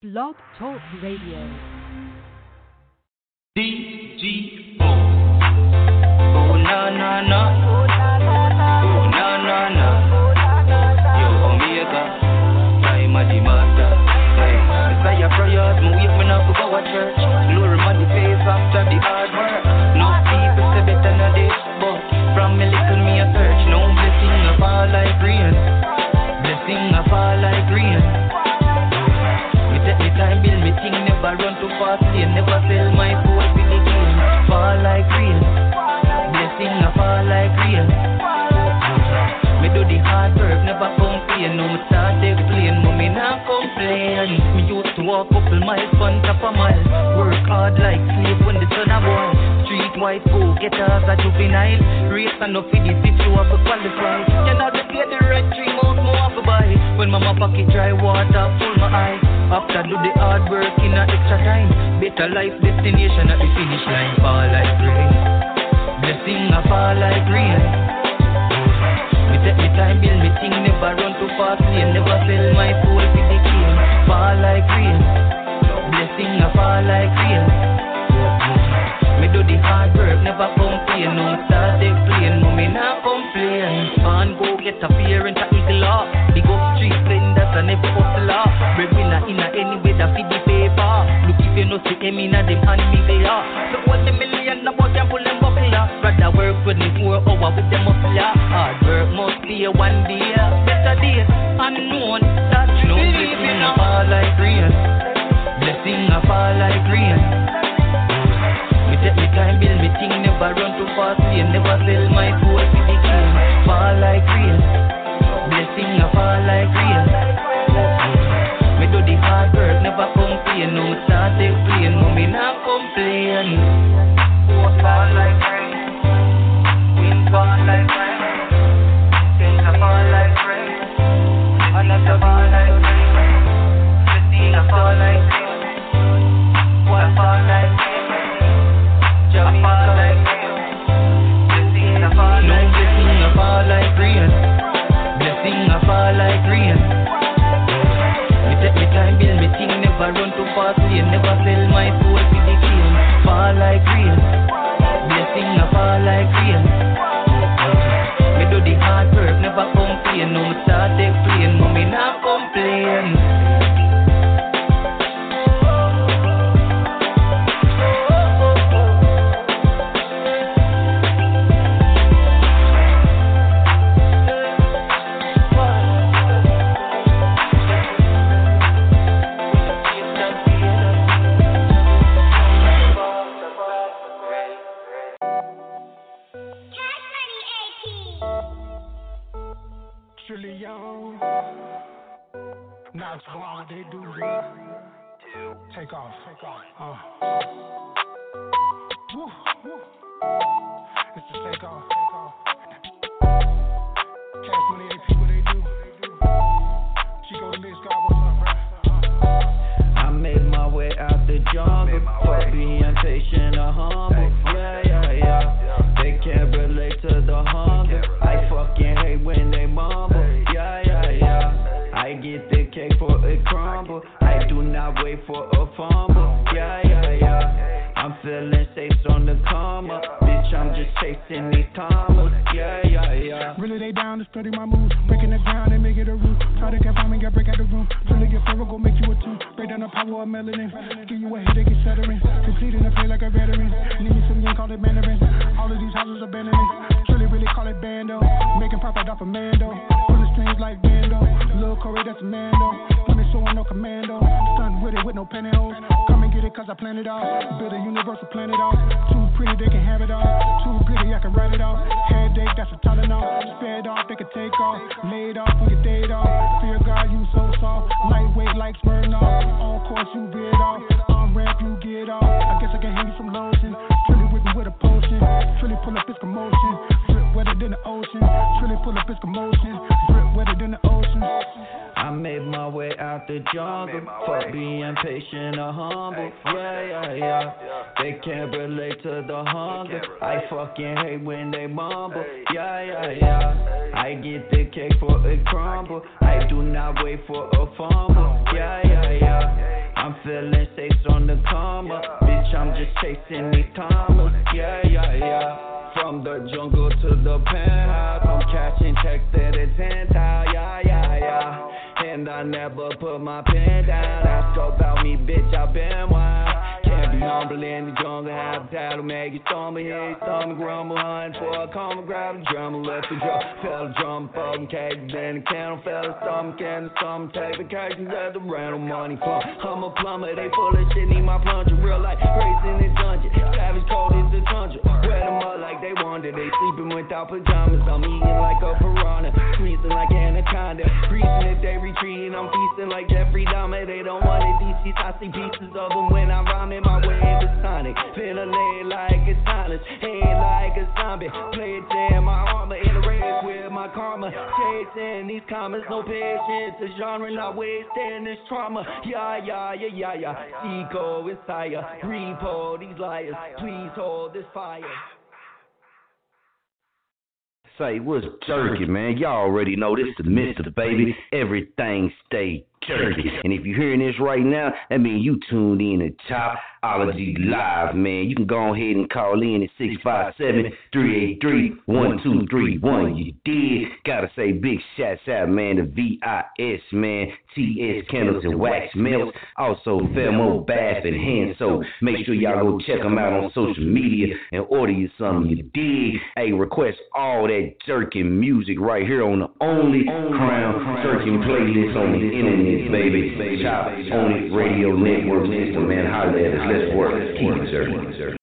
Blog Talk Radio. DGO. Never run too fast, lane, never sell my soul for the. Fall like rain, blessing a fall like rain. Me do the hard work, never complain. No me start explain, me not complain. Me used to walk couple miles, fun top a mile. Work hard like slave when the sun a boil. Street white go get as a juvenile. Race enough for this if you have to qualify. You know the pay the red buy. When mama pocket dry water full my eyes. After do the hard work in a extra time. Better life destination at the finish line. Fall like rain. Blessing a fall like rain. Me take me time, build me thing, never run too fast lane, never sell my soul for the game. Fall like rain, blessing a fall like rain. Me do the hard work, never complain, no start explain, me not complain. Man go get a parent eagle up, big up street vendors and every hustler. Breadwinner in a any way that feed the paper. Look if you know see them in a them hand me they are. Look what the million about them pull them buckler. Rather work 24 hour with them muscular. Oh, Hard work must be a one day, better days unknown. That no blessing a fall like rain. Blessing a fall like rain. Me take me time, build me thing, never run too fast never sell my soul for the game. Fall like rain, blessing a fall like rain. Me do the hard work, never complain, no start explain, no me not complain. Fall like rain, fall like rain, things fall like rain, another fall like rain, fall like rain, what fall like rain. No blessing a fall like rain. Blessing a fall like rain. Me take me time, build me thing, never run too fast lane, never sell my soul for the game. Fall like rain. Blessing a fall like rain. Me do the hard work, never complain. No me start explain, no me not Take off. Take off. Uh. Study my moves. Breaking the ground and make it a roof. Try to confine me, get break out the room. Really get thorough, go make you a two. Break down the power of melanin. Give you a headache, it's settling. Completing the play like a veteran. Need me some yen, call it Mandarin. All of these houses abandoning. Truly, really call it bando. Making profit off of Mando. Pulling strings like Bando. Lil Corey, that's a Mando. When it's showing no commando. Stunned with it with no pantyhose. Come and get it, cause I planned it all. Build a universal planet off. Too pretty, they can have it all. Too pretty, I can write it off. Headache, that's a Tylenol. Sped off, they can take off. Laid off, we can date off. Fear God, you so soft. Lightweight like Smirnoff. On course, you veered off. On ramp, you get off. I guess I can hand you some lotion. Truly with me with a potion. Truly pull up this commotion. Drip wetter than the ocean. Truly pull up this commotion. Drip wetter than the ocean. I made my way out the jungle. Fuck being patient or humble. Yeah, yeah, yeah. They can't relate to the hunger. I fucking hate when they mumble. Yeah, yeah, yeah. I get the cake for a crumble. I do not wait for a fumble. Yeah, yeah, yeah. I'm feeling safe on the karma. Bitch, I'm just chasing these commas. Yeah, yeah, yeah. From the jungle to the penthouse, I'm catching checks at a ten Yeah, yeah, yeah. And I never put my pen down. Ask about me, bitch, I've been wild. Can't be humble in the jungle, habitat will make you stumble. Here, stomach grumble, hunt for a comma, grab a drum, left the drum, fell the drum, fucking cake, then the candle fell the stomach, and the stomach, take vacations at the rental money fund. I'm a plumber, they full of shit, need my plunger, real life, crazy in the dungeon, savage cold is the tundra, wet them up like they wanted, they sleeping without pajamas, I'm eating like a piranha, squeezing like anaconda, freezing if they retreating, I'm feasting like Jeffrey Dahmer, they don't want it, these I see pieces of them when I rhyme in my way into Sonic. Ventilate like a silence, head like a zombie. Play down my armor in the race with my karma. Chasing these comments, no patience. The genre not wasting this trauma. Yeah, yeah, yeah, yeah, yeah. Seco is sire. Repo these liars. Please hold this fire. Say, what's jerky, man? Y'all already know this is the Mr. Baby. Everything stay turkey. And if you're hearing this right now, that means you tuned in to Chopology Live, man. You can go ahead and call in at 657-383-1231. You did. Gotta say big shouts out, man, to VIS, man, TS Candles and Wax Melts. Also, Felmo Bath and Hand Soap. Make sure y'all go check them out on social media and order you something. You dig. Hey, request all that jerking music right here on the only Crown Jerking playlist on the internet baby. Chop on it, radio network system, man. Holler at us. Let's work. Keep it, sir.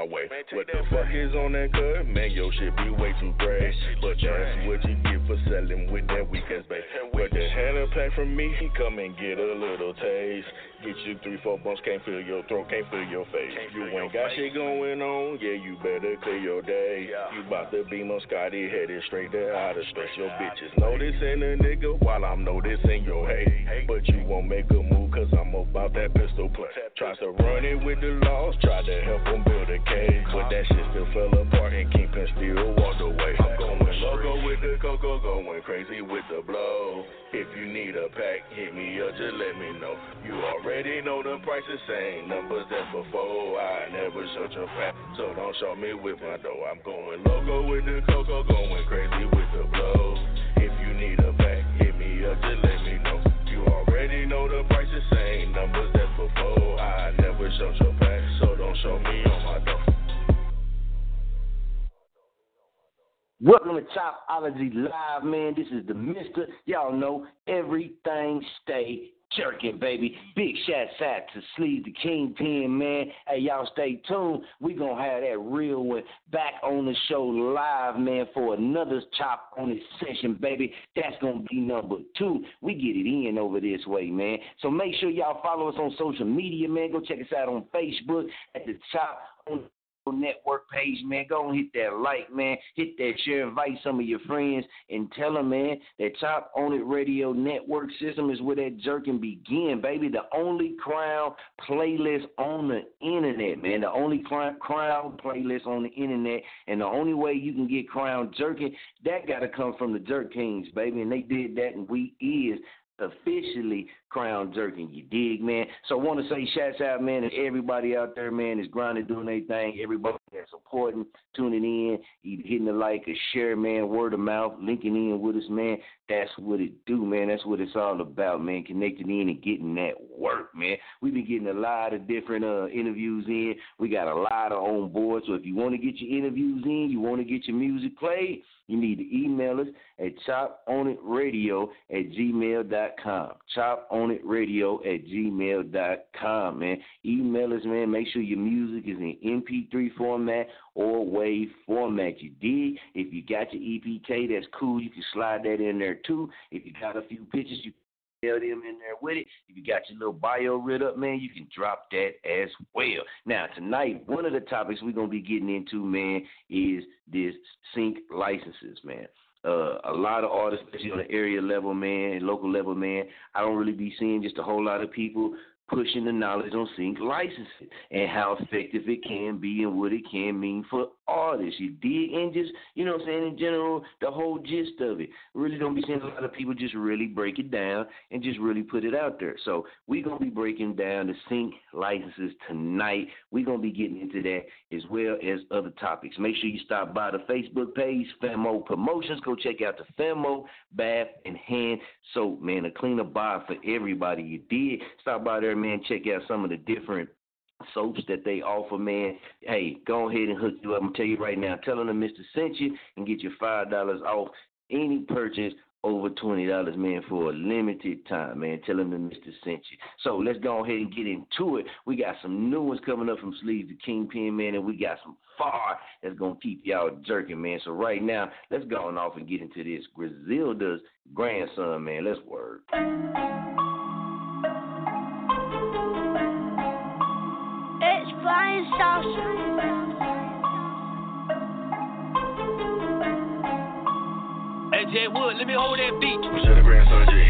My way. What the fuck is on that cut? Man, your shit be way too gray. But that's what you get for selling with that weak ass bass. But the hand pack from me, he come and get a little you three, four bumps, can't feel your throat, can't feel your face. You ain't got shit going on, yeah, you better clear your day. You bout to be my Scotty, headed straight to outer space. Your bitches noticing a nigga while I'm noticing your hate. But you won't make a move, cause I'm about that pistol play. Tries to run it with the laws, try to help him build a cage. But that shit still fell apart and Kingpin still walked away. I'm going loco with the cocoa, going crazy with the blow. If you need a pack, hit me up, just let me know. You already know the price is same numbers as before. I never showed your pack, so don't show me with my dough. I'm going loco with the cocoa, going crazy with the blow. If you need a pack, hit me up, just let me know. You already know the price is same numbers as before. I never showed your pack, so don't show me Welcome to Chopology Live, man. This is the Mister. Y'all know everything stay jerking, baby. Big shout out to Sleeve the Kingpin, man. Hey, y'all stay tuned. We gonna have that real one back on the show live, man, for another chop on this session, baby. That's gonna be number two. We get it in over this way, man. So make sure y'all follow us on social media, man. Go check us out on Facebook at the chop on network page, man. Go and hit that like, man. Hit that share. Invite some of your friends and tell them, man, that Chop On It Radio Network system is where that jerking begin, baby. The only crown playlist on the internet, man. The only crown playlist on the internet, and the only way you can get crown jerking, that got to come from the Jerk Kings, baby. And they did that, and we is officially crown jerking. You dig, man? So I want to say shouts out, man, and everybody out there, man, is grinding, doing their thing. Everybody that's supporting, tuning in, hitting the like, a share, man, word of mouth, linking in with us, man. That's what it do, man. That's what it's all about, man. Connecting in and getting that work, man. We've been getting a lot of different uh, interviews in. We got a lot of on board. So if you want to get your interviews in, you want to get your music played, you need to email us at choponItradio at gmail.com. ChoponItradio at gmail.com, man. Email us, man. Make sure your music is in MP3 format or WAV format. You dig? If you got your EPK, that's cool. You can slide that in there too. If you got a few pictures, you tell them in there with it. If you got your little bio writ up, man, you can drop that as well. Now, tonight, one of the topics we're gonna be getting into, man, is this sync licenses, man. Uh, a lot of artists, especially on the area level, man, local level, man. I don't really be seeing just a whole lot of people pushing the knowledge on sync licensing and how effective it can be and what it can mean for artists. You dig and just, you know what I'm saying, in general, the whole gist of it. Really don't be seeing a lot of people just really break it down and just really put it out there. So we're going to be breaking down the sync licenses tonight. We're going to be getting into that as well as other topics. Make sure you stop by the Facebook page, Famo Promotions. Go check out the Famo Bath and Hand Soap, man. A cleaner bar for everybody. You did. Stop by there, man. Check out some of the different soaps that they offer, man. Hey, go ahead and hook you up. I'm tell you right now. Tell them the Mr. sent you and get your five dollars off any purchase over twenty dollars, man, for a limited time, man. Tell them the Mr. sent you. So let's go ahead and get into it. We got some new ones coming up from Sleeves the Kingpin, man, and we got some far that's gonna keep y'all jerking, man. So right now, let's go on off and get into this. Griselda's grandson, man. Let's work. Wood, let me hold that beat. We said the grandson just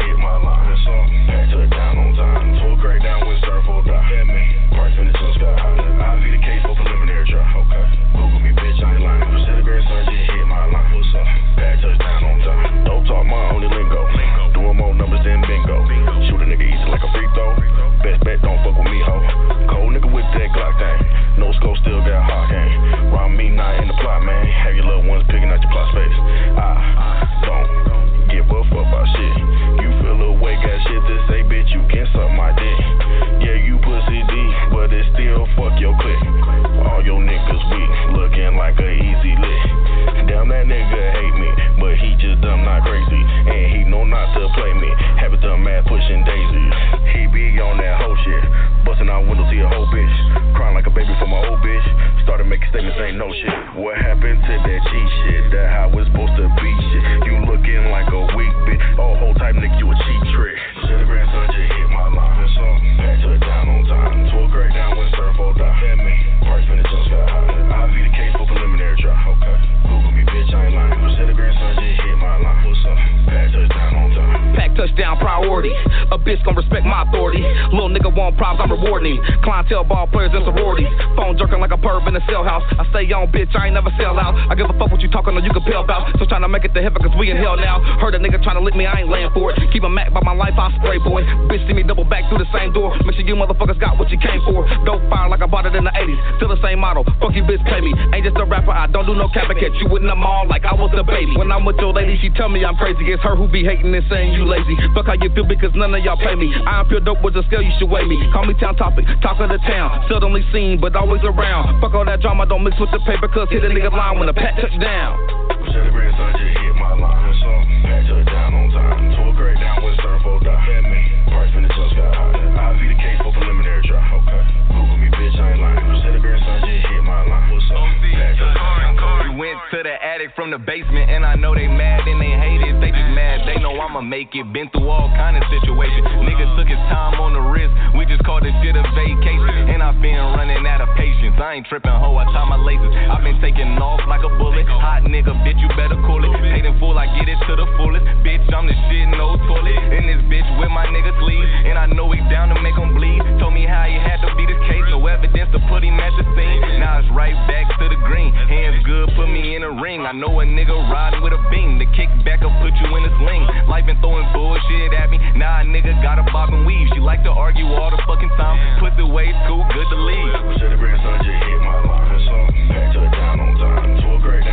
Out windows, see a whole bitch. Crying like a baby for my old bitch. Started making statements, ain't no shit. What happened to that G shit? That how it's supposed to be shit. You looking like a weak bitch. Oh, whole type nigga, you a cheap trick. Said the grandson just hit my line. Back to the down on time. 12 grade down when surf or die. That me. Price finish on sky high. I feed the case for preliminary try. Okay. Google me, bitch, I ain't lying. Said the grandson just hit my line. What's up? Back to the down on time. Pack touchdown priority. Bitch gon' respect my authority. Little nigga want problems, I'm rewarding him. Clientele ball players and sororities. Phone jerking like a perv in a cell house. I stay on, bitch, I ain't never sell out. I give a fuck what you talking or you can peel about. So tryna make it to heaven cause we in hell now. Heard a nigga tryna lick me, I ain't laying for it. Keep a Mac by my life, I spray boy. Bitch see me double back through the same door. Make sure you motherfuckers got what you came for. Dope fire like I bought it in the 80s. Still the same model. Fuck you, bitch, pay me. Ain't just a rapper, I don't do no cap catch you in the mall like I was a baby. When I'm with your lady, she tell me I'm crazy. It's her who be hating and saying you lazy. Fuck how you feel because none of y'all me. I pure dope with a scale, you should weigh me. Call me town topic, talk of the town. Suddenly seen, but always around. Fuck all that drama, don't mix with the paper, cause hit a nigga line when the pat touch down. Went to the attic from the basement, and I know they mad and they hate it. They just mad, they know I'ma make it. Been through all kind of situations. Nigga took his time on the wrist. We just called this shit a vacation. And I've been running out of patience. I ain't tripping, ho. I tie my laces. I've been taking off like a bullet. Hot nigga, bitch, you better cool it. Paid in full, I get it to the fullest. Bitch, I'm the shit, no toilet. In this bitch with my nigga sleeves. And I know he's down to make him bleed. Told me how he had to be this case. No evidence to put him at the scene. Now it's right back to the green. Hands good, put me in a ring. I know a nigga riding with a beam. The kickback will put you in a nigga. Life been throwing bullshit at me. Nah, nigga got a bob and weave. She like to argue all the fucking time. Put the way too good to leave. Said the grandson just hit my line. So back to the town on time. To a great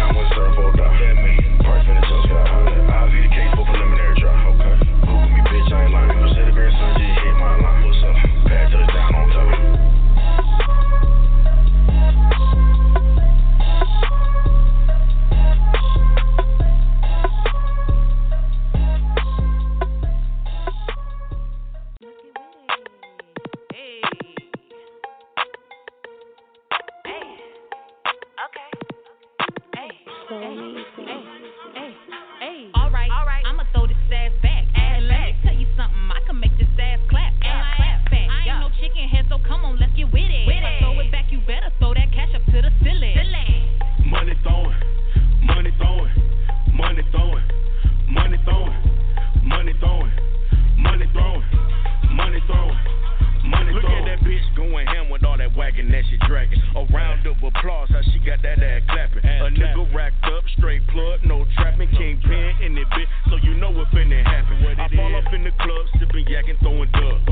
bit, so you know if anything happen. I fall off in the club, sipping yak and throwing dubs.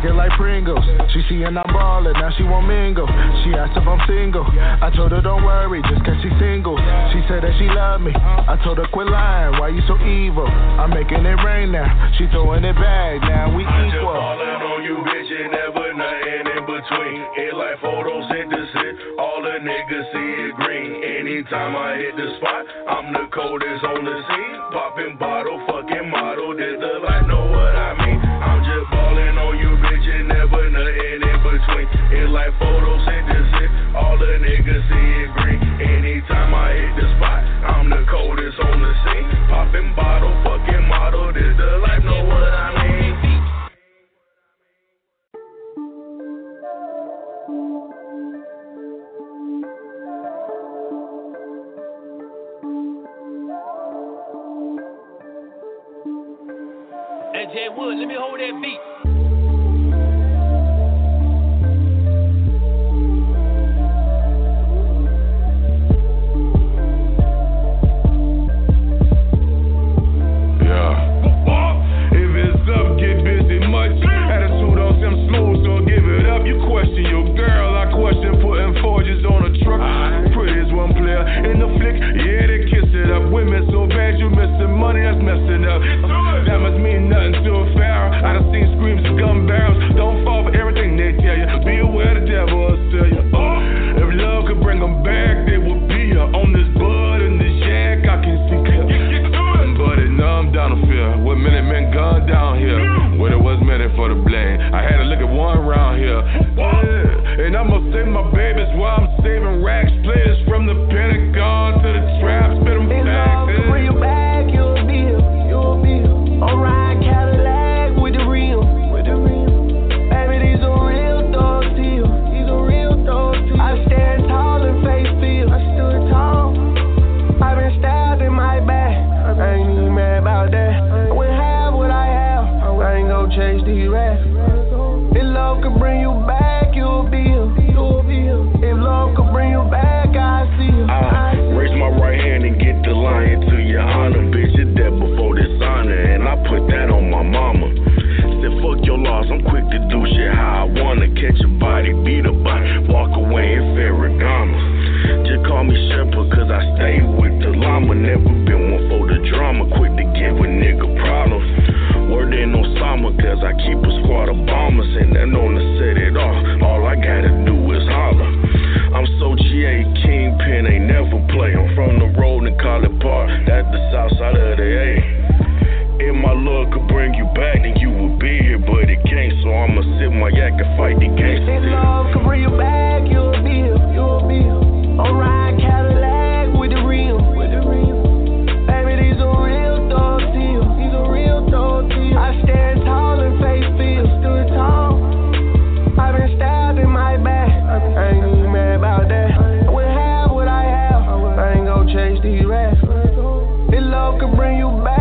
I'm like Pringles. She seeing I'm ballin', now she won't mingle. She asked if I'm single. I told her don't worry, just cause she's single. She said that she love me. I told her quit lying, why you so evil? I'm making it rain now. She throwing it back, now we equal. I just ballin' on you, bitch, and never nothing in between. It like photosynthesis, all the niggas see it green. Anytime I hit the spot, I'm the coldest on the scene. Popping bottle, fucking model, did the life, know photosynthesis, all the niggas see it green. Anytime I hit the spot, I'm the coldest on the scene. Popping bottle, fucking model, this the life, know what I mean. Hey, Jay Wood, let me hold that beat. In the flick, yeah, they kiss it up. Women so bad, you missing money, that's messing up. That must mean nothing to a pharaoh. I done seen screams of gun barrels. Don't fall for everything they tell you. Be aware the devil will sell you. Oh, if love could bring them back, they would be here. On this bud and this yak, I can see clear. But it numb down the fear. What minute men gone down here? When it was meant for the blame. I had to look at one round here. Yeah. And I'ma save my babies while I'm saving racks. Players from the Pentagon to the trap. Spit them back. I'm quick to do shit how I wanna. Catch a body, beat a body, walk away in Ferragamo. Just call me Shepherd, cause I stay with the llama. Never been one for the drama, quick to give a nigga problems. Word in Osama, cause I keep a squad of bombers, and they're known to set it off. All I gotta do is holler. I'm so GA, Kingpin, ain't never play. I'm from the road in College Park, that's the south side of the A. If my love could bring you back, then you would be here, but it can't, so I'ma sit my yak and fight the If gangsters. love could bring you back, you'll be here, you'll be here. Riding Cadillac with the rim, with the. Baby, these are real these are real. I stand tall and face stood tall. I've been stabbed in my back, I ain't mad about that. I wouldn't have what I have, I ain't gon' chase these rats. If love could bring you back,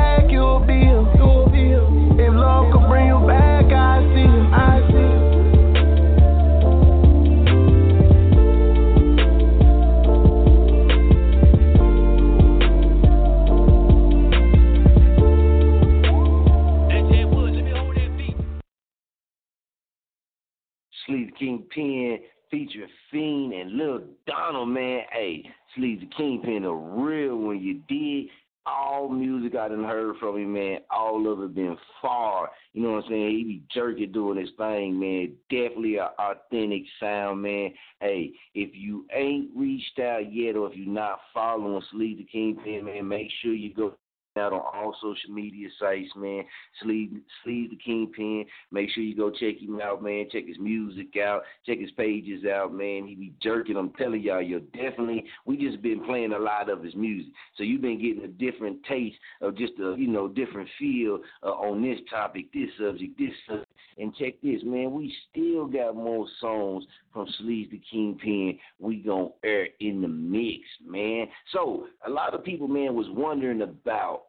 Kingpin featuring Fiend and Lil Donald, man. Hey, the Kingpin, a real one. You did all music I done heard from him, man. All of it been far. You know what I'm saying? He be jerky doing his thing, man. Definitely a authentic sound, man. Hey, if you ain't reached out yet or if you're not following the Kingpin, man, make sure you go out on all social media sites, man. Sleeve, Sleeve the Kingpin. Make sure you go check him out, man. Check his music out. Check his pages out, man. He be jerking. I'm telling y'all, you're definitely. We just been playing a lot of his music, so you've been getting a different taste of just a you know different feel uh, on this topic, this subject, this subject. And check this, man. We still got more songs from Sleaze the Kingpin. We gonna air in the mix, man. So a lot of people, man, was wondering about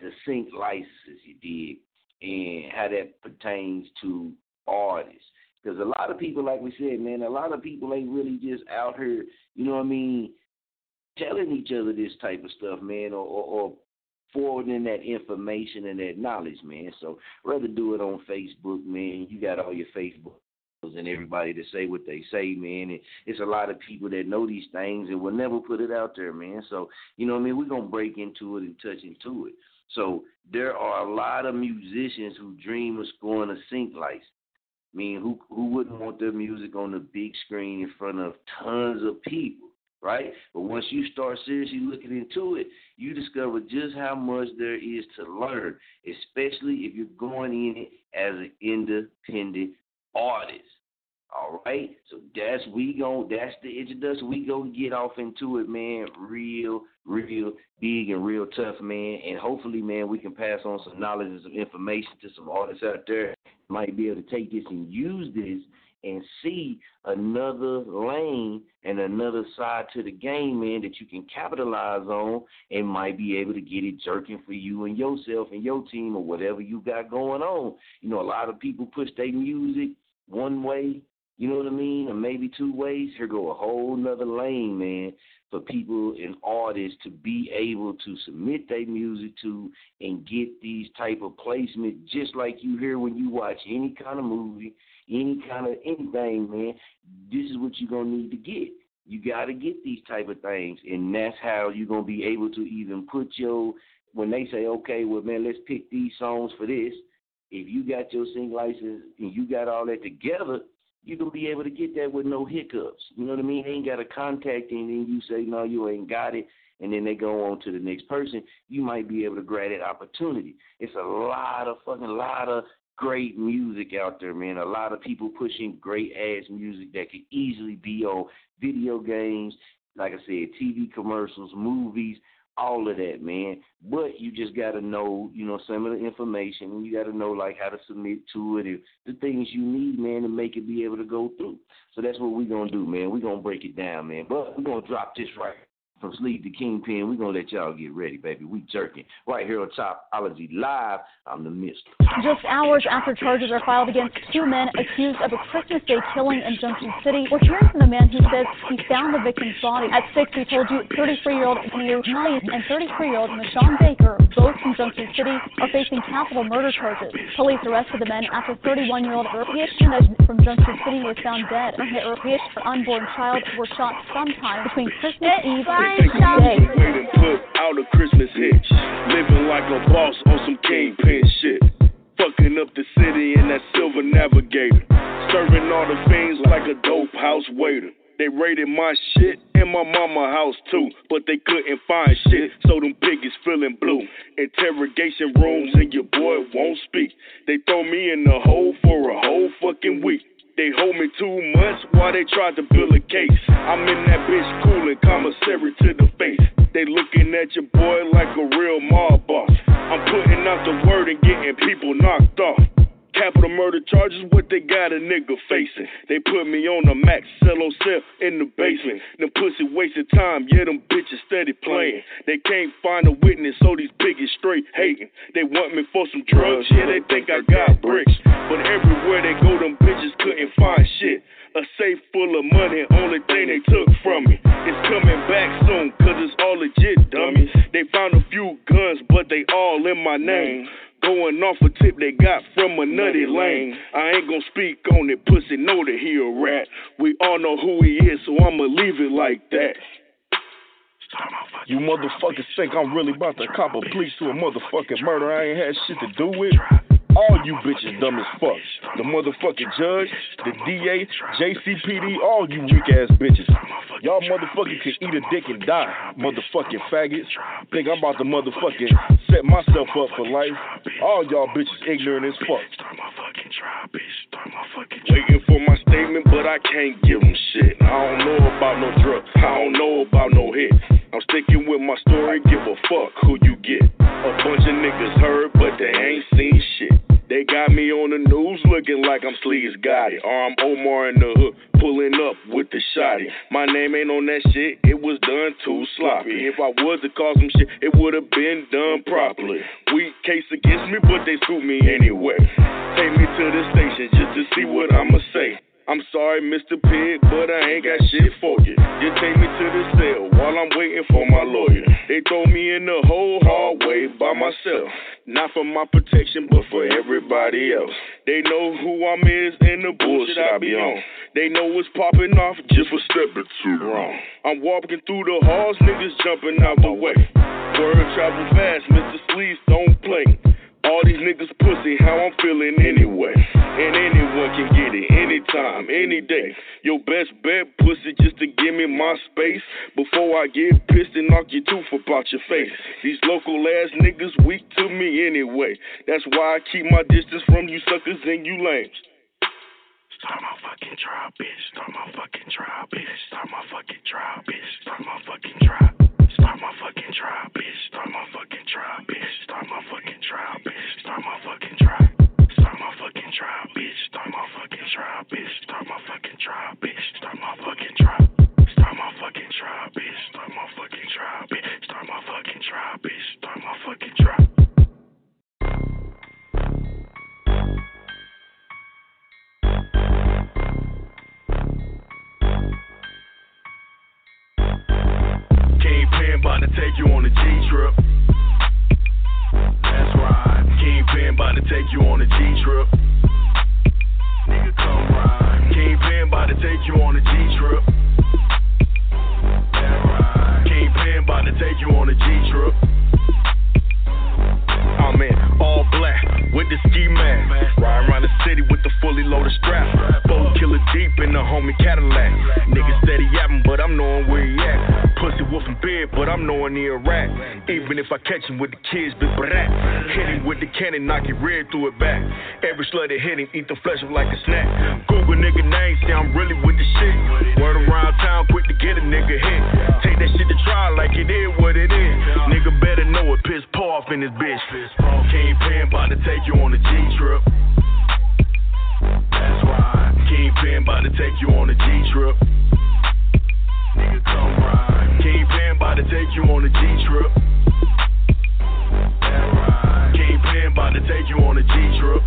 the sync licenses you did and how that pertains to artists. Because a lot of people, like we said, man, a lot of people ain't really just out here, you know what I mean, telling each other this type of stuff, man, or, or, or forwarding that information and that knowledge, man. So rather do it on Facebook, man. You got all your Facebook and everybody to say what they say, man. And it's a lot of people that know these things and will never put it out there, man. So, you know what I mean? We're going to break into it and touch into it. So there are a lot of musicians who dream of scoring a sync license. I mean, who who wouldn't want their music on the big screen in front of tons of people, right? But once you start seriously looking into it, you discover just how much there is to learn, especially if you're going in it as an independent artist. All right, so that's we go. That's the introduction. We go get off into it, man. Real, real big and real tough, man. And hopefully, man, we can pass on some knowledge and some information to some artists out there. Might be able to take this and use this and see another lane and another side to the game, man, that you can capitalize on and might be able to get it jerking for you and yourself and your team or whatever you got going on. You know, a lot of people push their music one way you know what I mean? Or maybe two ways. Here go a whole nother lane, man, for people and artists to be able to submit their music to and get these type of placement, just like you hear when you watch any kind of movie, any kind of anything, man. This is what you're gonna need to get. You got to get these type of things, and that's how you're gonna be able to even put your. When they say, okay, well, man, let's pick these songs for this. If you got your sync license and you got all that together, you can be able to get that with no hiccups. You know what I mean? They ain't got to contact and then you say, no, you ain't got it. And then they go on to the next person. You might be able to grab that opportunity. It's a lot of fucking lot of great music out there, man. A lot of people pushing great ass music that could easily be on video games, like I said, TV commercials, movies, all of that, man. But you just got to know, you know, some of the information, and you got to know like how to submit to it and the things you need, man, to make it be able to go through. So that's what we're gonna do, man. We're gonna break it down, man. But we're gonna drop this right from Sleaze the Kingpin. We're going to let y'all get ready, baby. We jerking. Right here on Chopology Live, I'm the mister. Just hours after charges are filed against two men accused of a Christmas Day killing in Junction City, we're hearing from the man who says he found the victim's body. At 6, we told you 33-year-old Neil Knight and 33-year-old Michonne Baker, both from Junction City, are facing capital murder charges. Police arrested the men after 31-year-old Urpish from Junction City was found dead. Urpish, her unborn child, were shot sometime between Christmas Eve Waiting put out a Christmas hitch. Living like a boss on some kingpin shit. Fucking up the city in that silver navigator. Serving all the fiends like a dope house waiter. They raided my shit and my mama house too, but they couldn't find shit, so them piggies feeling blue. Interrogation rooms and your boy won't speak. They throw me in the hole for a whole fucking week. They hold me two months while they tried to build a case. I'm in that bitch cooling commissary to the face. They looking at your boy like a real mob boss. I'm putting out the word and getting people knocked off. Capital murder charges, what they got a nigga facing. They put me on a max, cello cell in the basement. Them pussy wasted time, yeah, them bitches steady playing. They can't find a witness, so these piggies straight hating. They want me for some drugs, yeah, they think I got bricks. But everywhere they go, them bitches couldn't find shit. A safe full of money, only thing they took from me. It's coming back soon, cause it's all legit, dummy. They found a few guns, but they all in my name. Going off a tip they got from a nutty lane. I ain't gonna speak on it, pussy know that he a rat. We all know who he is, so I'ma leave it like that. You motherfuckers think I'm really about to cop a police to a motherfucking murder I ain't had shit to do with? All you bitches dumb as fuck. The motherfucking judge, the DA, JCPD, all you weak ass bitches. Y'all motherfucking can eat a dick and die, motherfucking faggots. Think I'm about to motherfucking set myself up for life. All y'all bitches ignorant as fuck. Waiting for my statement, but I can't give them shit. I don't know about no drugs, I don't know about no hit. I'm sticking with my story, give a fuck who you get. A bunch of niggas heard, but they ain't seen shit. They got me on the news looking like I'm Sleeves Gotti. Or I'm Omar in the hood, pulling up with the shotty. My name ain't on that shit, it was done too sloppy. If I was to cause some shit, it would have been done properly. Weak case against me, but they scoop me anyway. Take me to the station just to see what I'ma say. I'm sorry, Mr. Pig, but I ain't got shit for you. Just take me to the cell while I'm waiting for my lawyer. They throw me in the whole hallway by myself. Not for my protection, but for everybody else. They know who I'm is and the bullshit I be on. They know what's popping off just for stepping too wrong. I'm walking through the halls, niggas jumping out the way. Word travel fast, Mr. Sleeves don't play. All these niggas pussy, how I'm feeling anyway. And anyone can get it anytime, any day. Your best bet, pussy, just to give me my space. Before I get pissed and knock your tooth about your face. These local ass niggas weak to me anyway. That's why I keep my distance from you suckers and you lames. Start my fucking trial, bitch. Start my fucking trial, bitch. Start my fucking trial, bitch. Start my fucking trial. Start my fucking trial, bitch. Start my fucking trial, bitch. Start my fucking trial, bitch. Start my fucking trial. Start my fucking trial, bitch. Start my fucking trial, bitch. Start my fucking trial, bitch. Start my fucking trial. Start my fucking trial, bitch. Start my fucking trial, bitch. Start my fucking trial, bitch. Start my fucking trial. Kingpin about to take you on a G trip. That's right. Kingpin about to take you on a G trip. Nigga, come ride. Kingpin about to take you on a G trip. That's right. Kingpin about to take you on a G trip. I'm in all with the ski mask. Riding around the city with the fully loaded strap. Four killer deep in the homie Cadillac. Nigga steady yapping, but I'm knowing where he at. Pussy wolf wolfing big, but I'm knowing he a rat. Even if I catch him with the kids, big brat. Hit him with the cannon, knock it red through it back. Every slut that hit him, eat the flesh up like a snack. Google nigga name, say I'm really with the shit. Word around town, quick to get a nigga hit. Take that shit to trial like it is what it is. Nigga better know it, piss paw off in this bitch. Can't Kingpin about to take you on a G trip. That's right. Kingpin about to take you on a G trip. Nigga, come ride. Kingpin about to take you on a G trip. That's right. Kingpin about to take you on a G trip.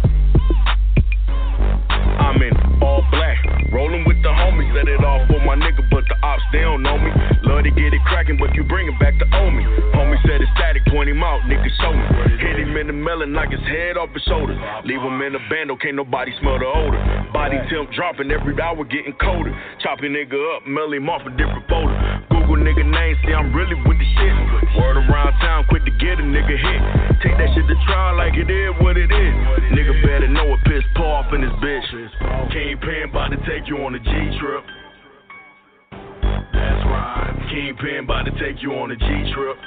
I'm in all black, rolling with the homies. Set it off for my nigga, but the ops they don't know me. Love to get it cracking, but you bring it back to owe me. Said it's static, point him out, nigga show me. Hit him in the melon, knock his head off his shoulders. Leave him in a bando, can't nobody smell the odor. Body temp dropping every hour, getting colder. Chop your nigga up, mail him off a different folder. Google nigga name, see I'm really with the shit. Word around town, quick to get a nigga hit. Take that shit to trial like it is what it is. Nigga better know it, piss paw off in this bitch. Kingpin about to take you on a G trip. That's right. Kingpin about to take you on a G trip.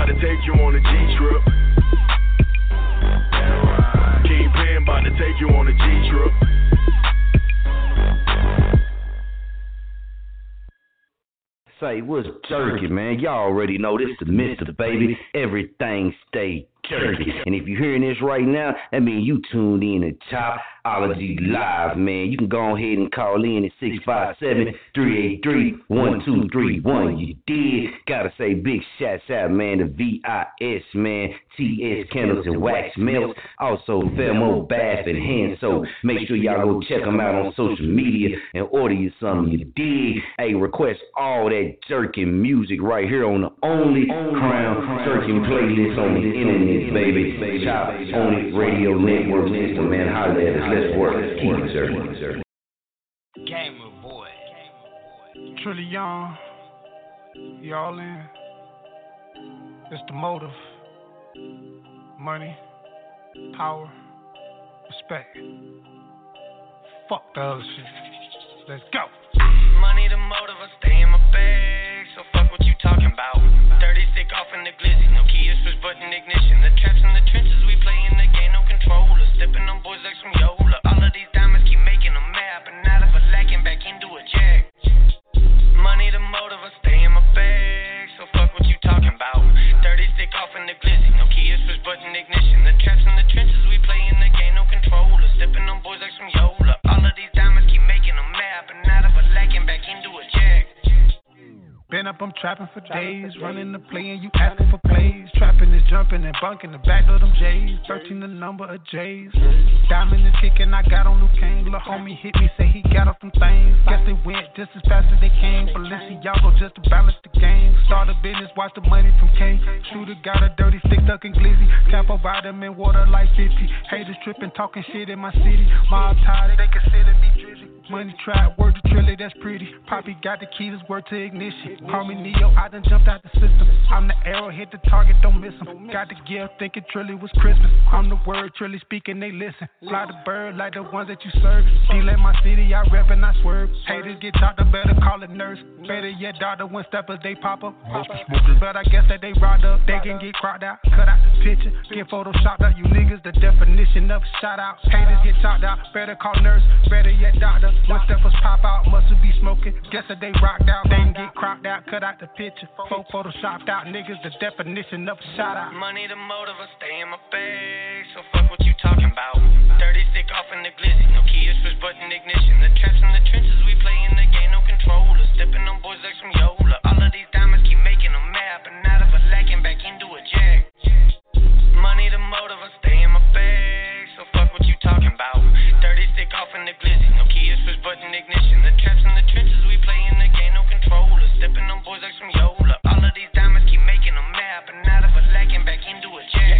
About to take you on a G trip. Kingpin about to take you on a G trip. Say what's jerky, man? Y'all already know this is the Mister Baby. Everything stay turkey. And if you're hearing this right now, that means you tuned in to Chopology Live, man. You can go ahead and call in at 657-383-1231. You did. Gotta say big shouts out, man, to VIS, man, TS Candles and Wax Melts. Also, Thermo Bath and Hand Soap. Make sure y'all go check them out on social media and order you something. You dig. Hey, request all that jerking music right here on the only Crown Jerking playlist on the internet baby. Chop On It Radio network system, man. Holla at us. Let's work. Keep it serving. Gamer boy. Trillion, y'all in. It's the motive. Money, power, respect. Fuck the other shit. Let's go. Money the motive, I stay in my bag so fuck what you talking about. Dirty stick off in the glizzy, no key is push button ignition. The traps in the trenches, we play in the game, no controller. Stepping on boys like some Yola. All of these diamonds keep making them mad, but not if I lacking back into a jack. Money the motive, I stay in my bag, so fuck what you talking about. Dirty stick off in the glizzy, no key is push button ignition. The traps in the trenches, we play in the game, no controller. Stepping on boys like some Yola. Up, I'm trapping for days. Running the play and you asking for plays. Trapping is jumping and bunking the back of them J's. 13 the number of J's. Diamond and kicking, I got on Luke Kane. Little homie hit me, say he got off them things. Guess they went just as fast as they came. Balenciaga just to balance the game. Start a business, watch the money from Kane. Shooter got a dirty stick, ducking glizzy. Capo vitamin, water like 50. Haters tripping, talking shit in my city. Mob tired, they consider me drizzy. Money trap, word to Trilly, that's pretty. Poppy got the keys, word to ignition. Call me Neo, I done jumped out the system. I'm the arrow, hit the target, don't miss him. Got the gift, thinking Trilly was Christmas. I'm the word, Trilly speaking, they listen. Fly the bird like the ones that you serve. Deal in my city, I rep and I swerve. Haters get chopped up, better call it nurse. Better yet, doctor, when steppers they pop up. But I guess that they ride up, they can get cropped out. Cut out the picture, get photoshopped out. You niggas, the definition of shout out. Haters get chopped out, better call nurse. Better yet, doctor. When steppers pop out, must be smoking. Guess that they rocked out, they can get cropped out. Cut out the picture, photo photoshopped out. Niggas, the definition of a shout out. Money the motive, I stay in my bag. So fuck what you talking about. Dirty stick off in the glizzy. No key to switch button ignition. The traps in the trenches, we play in the game, no controller. Stepping on boys like some Yola. All of these diamonds keep making them mad, but out of a lacking back into a jack. Money the motive, I stay in my bag. So fuck what you talking about. Dirty stick off in the glizzy. No key to switch button ignition. The traps Stepping on boys like some Yola. All of these diamonds keep making them mad, but out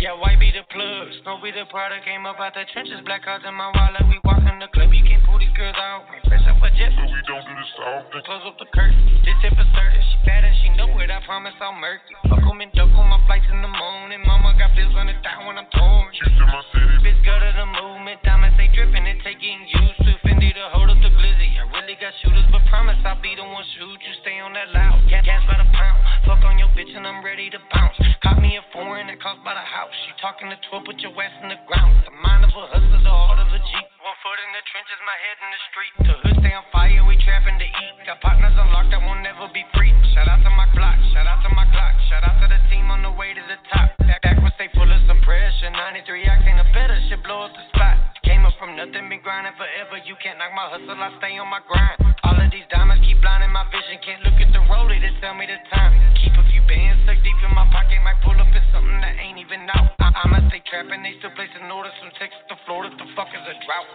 Yeah, white be the plug, snow be the product. Came up out the trenches, black cards in my wallet. We walk in the club, you can't pull these girls out. We fresh up a jet, but we don't do this often. Close up the curtain, this tip is certain. She bad and she know it, I promise I'll murk it. Fuck 'em and duck on my flights in the morning. Mama got bills on the down when I'm torn. In my city. Bitch, go to the movement, diamonds stay dripping, it take getting used to. Fendi to hold up the glizzy. I really got shooters, but promise I'll be the one shoot you. Stay on that loud, gas by the pound. Fuck on your bitch and I'm ready to bounce. Caught me a foreign that cost by the house. She talking to 12, put your ass in the ground. The mind of a hustler, the heart of a Jeep. One foot in the trenches, my head in the street. The hood stay on fire, we trapping to eat. Got partners unlocked that won't never be free. Shout out to my Glock, shout out to my Glock, shout out to the team on the way to the top. Back, back when stay full of some pressure. 93 octane a better shit blow up the spot. Came up from nothing, been grinding forever. You can't knock my hustle, I stay on my grind. All of these diamonds keep blinding my vision. Can't look at the to tell me the time. Keep a few bands stuck deep in my pocket. Might pull up in something that ain't even out. I- I'ma stay trapping, they still placing orders from Texas to Florida. The fuck is a drought?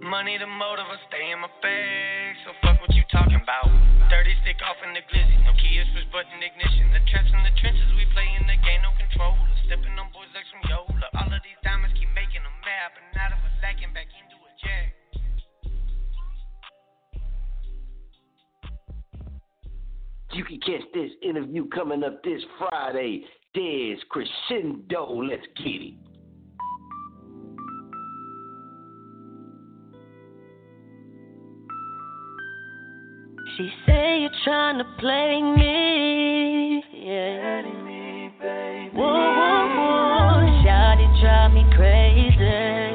Money the motive, I stay in my bag. So fuck what you talking about. Dirty stick off in the glizzy. No key to switch button ignition. The traps in the trenches, we play in the game, no controller. Stepping on boys like some Yola. All of these diamonds keep making them mad, but out of a lacking back into a jag. You can catch this interview coming up this Friday. There's Crescendo. Let's get it. She say you're trying to play me. Yeah. Whoa, whoa, whoa. Shawty drive me crazy.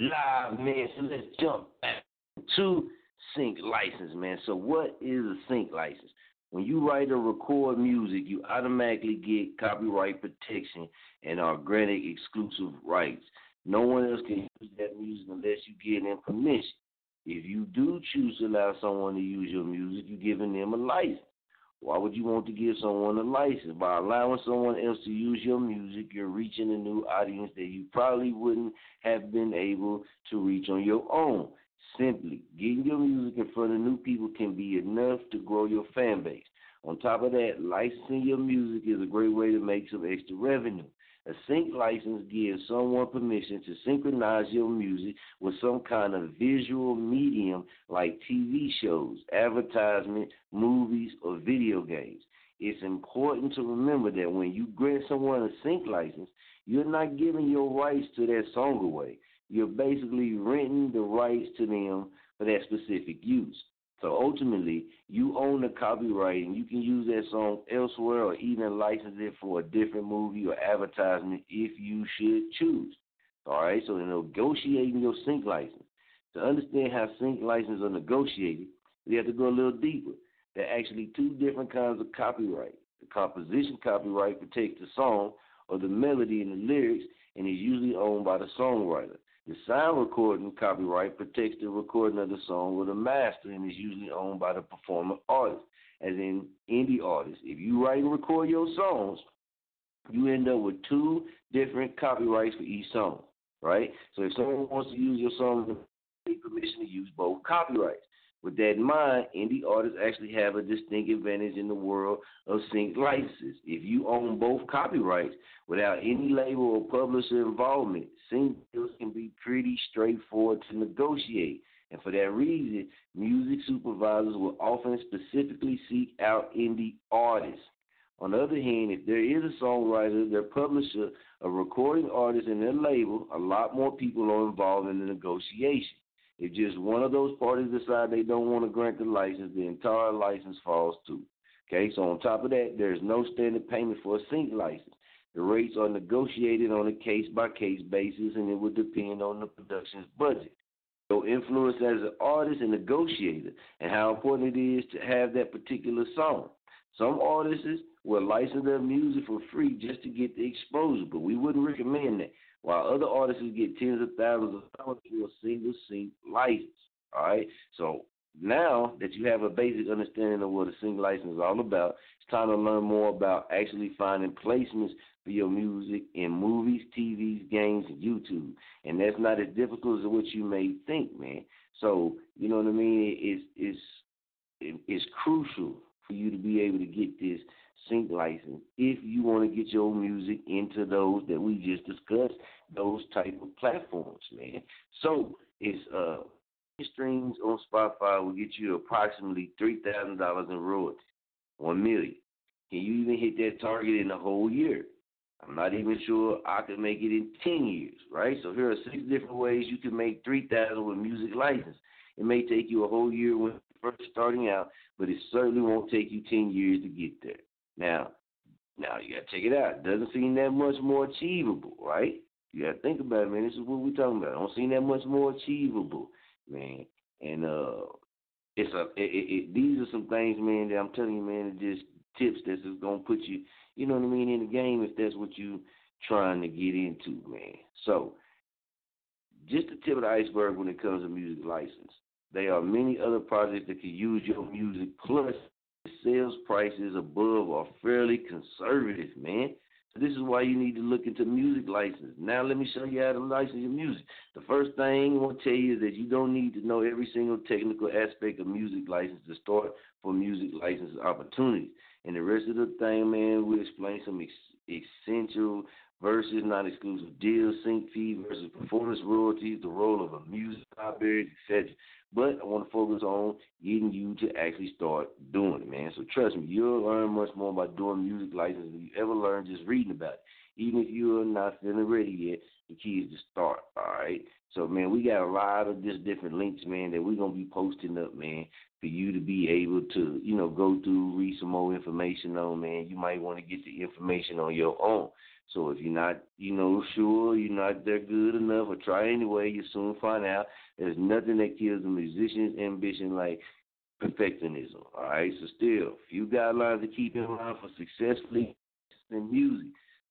Live, man. So let's jump back to sync license, man. So what is a sync license? When you write or record music, you automatically get copyright protection and are granted exclusive rights. No one else can use that music unless you give them permission. If you do choose to allow someone to use your music, you're giving them a license. Why would you want to give someone a license? By allowing someone else to use your music, you're reaching a new audience that you probably wouldn't have been able to reach on your own. Simply, getting your music in front of new people can be enough to grow your fan base. On top of that, licensing your music is a great way to make some extra revenue. A sync license gives someone permission to synchronize your music with some kind of visual medium like TV shows, advertisement, movies, or video games. It's important to remember that when you grant someone a sync license, you're not giving your rights to that song away. You're basically renting the rights to them for that specific use. So ultimately, you own the copyright and you can use that song elsewhere or even license it for a different movie or advertisement if you should choose. All right, so in negotiating your sync license, to understand how sync licenses are negotiated, we have to go a little deeper. There are actually two different kinds of copyright. The composition copyright protects the song or the melody and the lyrics and is usually owned by the songwriter. The sound recording copyright protects the recording of the song or the master and is usually owned by the performing artist, as in indie artists. If you write and record your songs, you end up with two different copyrights for each song, right? So if someone wants to use your song, they need permission to use both copyrights. With that in mind, indie artists actually have a distinct advantage in the world of sync licenses. If you own both copyrights without any label or publisher involvement, sync deals can be pretty straightforward to negotiate. And for that reason, music supervisors will often specifically seek out indie artists. On the other hand, if there is a songwriter, their publisher, a recording artist, and their label, a lot more people are involved in the negotiation. If just one of those parties decide they don't want to grant the license, the entire license falls too. Okay, so on top of that, there's no standard payment for a sync license. The rates are negotiated on a case by case basis and it would depend on the production's budget. Your influence as an artist and negotiator and how important it is to have that particular song. Some artists will license their music for free just to get the exposure, but we wouldn't recommend that while other artists get tens of thousands of dollars for a single sync license. All right, so now that you have a basic understanding of what a sync license is all about, it's time to learn more about actually finding placements for your music in movies, TVs, games, and YouTube. And that's not as difficult as what you may think, man. So you know what I mean? It's it's it's crucial for you to be able to get this sync license if you want to get your music into those that we just discussed, those type of platforms, man. So it's uh streams on Spotify will get you approximately three thousand dollars in royalties, one million. Can you even hit that target in a whole year? I'm not even sure I could make it in ten years, right? So here are six different ways you can make three thousand with music license. It may take you a whole year when first starting out, but it certainly won't take you ten years to get there. Now, now you gotta check it out. It doesn't seem that much more achievable, right? You gotta think about it, man. This is what we're talking about. It don't seem that much more achievable, man. And uh, it's a it, it, it, these are some things, man. That I'm telling you, man. It just tips that's just gonna put you, you know what I mean, in the game if that's what you trying to get into, man. So, just the tip of the iceberg when it comes to music license. There are many other projects that can use your music. Plus, sales prices above are fairly conservative, man. So this is why you need to look into music license. Now let me show you how to license your music. The first thing I want to tell you is that you don't need to know every single technical aspect of music license to start for music license opportunities. And the rest of the thing, man, we explain some ex- essential versus non-exclusive deals, sync fee versus performance royalties, the role of a music library, etc. But I want to focus on getting you to actually start doing it, man. So trust me, you'll learn much more by doing music licensing than you ever learned just reading about it. Even if you're not feeling ready yet, the key is to start. All right. So man, we got a lot of just different links, man, that we're gonna be posting up, man, for you to be able to, you know, go through, read some more information on, man. You might want to get the information on your own. So if you're not, you know, sure you're not that good enough, or try anyway, you soon find out there's nothing that kills a musician's ambition like perfectionism. All right. So still, few guidelines to keep in mind for successfully in music.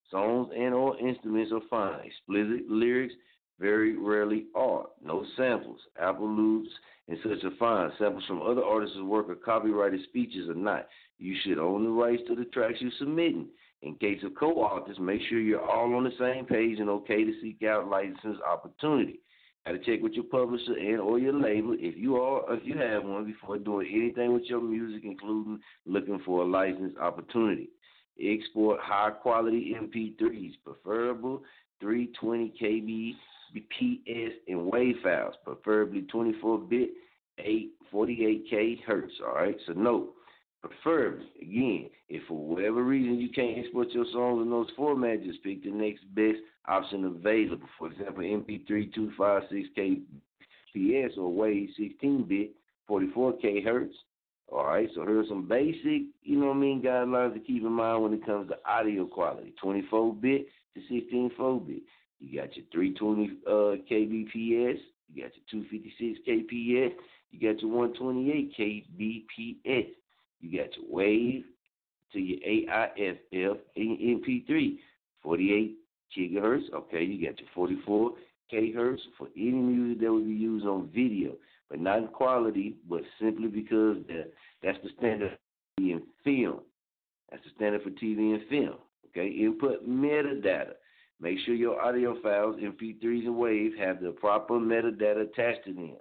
Songs and or instruments are fine. Explicit lyrics very rarely are. No samples, Apple loops, and such are fine. Samples from other artists' work or copyrighted speeches are not. You should own the rights to the tracks you're submitting. In case of co-authors, make sure you're all on the same page and okay to seek out license opportunity. Got to check with your publisher and or your label if you are if you have one before doing anything with your music, including looking for a license opportunity. Export high quality MP3s, preferable 320 kbps and WAV files, preferably 24 bit, 8 48k hertz. All right, so note, preferably again, if for whatever reason you can't export your songs in those formats, just pick the next best option available. For example, MP3 256 kbps or WAV 16 bit, 44k hertz all right, so here's some basic, you know what I mean, guidelines to keep in mind when it comes to audio quality. 24 bit to 16 4 bit. You got your 320 uh, kbps, you got your 256 kps, you got your 128 kbps, you got your wave to your AIFF MP3, 48 gigahertz. Okay, you got your 44 k hertz for any music that would be used on video but not in quality, but simply because that that's the standard in film. That's the standard for TV and film. Okay, input metadata. Make sure your audio files, MP3s and WAV, have the proper metadata attached to them.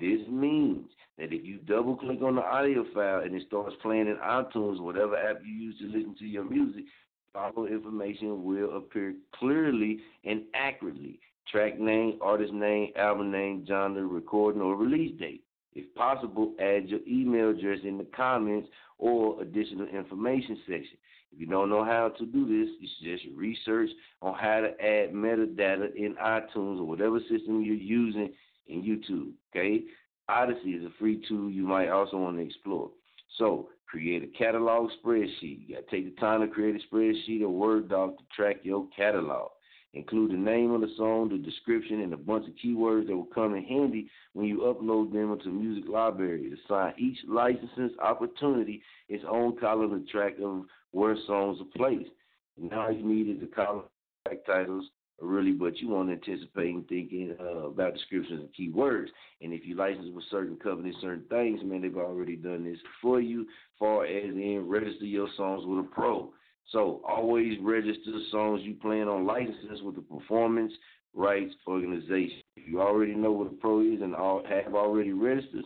This means that if you double click on the audio file and it starts playing in iTunes, whatever app you use to listen to your music, follow information will appear clearly and accurately track name, artist name, album name, genre, recording, or release date. If possible, add your email address in the comments or additional information section. If you don't know how to do this, you should just research on how to add metadata in iTunes or whatever system you're using in YouTube. Okay? Odyssey is a free tool you might also want to explore. So, create a catalog spreadsheet. You got to take the time to create a spreadsheet or Word doc to track your catalog. Include the name of the song, the description, and a bunch of keywords that will come in handy when you upload them into Music Library. Assign each licensing opportunity its own column and track of where songs are placed. Now you need is a column track titles, really, but you want to anticipate and thinking uh, about descriptions and keywords. And if you license with certain companies, certain things, man, they've already done this for you. Far as in register your songs with a pro. So always register the songs you plan on licenses with the Performance Rights Organization. If you already know what a pro is and all, have already registered,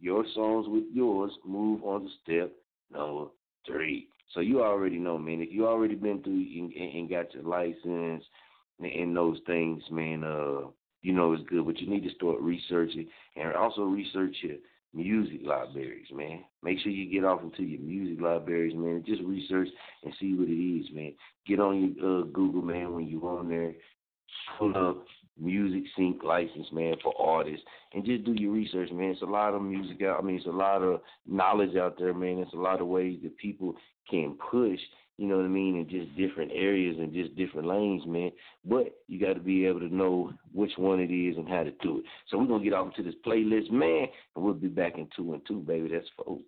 your songs with yours move on to step number three. So you already know, man. If you already been through and, and got your license and those things, man, uh, you know it's good. But you need to start researching and also research your music libraries, man. Make sure you get off into your music libraries, man. Just research and see what it is, man. Get on your uh, Google, man, when you're on there. Pull up music sync license, man, for artists, and just do your research, man. It's a lot of music out. I mean, it's a lot of knowledge out there, man. It's a lot of ways that people can push you know what I mean, in just different areas and just different lanes, man. But you got to be able to know which one it is and how to do it. So we're gonna get off to this playlist, man, and we'll be back in two and two, baby. That's for.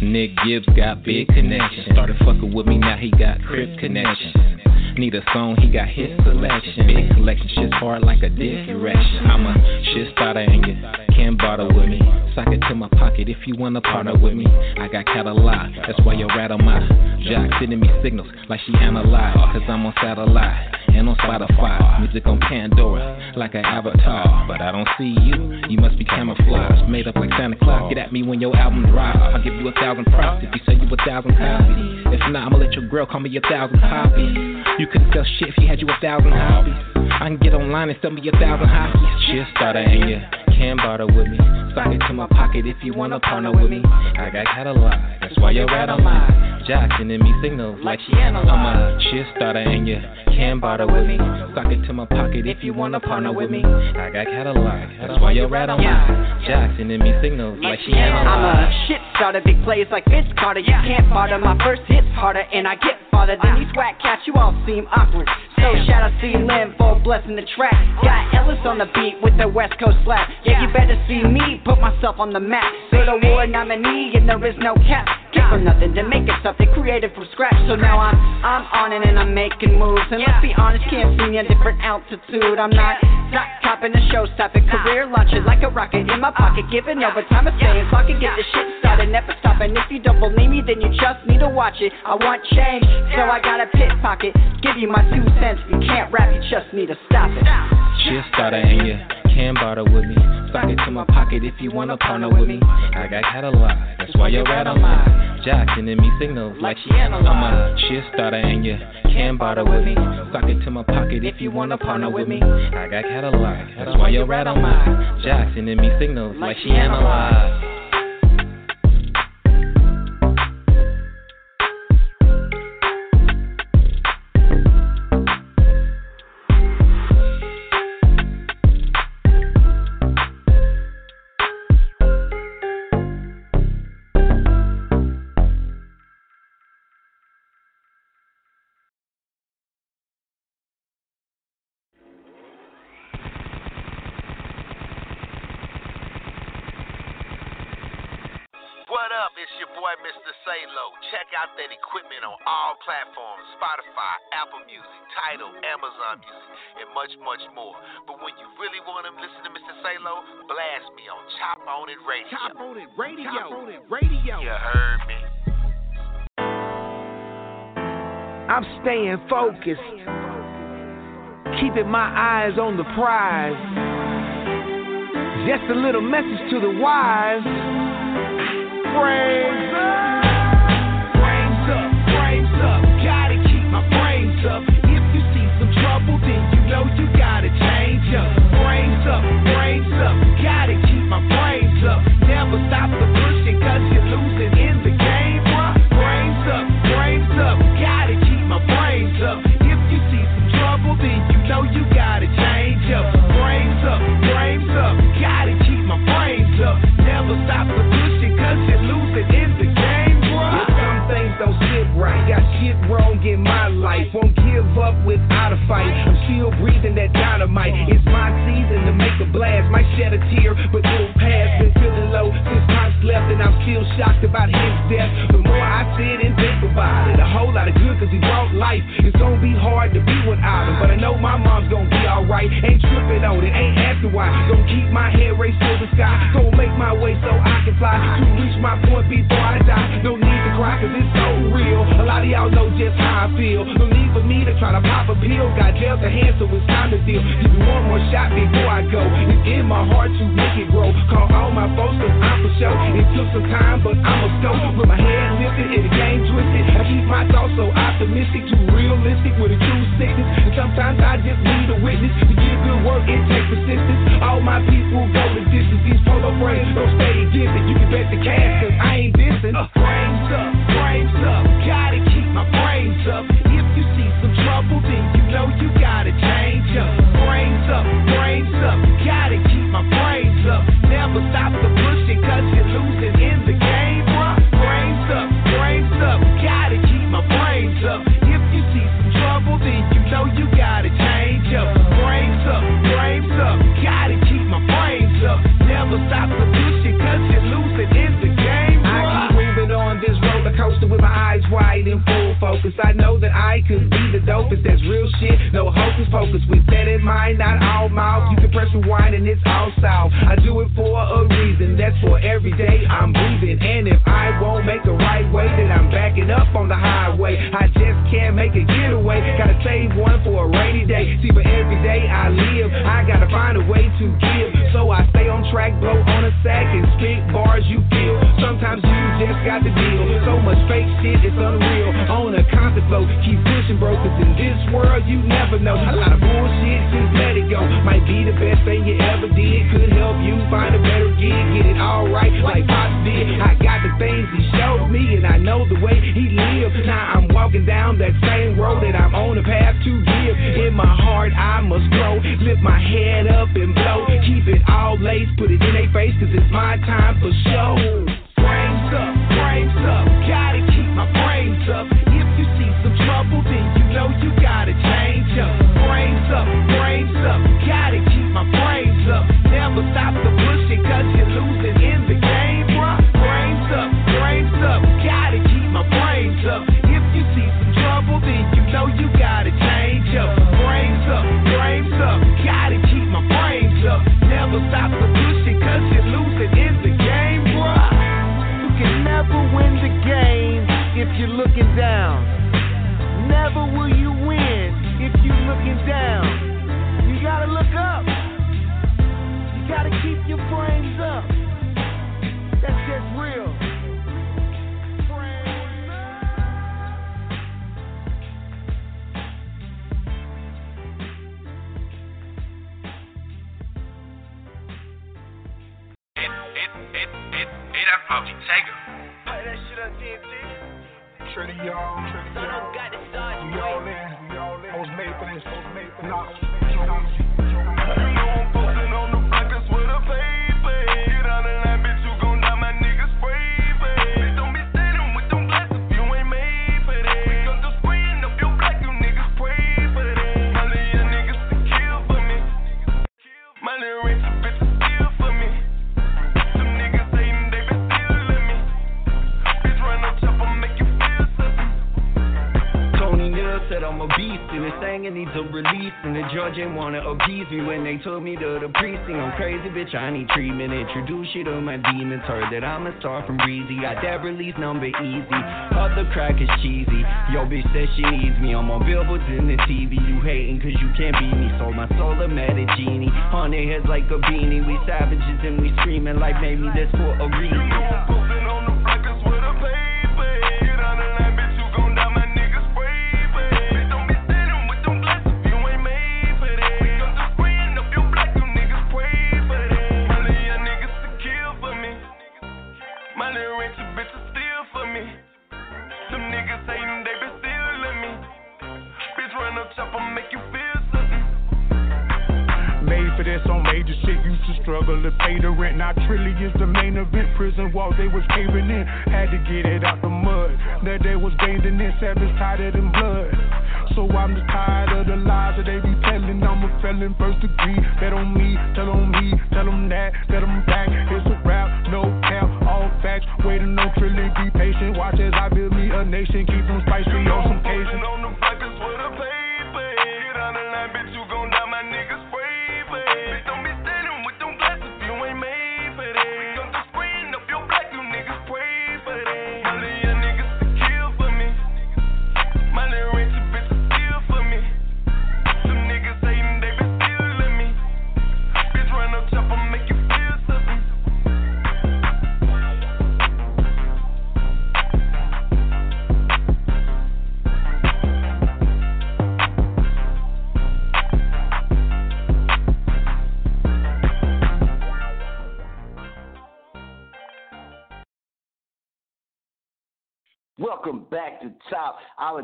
Nick Gibbs got big connections. Started fucking with me, now he got crib connections. Need a song, he got his selection. Big collection, shit's hard like a dick erection. I'm a shit starter and you can't bother with me. Sock it to my pocket if you wanna partner with me. I got catalog, that's why you're rattle my jock sending me signals like she analyzed. Cause I'm on satellite and on Spotify. Music on Pandora, like an avatar. But I don't see you, you must be camouflaged. Made up like Santa Claus. Get at me when your album drops. I'll give you a thousand props if you sell you a thousand copies. If not, I'ma let your girl call me a thousand copies. You couldn't sell shit if you had you a thousand hobbies. I can get online and sell me a thousand hobbies. Shit starter and you can barter with me. Sock it to my pocket if you wanna partner with me. I got catalog, that's why you're right on mine. Jack sending me signals like she analyzed. I'm a shit starter and you can barter with me. Sock it to my pocket if you wanna partner with me. I got catalog, that's why you're right on mine. Jack sending me signals like she I'm analyzed. a shit starter, big plays like Vince Carter. You can't barter my first hits harder, and I get farther than these whack cats. You all seem awkward. So shout out to Lynn for blessing the track. Got Ellis on the beat with the West Coast slap. Yeah, you better see me put myself on the map. Go to war nominee, and there is no cap. Get from nothing to make it something created from scratch. So now I'm I'm on it and I'm making moves. And let's be honest, can't see me at different altitude. I'm not not copping a show stopping career launching like a rocket in my pocket, uh. giving overtime a saying clock and get the shit started, never stopping. If you don't believe me, then you just need to watch it. I want change, so I got a pit pocket. Give you my two cents. If you can't rap, you just need to stop it. Shit starter and you can barter with me. Sock it to my pocket if you wanna partner with me. I got catalog, that's why you're right on mine. Jack sending me signals like she analyzed. I'm a shit starter and you can barter with me. Sock it to my pocket if you wanna partner with me. I got catalog, that's why you're right on mine. Jack sending me signals like she analyzed. Check out that equipment on all platforms Spotify, Apple Music, Tidal, Amazon Music, and much, much more. But when you really want to listen to Mr. Salo, blast me on Chop On It Radio. Chop On It Radio. Chop On It Radio. You heard me. I'm staying focused, keeping my eyes on the prize. Just a little message to the wise. Frames crazy when they told me to the precinct. I'm crazy, bitch. I need treatment. Introduce you to my demons. Heard that I'm a star from Breezy. Got that release number easy. Other crack is cheesy. Yo, bitch says she needs me. I'm on billboards in the TV. You hating cause you can't beat me. Sold my soul, I'm at a genie. On heads like a beanie. We savages and we screaming like maybe this for a reason.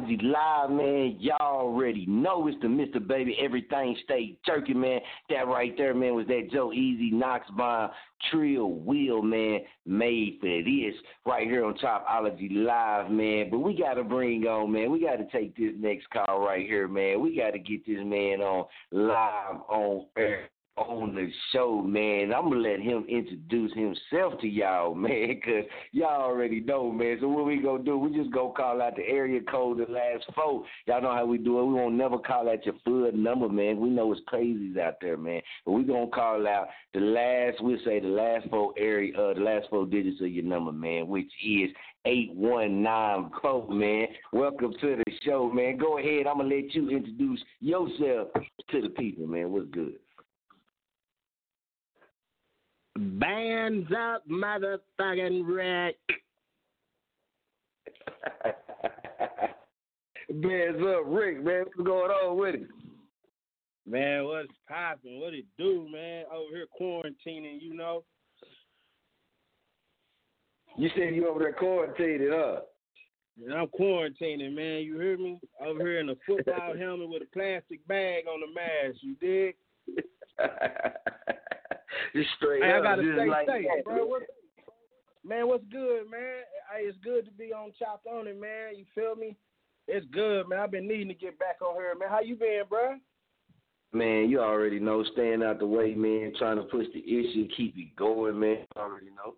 Prodigy Live, man. Y'all already know it's the Mr. Baby Everything stay Turkey, man. That right there, man, was that Joe Easy Knox by Trill Wheel, man, made for this right here on Chopology Live, man. But we got to bring on, man. We got to take this next call right here, man. We got to get this man on live on air on the show, man. I'm gonna let him introduce himself to y'all, man, cause y'all already know, man. So what we gonna do? We just go call out the area code, the last four. Y'all know how we do it. We won't never call out your full number, man. We know it's crazies out there, man. But we gonna call out the last. We will say the last four area, uh, the last four digits of your number, man, which is eight one nine four, man. Welcome to the show, man. Go ahead. I'm gonna let you introduce yourself to the people, man. What's good? Bands up, motherfucking Rick. Bands up, Rick, man. What's going on with it? Man, what's poppin'? What it do, man? Over here quarantining, you know. You said you over there quarantining, huh? And I'm quarantining, man. You hear me? Over here in a football helmet with a plastic bag on the mask. You dig? just straight hey, up. I gotta stay like safe, that. bro. What, man, what's good, man? Hey, it's good to be on Chop On It, man. You feel me? It's good, man. I've been needing to get back on here, man. How you been, bro? Man, you already know, staying out the way, man, trying to push the issue, keep it going, man. You already know.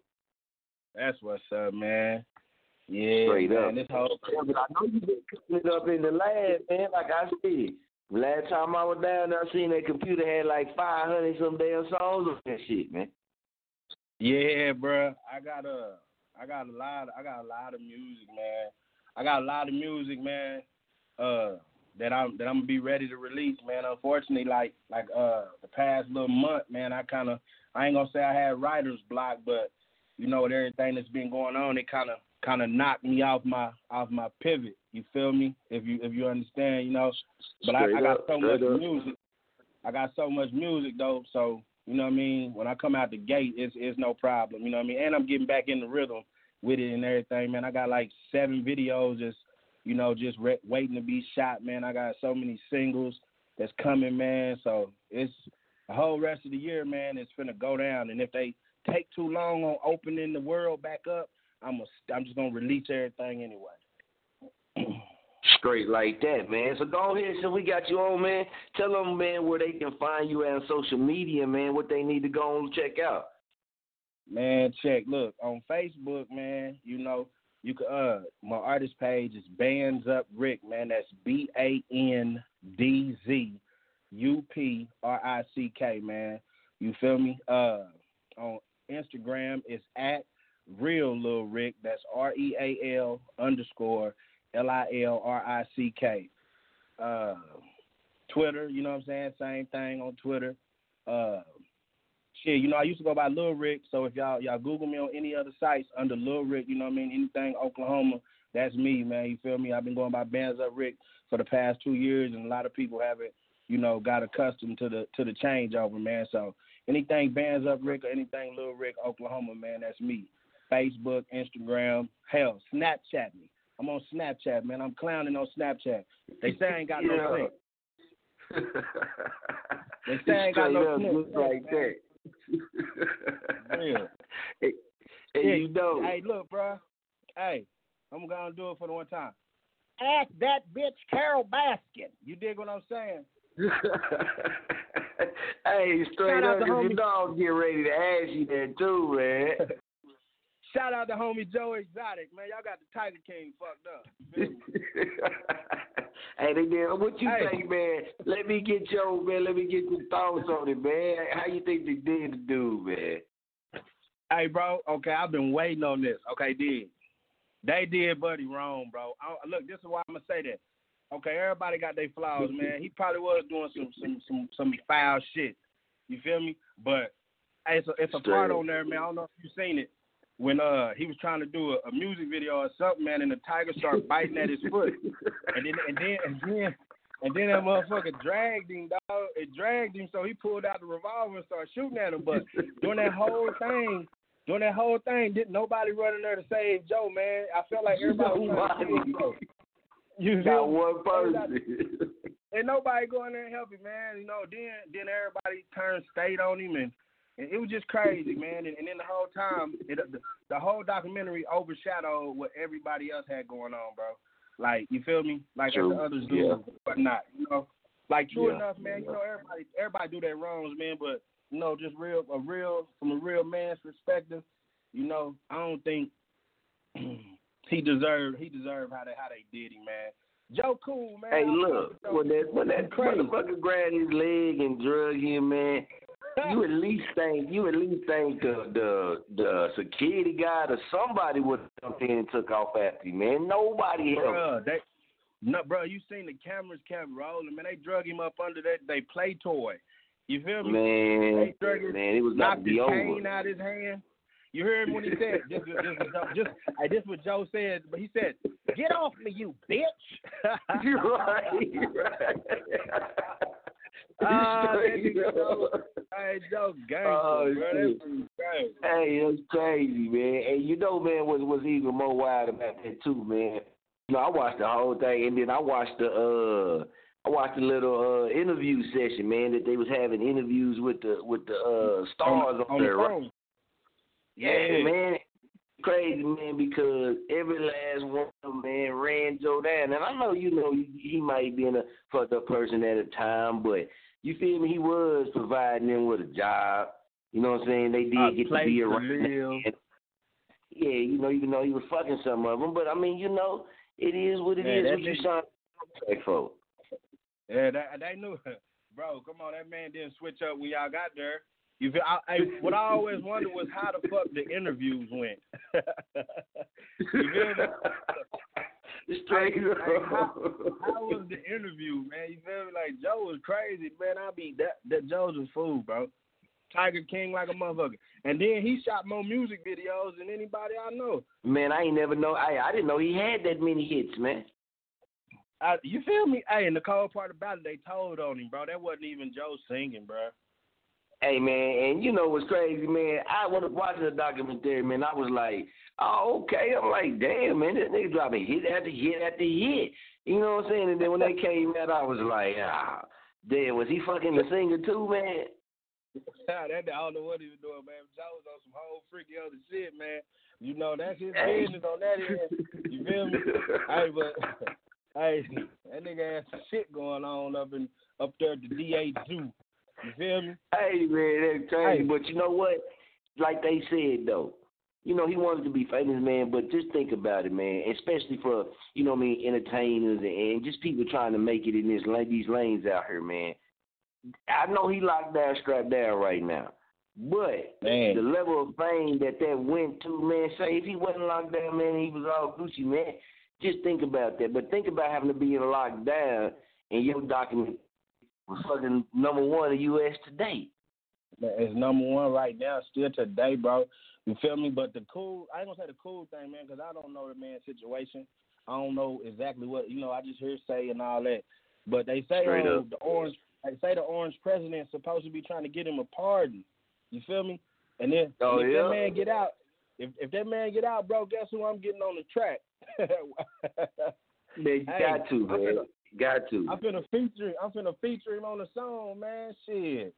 That's what's up, man. Yeah, Straight man, up. This whole I know you been cooking it up in the lab, man, like I said. Last time I was down there, I seen that computer had like 500 some damn songs on that shit, man. Yeah, bro. I got a, I got a lot. I got a lot of music, man. I got a lot of music, man. Uh, that I'm that I'm gonna be ready to release, man. Unfortunately, like like uh the past little month, man, I kind of I ain't gonna say I had writer's block, but you know with everything that's been going on, it kind of kind of knocked me off my off my pivot. You feel me? If you if you understand, you know. But I, I got up, so much up. music. I got so much music though, so you know what I mean. When I come out the gate, it's it's no problem. You know what I mean. And I'm getting back in the rhythm with it and everything, man. I got like seven videos just you know just re- waiting to be shot, man. I got so many singles that's coming, man. So it's the whole rest of the year, man. It's finna go down, and if they take too long on opening the world back up, I'm a, I'm just gonna release everything anyway. Straight like that, man. So go ahead, so we got you on, man. Tell them, man, where they can find you on social media, man, what they need to go and check out. Man, check. Look on Facebook, man. You know you can. Uh, my artist page is Bands Up Rick, man. That's B A N D Z U P R I C K, man. You feel me? Uh, on Instagram, it's at Real Lil Rick. That's R E A L underscore L I L R I C K. Uh, Twitter, you know what I'm saying? Same thing on Twitter. Uh, shit, you know, I used to go by Lil Rick, so if y'all y'all Google me on any other sites under Lil Rick, you know what I mean, anything Oklahoma, that's me, man. You feel me? I've been going by Bands Up Rick for the past two years, and a lot of people haven't, you know, got accustomed to the to the changeover, man. So anything Bands Up Rick or anything Lil Rick Oklahoma, man, that's me. Facebook, Instagram, hell, Snapchat me. I'm on Snapchat, man. I'm clowning on Snapchat. They say I ain't got no Yeah. They say I ain't got no just like that. Hey, hey, Yeah, you know. Hey, look, bro. Hey, I'm gonna do it for the one time. Ask that bitch Carole Baskin. You dig what I'm saying? hey, straight Shout up, you know I'm ready to ask you that too, man. Shout out to homie Joe Exotic, man. Y'all got the Tiger King fucked up. hey, they. What you Hey. think, man? Let me get your man. Let me get your thoughts on it, man. How you think they did the dude, man? Hey, bro. Okay, I've been waiting on this. Okay, did they did Buddy wrong, bro? I, look, this is why I'm gonna say that. Okay, everybody got their flaws, man. He probably was doing some some some some foul shit. You feel me? But hey, it's a, it's a part on there, man. I don't know if you've seen it. When uh he was trying to do a, a music video or something, man, and the tiger started biting at his foot, and then and then and then and then that motherfucker dragged him, dog. It dragged him, so he pulled out the revolver and started shooting at him. But during that whole thing, during that whole thing, didn't nobody run in there to save Joe, man. I felt like everybody was trying to. You Got one person. and nobody go in there and help him, man. You know, then then everybody turned state on him, and, and it was just crazy, man. And, and then the whole time, it, the, the whole documentary overshadowed what everybody else had going on, bro. Like, you feel me? Like True. the others do, Yeah. but not, you know. Like true Yeah. enough, man. You know, everybody everybody do their wrongs, man. But you know, just real a real from a real man's perspective, you know, I don't think he deserved he deserved how they how they did him, man. Joe Cool, man. Hey, look, fuck with Joe when that when that Crazy. motherfucker grabbed his leg and drug him, man, you at least think you at least think the the the security guard or somebody would have jumped in and took off after him, man. Nobody helped. Bruh, they, no, bro, you seen the cameras kept rolling, man. They drug him up under that they play toy. You feel me? Man, they drug man, it was knocked over. cane out his hand. You heard him when he said, "This, this, this, just, hey, this what Joe said." But he said, "Get off me, you bitch!" You're right, right. Nigga up. Joe, hey, Joe gangster, Oh, bro. That's crazy. Hey, that's crazy, man. And you know, man, what was even more wild about that too, man. You know, I watched the whole thing, and then I watched the uh, I watched the little uh interview session, man, that they was having interviews with the with the uh stars on, on, there. the right? phone. Yeah, man. Crazy man, because every last one of them, man, ran Joe down. And I know you know he, he might be in a fucked up person at a time, but you feel me? He was providing them with a job. You know what I'm saying? They did get to be to around. live. Yeah, you know, even though he was fucking some of them, but I mean, you know, it is what it is. What you signed contract for? Yeah, that, they knew, bro. Come on, that man didn't switch up when y'all got there. You feel? I, I, what I always wondered was how the fuck the interviews went. you feel me? Straight Hey, hey, how, how was the interview, man? You feel me? Like Joe was crazy, man. I be that that Joe's a fool, bro. Tiger King like a motherfucker, and then he shot more music videos than anybody I know. Man, I ain't never know. I I didn't know he had that many hits, man. I, you feel me? Hey, and the cold part about it, they told on him, bro. That wasn't even Joe singing, bro. Hey man, and you know what's crazy, man? I was watching the documentary, man. I was like, oh okay. I'm like, damn, man, this nigga dropping hit after hit after hit. You know what I'm saying? And then when they came out, I was like, ah, damn, was he fucking the singer too, man? that I don't know what he was doing, man. Joe was on some whole freaky other shit, man. You know that's his Hey. business on that end. You feel me? hey, but hey, that nigga had some shit going on up in up there at the DA zoo. You feel me? Hey man, that's crazy. Hey. But you know what? Like they said though, you know he wanted to be famous, man. But just think about it, man. Especially for you know what I mean entertainers and, and just people trying to make it in this lane, these lanes out here, man. I know he locked down, strapped down right now. But Man. the level of fame that that went to, man, say if he wasn't locked down, man, he was all Gucci, man. Just think about that. But think about having to be in locked down and your document was fucking number one in the U.S. today. Man, It's number one right now, still today, bro. You feel me? But the cool, I ain't gonna say the cool thing, man, because I don't know the man's situation. I don't know exactly what you know. I just hear say and all that. But they say oh, the orange, they say the orange president's supposed to be trying to get him a pardon. You feel me? And then Oh, and if yeah? that man get out, if if that man get out, bro, guess who I'm getting on the track? Man, you Hey, got to, I'm man. Got to. I'm finna feature. I'm finna feature him on the song, man. Shit.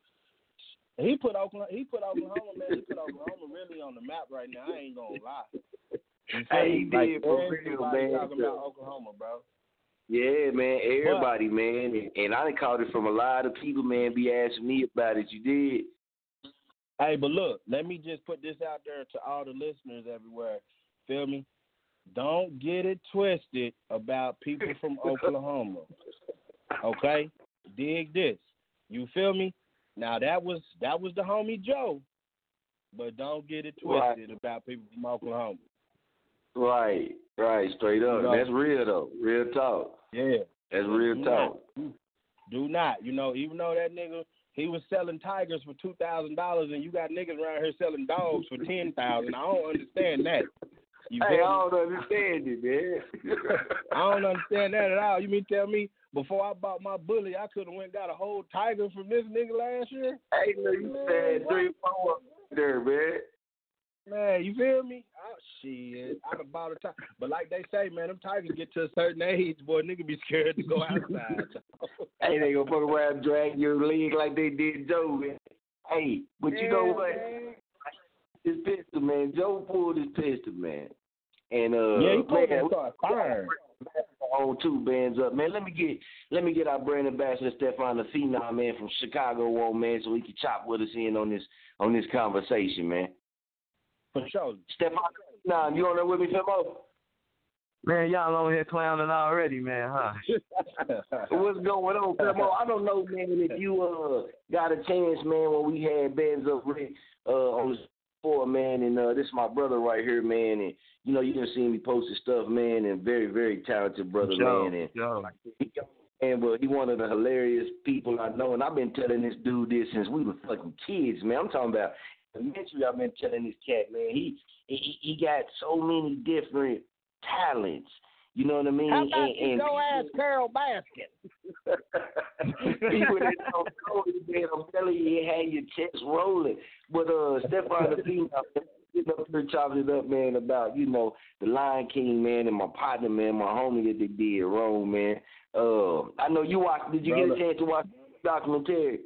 He put Oklahoma. He put Oklahoma, man. He put Oklahoma really on the map right now. I ain't gonna lie. You Hey, he Like, did for real, man. talking about Oklahoma, bro. Yeah, man. Everybody, man. And, and I done caught it from a lot of people, man. Be asking me about it. You did. Hey, but look, let me just put this out there to all the listeners everywhere. Feel me? Don't get it twisted about people from Oklahoma. Okay? Dig this. You feel me? Now that was that was the homie Joe. But don't get it Right. twisted about people from Oklahoma. Right, right. Straight up. You know. That's real though. Real talk. Yeah. That's real Do talk. not. Do not. You know, even though that nigga he was selling tigers for two thousand dollars and you got niggas around here selling dogs for ten thousand. I don't understand that. You Hey, I don't understand it, man. I don't understand that at all. You mean tell me before I bought my bully, I could have went and got a whole tiger from this nigga last year? Hey, no, you Man, said what? three, four there, man. Man, you feel me? Oh shit, I'd have bought a tiger. But like they say, man, them tigers get to a certain age, boy, nigga be scared to go outside. Hey, they gonna fuck around drag your leg like they did Joe, man. Hey, but you know Yeah, what? man. His pistol, man. Joe pulled his pistol, man. And uh, yeah, he pulled man, that car fire. on too, bands up, man. Let me get let me get our brand ambassador Stefan the Phenom, man, from Chicago on, man, so he can chop with us in on this on this conversation, man. For sure. Stefan Phenom, you on there with me, Femo? Man, y'all on here clowning already, man, huh? What's going on, Femo? I don't know, man, if you uh got a chance, man, when we had bands up Rick uh on man, and uh this is my brother right here, man, and you know you done see me posting stuff, man, and very, very talented brother, Yo, man, and yo. and but he one of the hilarious people I know, and I've been telling this dude this since we were fucking kids, man. I'm talking about elementary. I've been telling this cat, man. He he, he got so many different talents. You know what I mean? How about and, you and go ask Carole Baskin? people that don't know it, man, I'm telling you, you had your chest rolling. But uh, Stefan the Phenom, getting up here chopping it up, man, about you know the Lion King, man, and my partner, man, my homie that they did wrong, man. Uh, I know you watched. Did you get a chance to watch the documentary?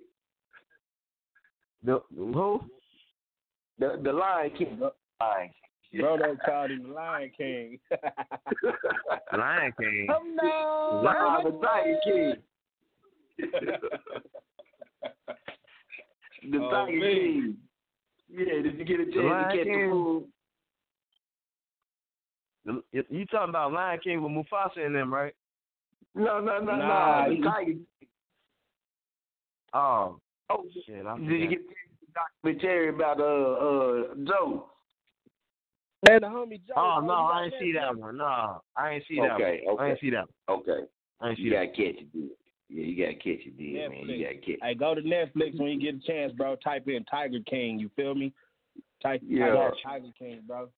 The who? The the Lion King. Lion King. Bro, they called him Lion King. Lion King. no. Nah, the Tiger King. the Oh, man. King. Yeah, did you get a chance to catch the King. The- You you talking about Lion King with Mufasa in them, right? No, no, no, Nah, no. Tiger. Oh, Oh, shit, I did you get the documentary about uh uh Joe? Man, the homie Joe. Oh no, I got ain't see that one. No, I ain't see that Okay, one. I okay. ain't see that. One. Okay. I ain't see You that. gotta catch it, dude. Yeah, you gotta catch it, dude, man. You gotta catch. Hey, go to Netflix when you get a chance, bro. Type in Tiger King. You feel me? Type, Yeah. type in Tiger King, bro.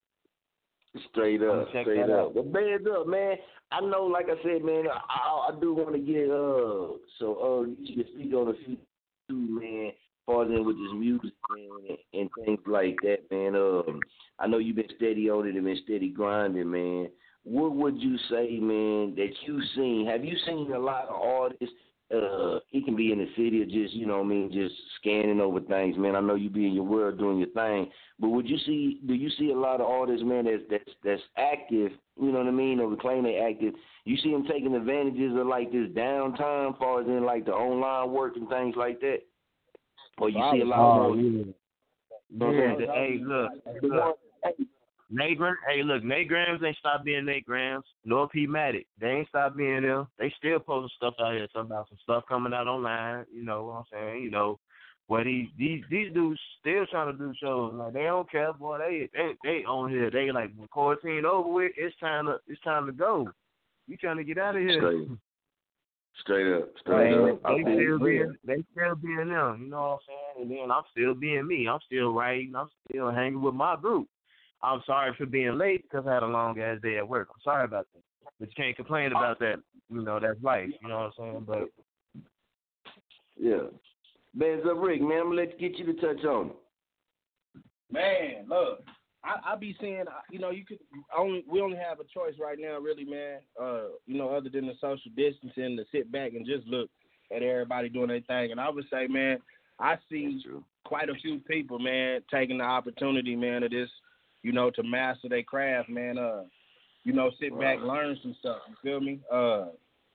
Straight up, straight up. out. But bands up, man. I know, like I said, man. I, I, I do want to get uh, so uh, you can speak on a few too, man. Far in with this music, man, and, things like that, man. Um, I know you've been steady on it and been steady grinding, man. What would you say, man, that you've seen? Have you seen a lot of artists? Uh, it can be in the city or just, you know I mean, just scanning over things, man. I know you be in your world doing your thing, but would you see? Do you see a lot of artists, man, that's that's that's active? You know what I mean, or claim they active? You see them taking advantages of like this downtime, far as in like the online work and things like that. Or you see a lot Oh, of yeah. You know what I'm Yeah, hey, look, The look. hey, Nate Gram, hey, look, Nate Grams ain't stopped being Nate Grams, nor P Matic. They ain't stopped being them. They still posting stuff out here, something about some stuff coming out online. You know what I'm saying? You know, what these these these dudes still trying to do shows. Like they don't care, boy. They they they on here. They like when quarantine over with, it's time to it's time to go. You trying to get out of here? Straight, straight up, straight They, up. They still you. being they still being them, you know what I'm saying? And then I'm still being me. I'm still writing. I'm still hanging with my group. I'm sorry for being late because I had a long ass day at work. I'm sorry about that. But you can't complain about that. You know, that's life. You know what I'm saying? But Yeah. Bands up, Rick, man. I'm gonna let get you to touch on. Man, look, I, I be saying, you know, you could only we only have a choice right now, really, man. Uh, you know, other than the social distancing, to sit back and just look at everybody doing their thing. And I would say, man, I see quite a few people, man, taking the opportunity, man, of this, you know, to master their craft, man. Uh, you know, sit back, learn some stuff. You feel me? Uh,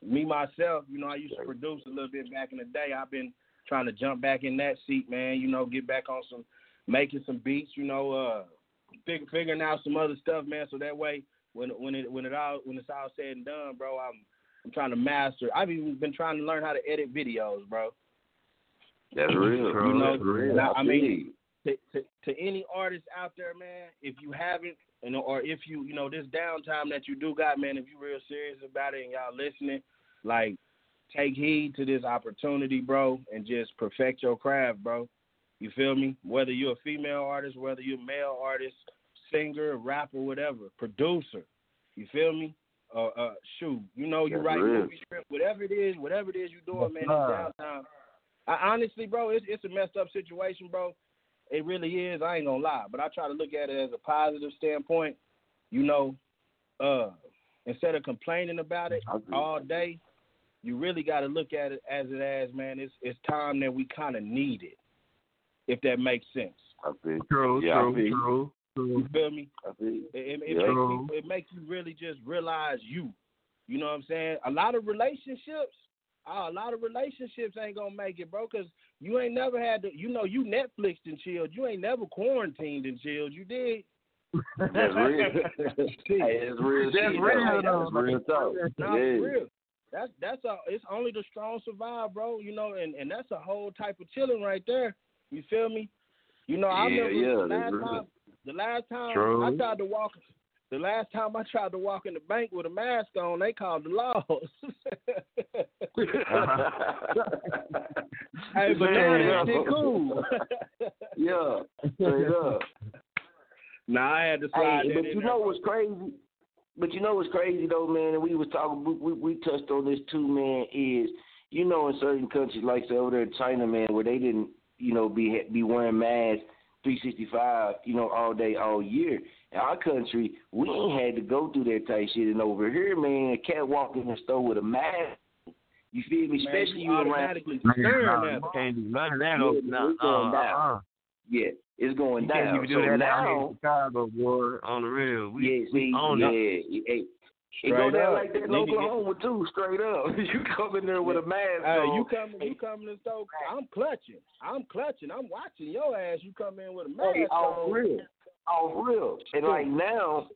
me myself, you know, I used to produce a little bit back in the day. I've been trying to jump back in that seat, man. You know, get back on some making some beats. You know, uh, fig- figuring out some other stuff, man. So that way, when when it when it all when it's all said and done, bro, I'm I'm trying to master. I've even been trying to learn how to edit videos, bro. That's real. You know, That's real. now, I I mean, to, to to any artist out there, man, if you haven't, you know, or if you, you know, this downtime that you do got, man, if you real serious about it and y'all listening, like, take heed to this opportunity, bro, and just perfect your craft, bro. You feel me? Whether you're a female artist, whether you're a male artist, singer, rapper, whatever, producer. You feel me? Uh, uh, shoot, you know, you write movie script, whatever it is, whatever it is you doing, man, Yes, it's downtime. I honestly, bro, it's it's a messed up situation, bro. It really is. I ain't gonna lie, but I try to look at it as a positive standpoint. You know, uh, instead of complaining about it all day, you really got to look at it as it as, man. It's it's time that we kind of need it, if that makes sense. I feel true, Yeah, I true, feel you. true, You feel me? I feel you. It, it, it Yeah. makes you, it makes you really just realize you. You know what I'm saying? A lot of relationships, uh, a lot of relationships ain't gonna make it, bro, because you ain't never had to. You know, you Netflixed and chilled. You ain't never quarantined and chilled. You did. That's real. hey, it's real. That's shit, real, though. That's real talk. Nah, yeah. real. That's that's a it's only the strong survive, bro. You know, and and that's a whole type of chilling right there. You feel me? You know, I Yeah, remember yeah, the last time the last time True. I tried to walk the last time I tried to walk in the bank with a mask on, they called the laws. hey, but now that shit cool. yeah, straight up. Nah, I had to slide Hey, but in you know what's crazy? But you know what's crazy though, man, and we was talking, we, we, we touched on this too, man. Is you know in certain countries like say over there in China, man, where they didn't, you know, be be wearing masks 365, you know, all day, all year. In our country, we ain't had to go through that type shit. And over here, man, a cat walk in the store with a mask. You feel me? Man, Especially you you around. automatically Nah, staring can't do none of that. Yeah, No, it's going uh, down. uh, Yeah, it's going you down. can't even do so that now, out here in Chicago, boy. On the real, we, yeah, see, we own yeah, it. yeah, it go down up. like that in Nigga get- Oklahoma too, straight up. you come in there with a mask Hey, on. you coming you coming in the store, I'm clutching. I'm clutching. I'm watching your ass. You come in with a mask Hey, off on. real, off real, and like now,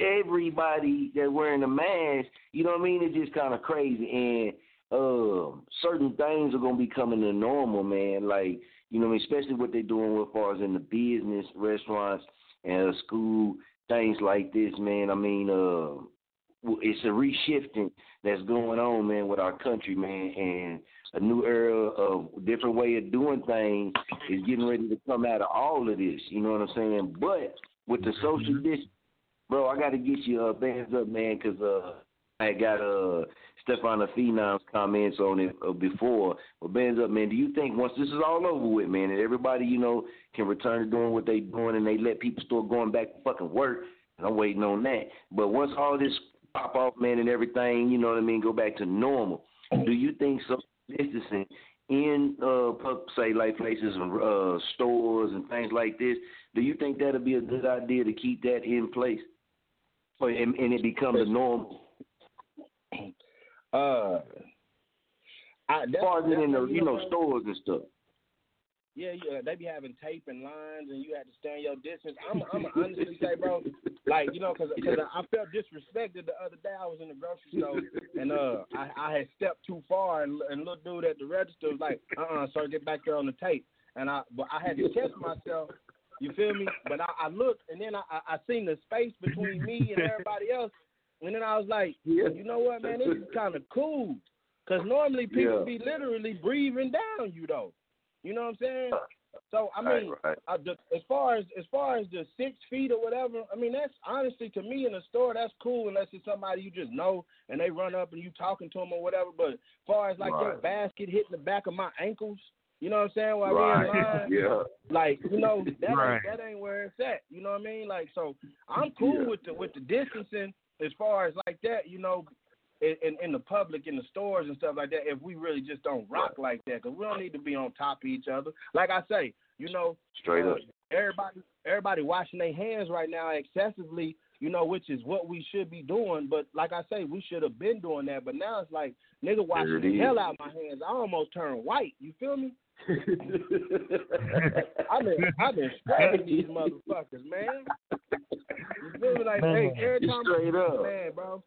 everybody that wearing a mask, you know what I mean? It's just kind of crazy, and um, certain things are gonna be coming to normal, man. Like you know, what I mean? especially what they're doing with far as in the business, restaurants, and school things like this, man. I mean, uh, it's a reshifting that's going on, man, with our country, man, and a new era of different way of doing things is getting ready to come out of all of this. You know what I'm saying? But with the social distance, bro, I got to get you uh, bands up, man, because uh, I got uh Stefano Phenom's comments on it uh, before. But bands up, man. Do you think once this is all over with, man, and everybody you know can return to doing what they doing, and they let people start going back to fucking work? And I'm waiting on that. But once all this pop off, man, and everything, you know what I mean, go back to normal. Do you think social distancing in uh say like places and uh stores and things like this, do you think that'll be a good idea to keep that in place? Or and, and it becomes a normal Uh, I, that's, as far as in the you know stores and stuff. Yeah, yeah, they be having tape and lines, and you had to stand your distance. I'm, I'm gonna honestly say, bro, like you know, cause, 'cause I felt disrespected the other day. I was in the grocery store, and uh, I, I had stepped too far, and, and little dude at the register was like, "Uh, uh sir, get back there on the tape." And I, but I had to test myself. You feel me? But I, I looked, and then I, I, I seen the space between me and everybody else, and then I was like, you know what, man, this is kind of cool, cause normally people Yeah. be literally breathing down you though. You know what I'm saying? So I mean, right. uh, the, as far as as far as the six feet or whatever, I mean that's honestly to me in the store that's cool unless it's somebody you just know and they run up and you talking to them or whatever. But as far as like your Right. basket hitting the back of my ankles, you know what I'm saying? While Right. line, Yeah. like you know that Right. ain't, that ain't where it's at. You know what I mean? Like so, I'm cool Yeah. with the with the distancing as far as like that. You know, in, in in the public, in the stores and stuff like that. If we really just don't rock like that, because we don't need to be on top of each other. Like I say, you know, Straight uh, up. everybody everybody washing their hands right now excessively. You know, which is what we should be doing. But like I say, we should have been doing that. But now it's like nigga washing the hell out of my hands. I almost turned white. You feel me? I've been I've been scrubbing these motherfuckers, man. You feel me? Like hey, every time Straight up. man, bro,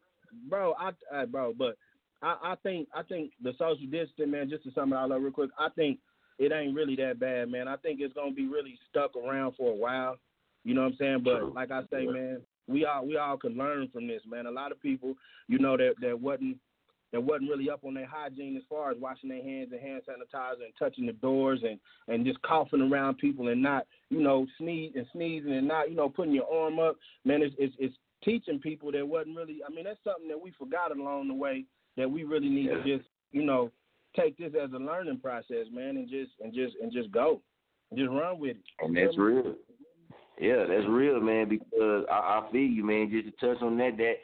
bro, I, I bro, but I, I think I think the social distancing, man. Just to sum it all up real quick, I think it ain't really that bad, man. I think it's gonna be really stuck around for a while. You know what I'm saying? But like I say, man, we all we all can learn from this, man. A lot of people, you know, that that wasn't that wasn't really up on their hygiene as far as washing their hands and hand sanitizer and touching the doors and and just coughing around people and not you know sneeze and sneezing and not you know putting your arm up. Man, it's it's, it's teaching people that wasn't really. I mean, that's something that we forgot along the way that we really need to just you know take this as a learning process, man, and just and just and just go, just run with it. And that's real. Yeah, that's real, man. Because I, I feel you, man. Just to touch on that, that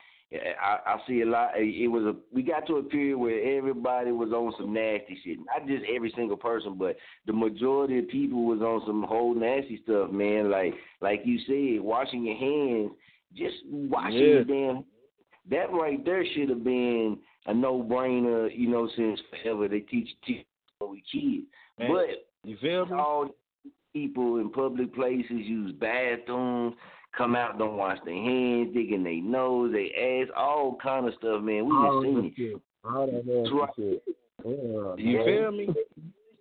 I, I see a lot. It was a we got to a period where everybody was on some nasty shit. Not just every single person, but the majority of people was on some whole nasty stuff, man. Like like you said, washing your hands, just washing Yeah. damn that right there should have been a no brainer, you know, since forever. They teach teach we kids. Man, but you feel me? all people in public places use bathrooms, come out, don't wash their hands, digging their nose, their ass, all kind of stuff, man. We just seen it. All that nasty Right. shit. Yeah, You man. feel me? Think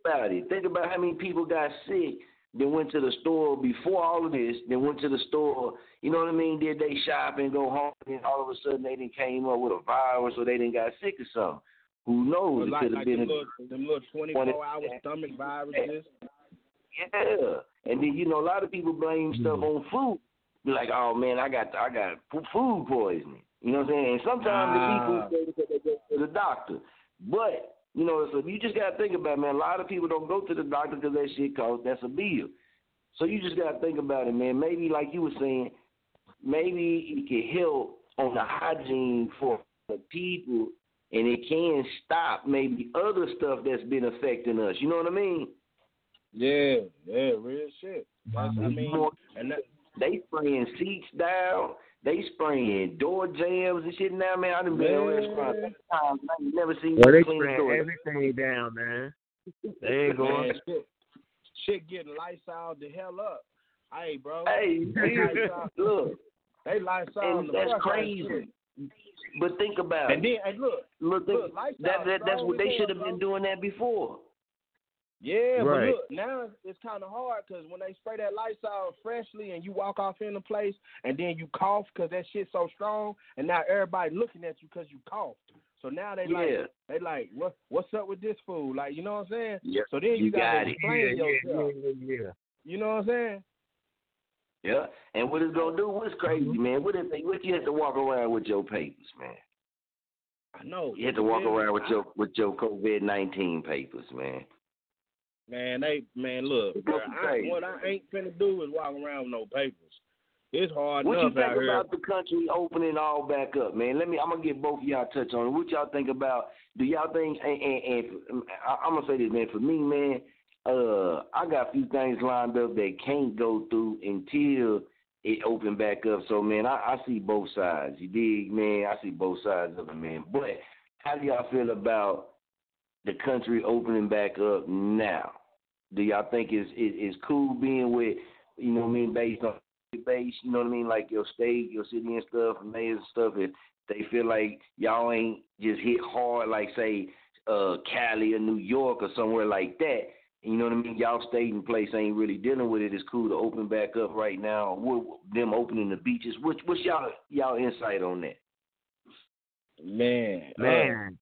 about it. Think about how many people got sick. Then went to the store before all of this. Then went to the store. You know what I mean? Did they shop and go home? And all of a sudden they didn't came up with a virus or they didn't got sick or something. Who knows? It like, could have like been them, a little, them little 24 hour stomach viruses. Yeah, and then you know a lot of people blame Mm-hmm. stuff on food. Be like, oh man, I got I got food poisoning. You know what I'm saying? And sometimes Ah. the people say because they go to the doctor, but you know, so you just gotta think about it, man. A lot of people don't go to the doctor because that shit costs that's a bill. So you just gotta think about it, man. Maybe like you were saying, maybe it can help on the hygiene for the people, and it can stop maybe other stuff that's been affecting us. You know what I mean? Yeah, yeah, real shit. That's, I mean, and that, They spraying seats down. They spraying door jams and shit now, man. I done been in restaurants many times. and I ain't never seen Well, they clean spraying door. everything down, man. They ain't going. shit, shit getting Lysol the hell up. Hey, bro. Hey, they Lysol, look, they Lysol and the that's fuck out of crazy. But think about And it. then, hey, look, look, look, think- that, that that's what they should have been doing that before. Yeah, Right. but look, now it's kind of hard because when they spray that Lysol freshly and you walk off in the place and then you cough because that shit's so strong, and now everybody looking at you because you coughed. So now they Yeah. like, they like, what what's up with this fool? Like, you know what I'm saying? Yeah, So then you, you gotta got it. explain Yeah, yeah, yourself. yeah, yeah. You know what I'm saying? Yeah. And what it's gonna do? What's crazy, Mm-hmm. man? What if they, what you have to walk around with your papers, man? I know. You have to walk around with your with your COVID nineteen papers, man. Man, they man, look, bro, I, what I ain't finna do is walk around with no papers. It's hard What you enough think out here. about the country opening all back up, man? Let me. I'm gonna get both of y'all touch on it. What y'all think about? Do y'all think? And, and, and I, I'm gonna say this, man. For me, man, uh, I got a few things lined up that can't go through until it open back up. So, man, I, I see both sides. You dig, man? I see both sides of it, man. But how do y'all feel about the country opening back up now? Do y'all think it's it, it's cool being with you know what I mean based on base, you know what I mean, like your state, your city and stuff, and mayors and stuff, if they feel like y'all ain't just hit hard like say uh Cali or New York or somewhere like that, you know what I mean, y'all state and place ain't really dealing with it. It's cool to open back up right now. What, them opening the beaches. What, what's y'all y'all insight on that? Man, uh, Man.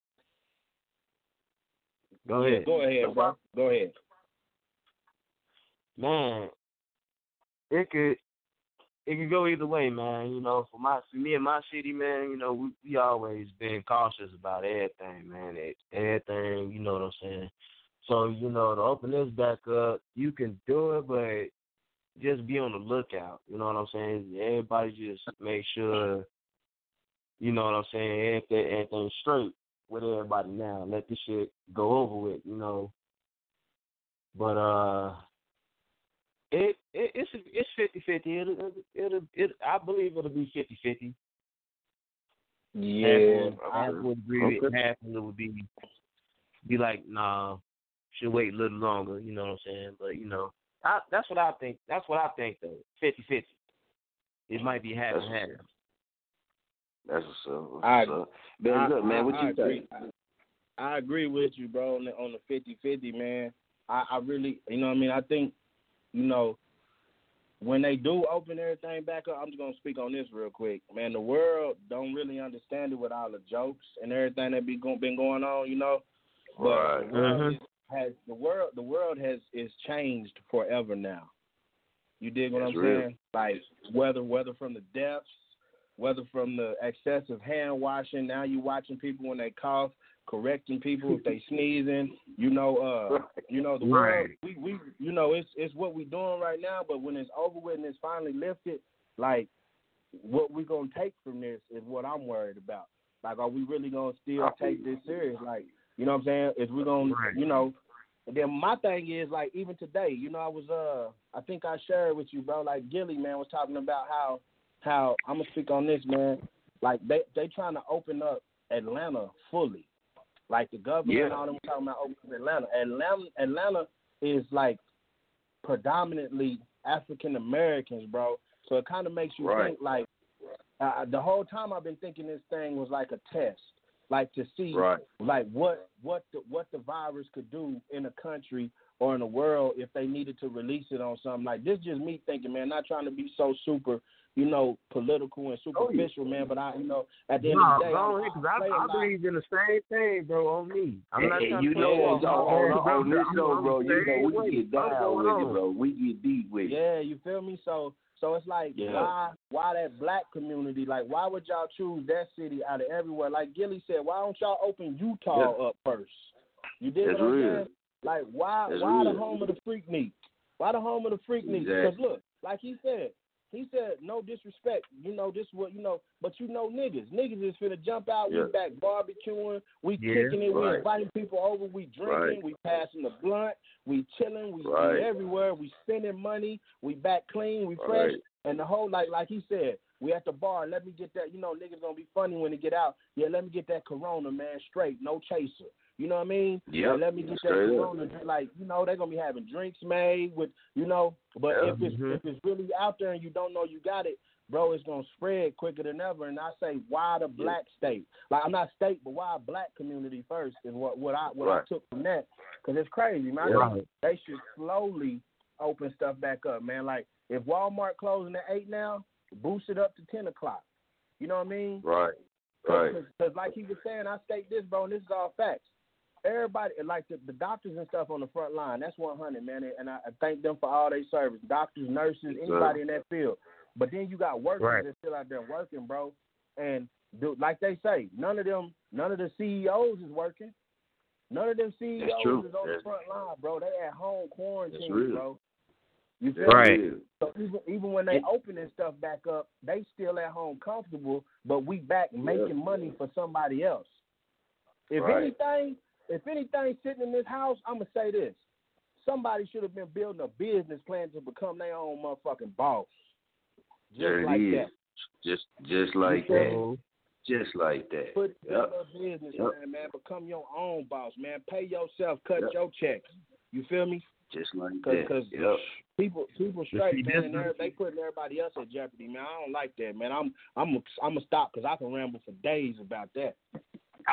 Go ahead. go ahead, bro. Go ahead. Man, it could it could go either way, man. You know, for my for me and my city, man, you know, we we always been cautious about everything, man. Everything, you know what I'm saying. So, you know, to open this back up, you can do it, but just be on the lookout. You know what I'm saying? Everybody just make sure, you know what I'm saying, everything, everything's straight with everybody now. Let this shit go over with, you know. But uh it, it it's it's fifty fifty. It'll, it'll, it'll it I believe it'll be fifty fifty. Yeah, half would agree with Okay. half of it would be be like, nah, should wait a little longer, you know what I'm saying? But you know, I, that's what I think. That's what I think though. Fifty fifty. It might be half and half. That's what's up. What's I, up. Ben, I- look, man, what I you agree. think? I agree with you, bro, on the on the fifty fifty, man. I, I really you know what I mean, I think, you know, when they do open everything back up, I'm just gonna speak on this real quick. Man, the world don't really understand it with all the jokes and everything that be go, been going on, you know. But Right. the world Mhm. is, has the world the world has is changed forever now. You dig what That's I'm real. saying? Like whether whether from the deaths, whether from the excessive hand washing, now you watching people when they cough, correcting people if they sneezing. You know, uh, you know the world. We we you know it's it's what we doing right now. But when it's over with and it's finally lifted, like what we gonna take from this is what I'm worried about. Like, are we really gonna still take this serious? Like, you know what I'm saying? Is we gonna, you know? And then my thing is like even today, you know, I was uh, I think I shared with you, bro. Like Gilly man was talking about how how I'm gonna speak on this, man. like they they trying to open up Atlanta fully. Like the government Yeah. and all them talking about opening Atlanta. Atlanta Atlanta is like predominantly African Americans, bro. So it kind of makes you Right. think like uh, the whole time I've been thinking this thing was like a test, like to see Right. like what what the what the virus could do in a country or in the world if they needed to release it on something like this. Just me thinking, man, not trying to be so super, you know, political and oh, superficial, man. But I, you know, at the end Nah, of the day, go I'm- ahead, 'cause I I, play a I lot. believe in the same thing, bro. On me, I'm not Hey, you know, on, it, on, bro. on, on this show, bro, the you know we can way. get What's down going with it, on? bro. We get deep with it. Yeah, you feel me? So so it's like Yeah. why why that black community? Like why would y'all choose that city out of everywhere? Like Gilly said, why don't y'all open Utah Yeah. up first? You did That's what I'm real. saying? Like why That's why the home of the freak meat? Why the home of the freak meat? Because Exactly. look, like he said, he said no disrespect. You know this what you know, but you know niggas. Niggas is finna jump out. Yeah. We back barbecuing. We Yeah, kicking it. We inviting people over. We drinking. Right. We passing the blunt. We chilling. We, Right. we everywhere. We spending money. We back clean. We fresh. Right. And the whole like like he said, we at the bar. Let me get that. You know, niggas gonna be funny when they get out. Yeah, let me get that Corona, man, straight, no chaser. You know what I mean? Yeah, let me get that. Corona. Like you know, they're gonna be having drinks made with you know. But Yeah. if it's Mhm. if it's really out there and you don't know you got it, bro, it's gonna spread quicker than ever. And I say, why the black state? Like I'm not state, but why black community first is what what I what I took from that. Cause it's crazy, man. I Yeah. They should slowly open stuff back up, man. Like if Walmart closing at eight now, boost it up to ten o'clock. You know what I mean? Right. Right. Because like he was saying, I state this, bro, and this is all facts. Everybody, like the, the doctors and stuff on the front line, that's 100, man. And I, I thank them for all their service. Doctors, nurses, anybody in that field. But then you got workers Right. that's still out there working, bro. And do, like they say, none of them, none of the CEOs is working. None of them CEOs is on the That's- front line, bro. They at home quarantined, bro. You feel Right. me? So even even when they opening stuff back up, they still at home comfortable, but we back making money for somebody else. If Right. anything, if anything sitting in this house, I'm gonna say this: somebody should have been building a business plan to become their own motherfucking boss. Just There like is. that. Just just like feel that. me? Just like that. Put Yep. a business Yep. plan, man. Become your own boss, man. Pay yourself, cut Yep. your checks. You feel me? Just like Cause, that. cause Yep. people, people see, straight, man, and they're- they putting everybody else at jeopardy, man. I don't like that, man. I'm, I'm, I'm gonna stop because I can ramble for days about that.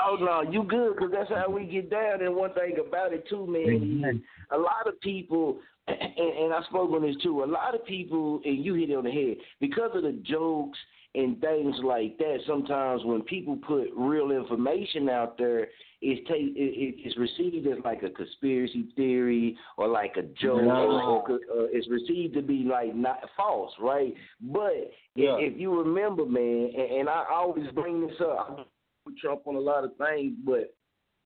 Oh no, you good? Cause that's how we get down. And one thing about it too, man, a lot of people, and, and I spoke on this too. A lot of people, and you hit it on the head because of the jokes and things like that. Sometimes when people put real information out there, it's take it, it- it's received as like a conspiracy theory or like a joke, or, or uh, it's received to be like not false, right? But Yeah. if, if you remember, man, and, and I always bring this up. With Trump on a lot of things, but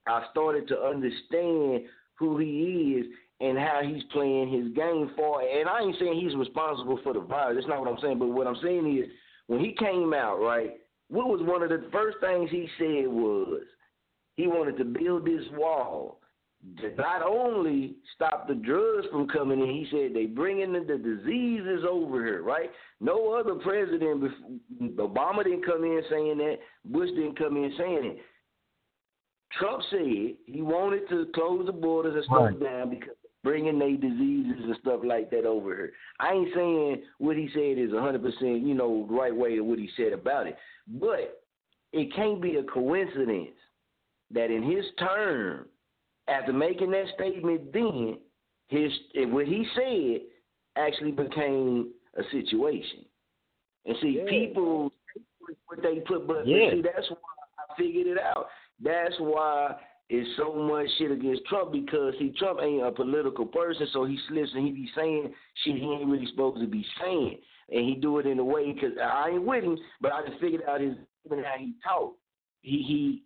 I started to understand who he is and how he's playing his game for. And I ain't saying he's responsible for the virus. That's not what I'm saying. But what I'm saying is, when he came out, right, what was one of the first things he said was he wanted to build this wall to not only stop the drugs from coming in. He said they bringing the, the diseases over here, right? No other president, before, Obama didn't come in saying that. Bush didn't come in saying it. Trump said he wanted to close the borders and stuff Right. down because bringing their diseases and stuff like that over here. I ain't saying what he said is 100%, you know, right way of what he said about it. But it can't be a coincidence that in his term, after making that statement then, his what he said actually became a situation. And see, people what they put, but, but Yeah. see, that's why I figured it out. That's why it's so much shit against Trump because he Trump ain't a political person, so he slips and he be saying shit he ain't really supposed to be saying, and he do it in a way because I ain't with him, but I just figured out his even how he talk. He he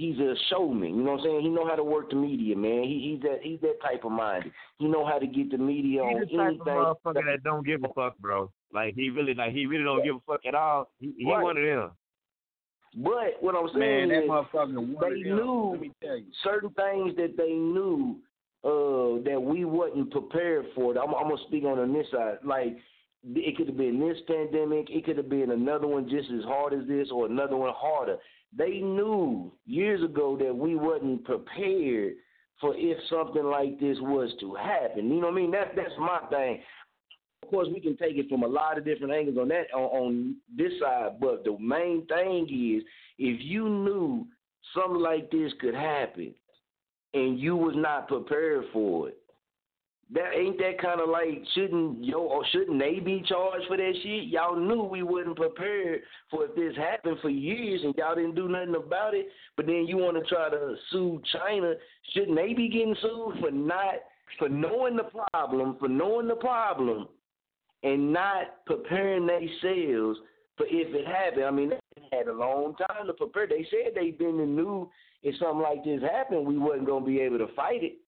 he's a showman. You know what I'm saying? He know how to work the media, man. He he's that he's that type of minded. He know how to get the media He on the type anything. of motherfucker that don't give a fuck, bro. Like he really, like he really don't give a fuck at all. He, he Right. one of them. But what I'm Man, saying that is motherfucker they of knew Let me tell you. certain things that they knew uh, that we wasn't prepared for. I'm, I'm gonna speak on on this side. Like it could have been this pandemic. It could have been another one just as hard as this, or another one harder. They knew years ago that we wasn't prepared for if something like this was to happen. You know what I mean? That's that's my thing. Of course, we can take it from a lot of different angles on that on, on this side, but the main thing is if you knew something like this could happen and you was not prepared for it, that ain't that kind of like shouldn't yo or shouldn't they be charged for that shit? Y'all knew we wasn't prepared for if this happened for years and y'all didn't do nothing about it. But then you want to try to sue China? Shouldn't they be getting sued for not for knowing the problem, for knowing the problem, and not preparing themselves for if it happened? I mean, they had a long time to prepare. They said they been and knew if something like this happened, we wasn't gonna be able to fight it.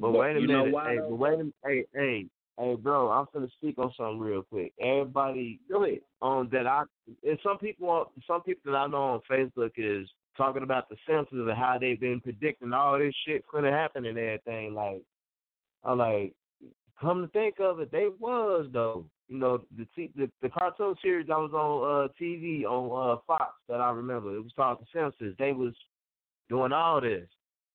But, But wait a minute, hey, but wait a minute, hey, hey, hey, bro, I'm gonna speak on something real quick. Everybody, go ahead. On that, I and some people, on some people that I know on Facebook is talking about the Simpsons and how they've been predicting all this shit gonna happen and everything. Like, I'm like, come to think of it, they was though. You know, the t- the, the cartoon series that was on uh TV on uh Fox that I remember, it was called The Simpsons. They was doing all this.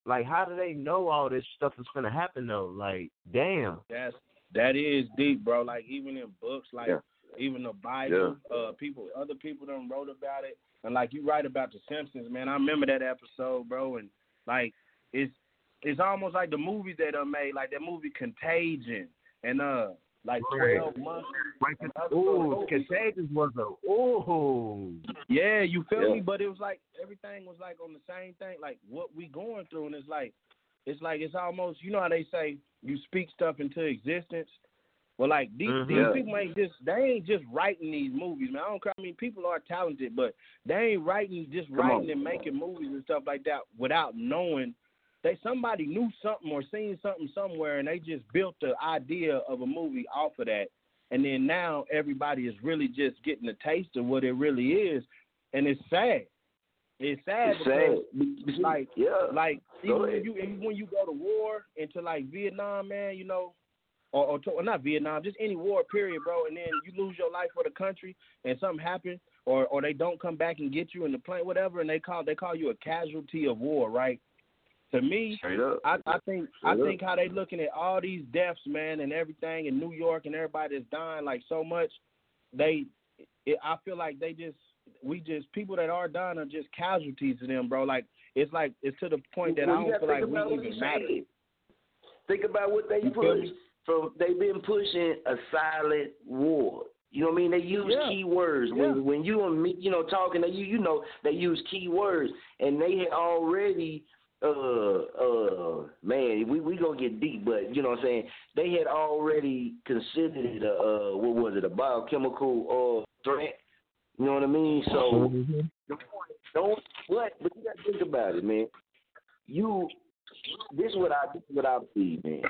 Like, how do they know all this stuff is gonna happen though? Like, damn. That's that is deep, bro. Like even in books, like Yeah. even the Bible, uh, people, other people done wrote about it, and like you write about the Simpsons, man. I remember that episode, bro, and like it's it's almost like the movies that are made, like that movie Contagion, and uh, like Right. Twelve Months. Ooh, Contagious was a ooh. Yeah, you feel Yeah. me? But it was like everything was like on the same thing, like what we going through, and it's like, it's like it's almost, you know how they say you speak stuff into existence. Well, like these Mhm. these people ain't just they ain't just writing these movies, man. I don't care. I mean, people are talented, but they ain't writing just Come writing on. and making movies and stuff like that without knowing. They somebody knew something or seen something somewhere, and they just built the idea of a movie off of that. And then now everybody is really just getting a taste of what it really is, and it's sad. It's sad It's because sad. like yeah, like even when you even when you go to war into like Vietnam, man, you know, or, or, to, or not Vietnam, just any war period, bro, and then you lose your life for the country and something happens, or or they don't come back and get you in the plane, whatever, and they call they call you a casualty of war, right? To me, I, I think I Straight up. think how they looking at all these deaths, man, and everything in New York and everybody that's dying like so much. They, it, I feel like they just we just people that are dying are just casualties to them, bro. Like it's like it's to the point that Well, I don't feel like we even matter. said. Think about what they You push. me? From they've been pushing a silent war. You know what I mean? They use Yeah. key words Yeah. when when you and me, you know, talking to you, you know, they use key words, and they had already, uh, uh, man, we we gonna get deep, but you know what I'm saying? They had already considered it a, uh, what was it, a biochemical uh threat. You know what I mean? So don't what, but you gotta think about it, man. You, this is what I this is what I believe, man.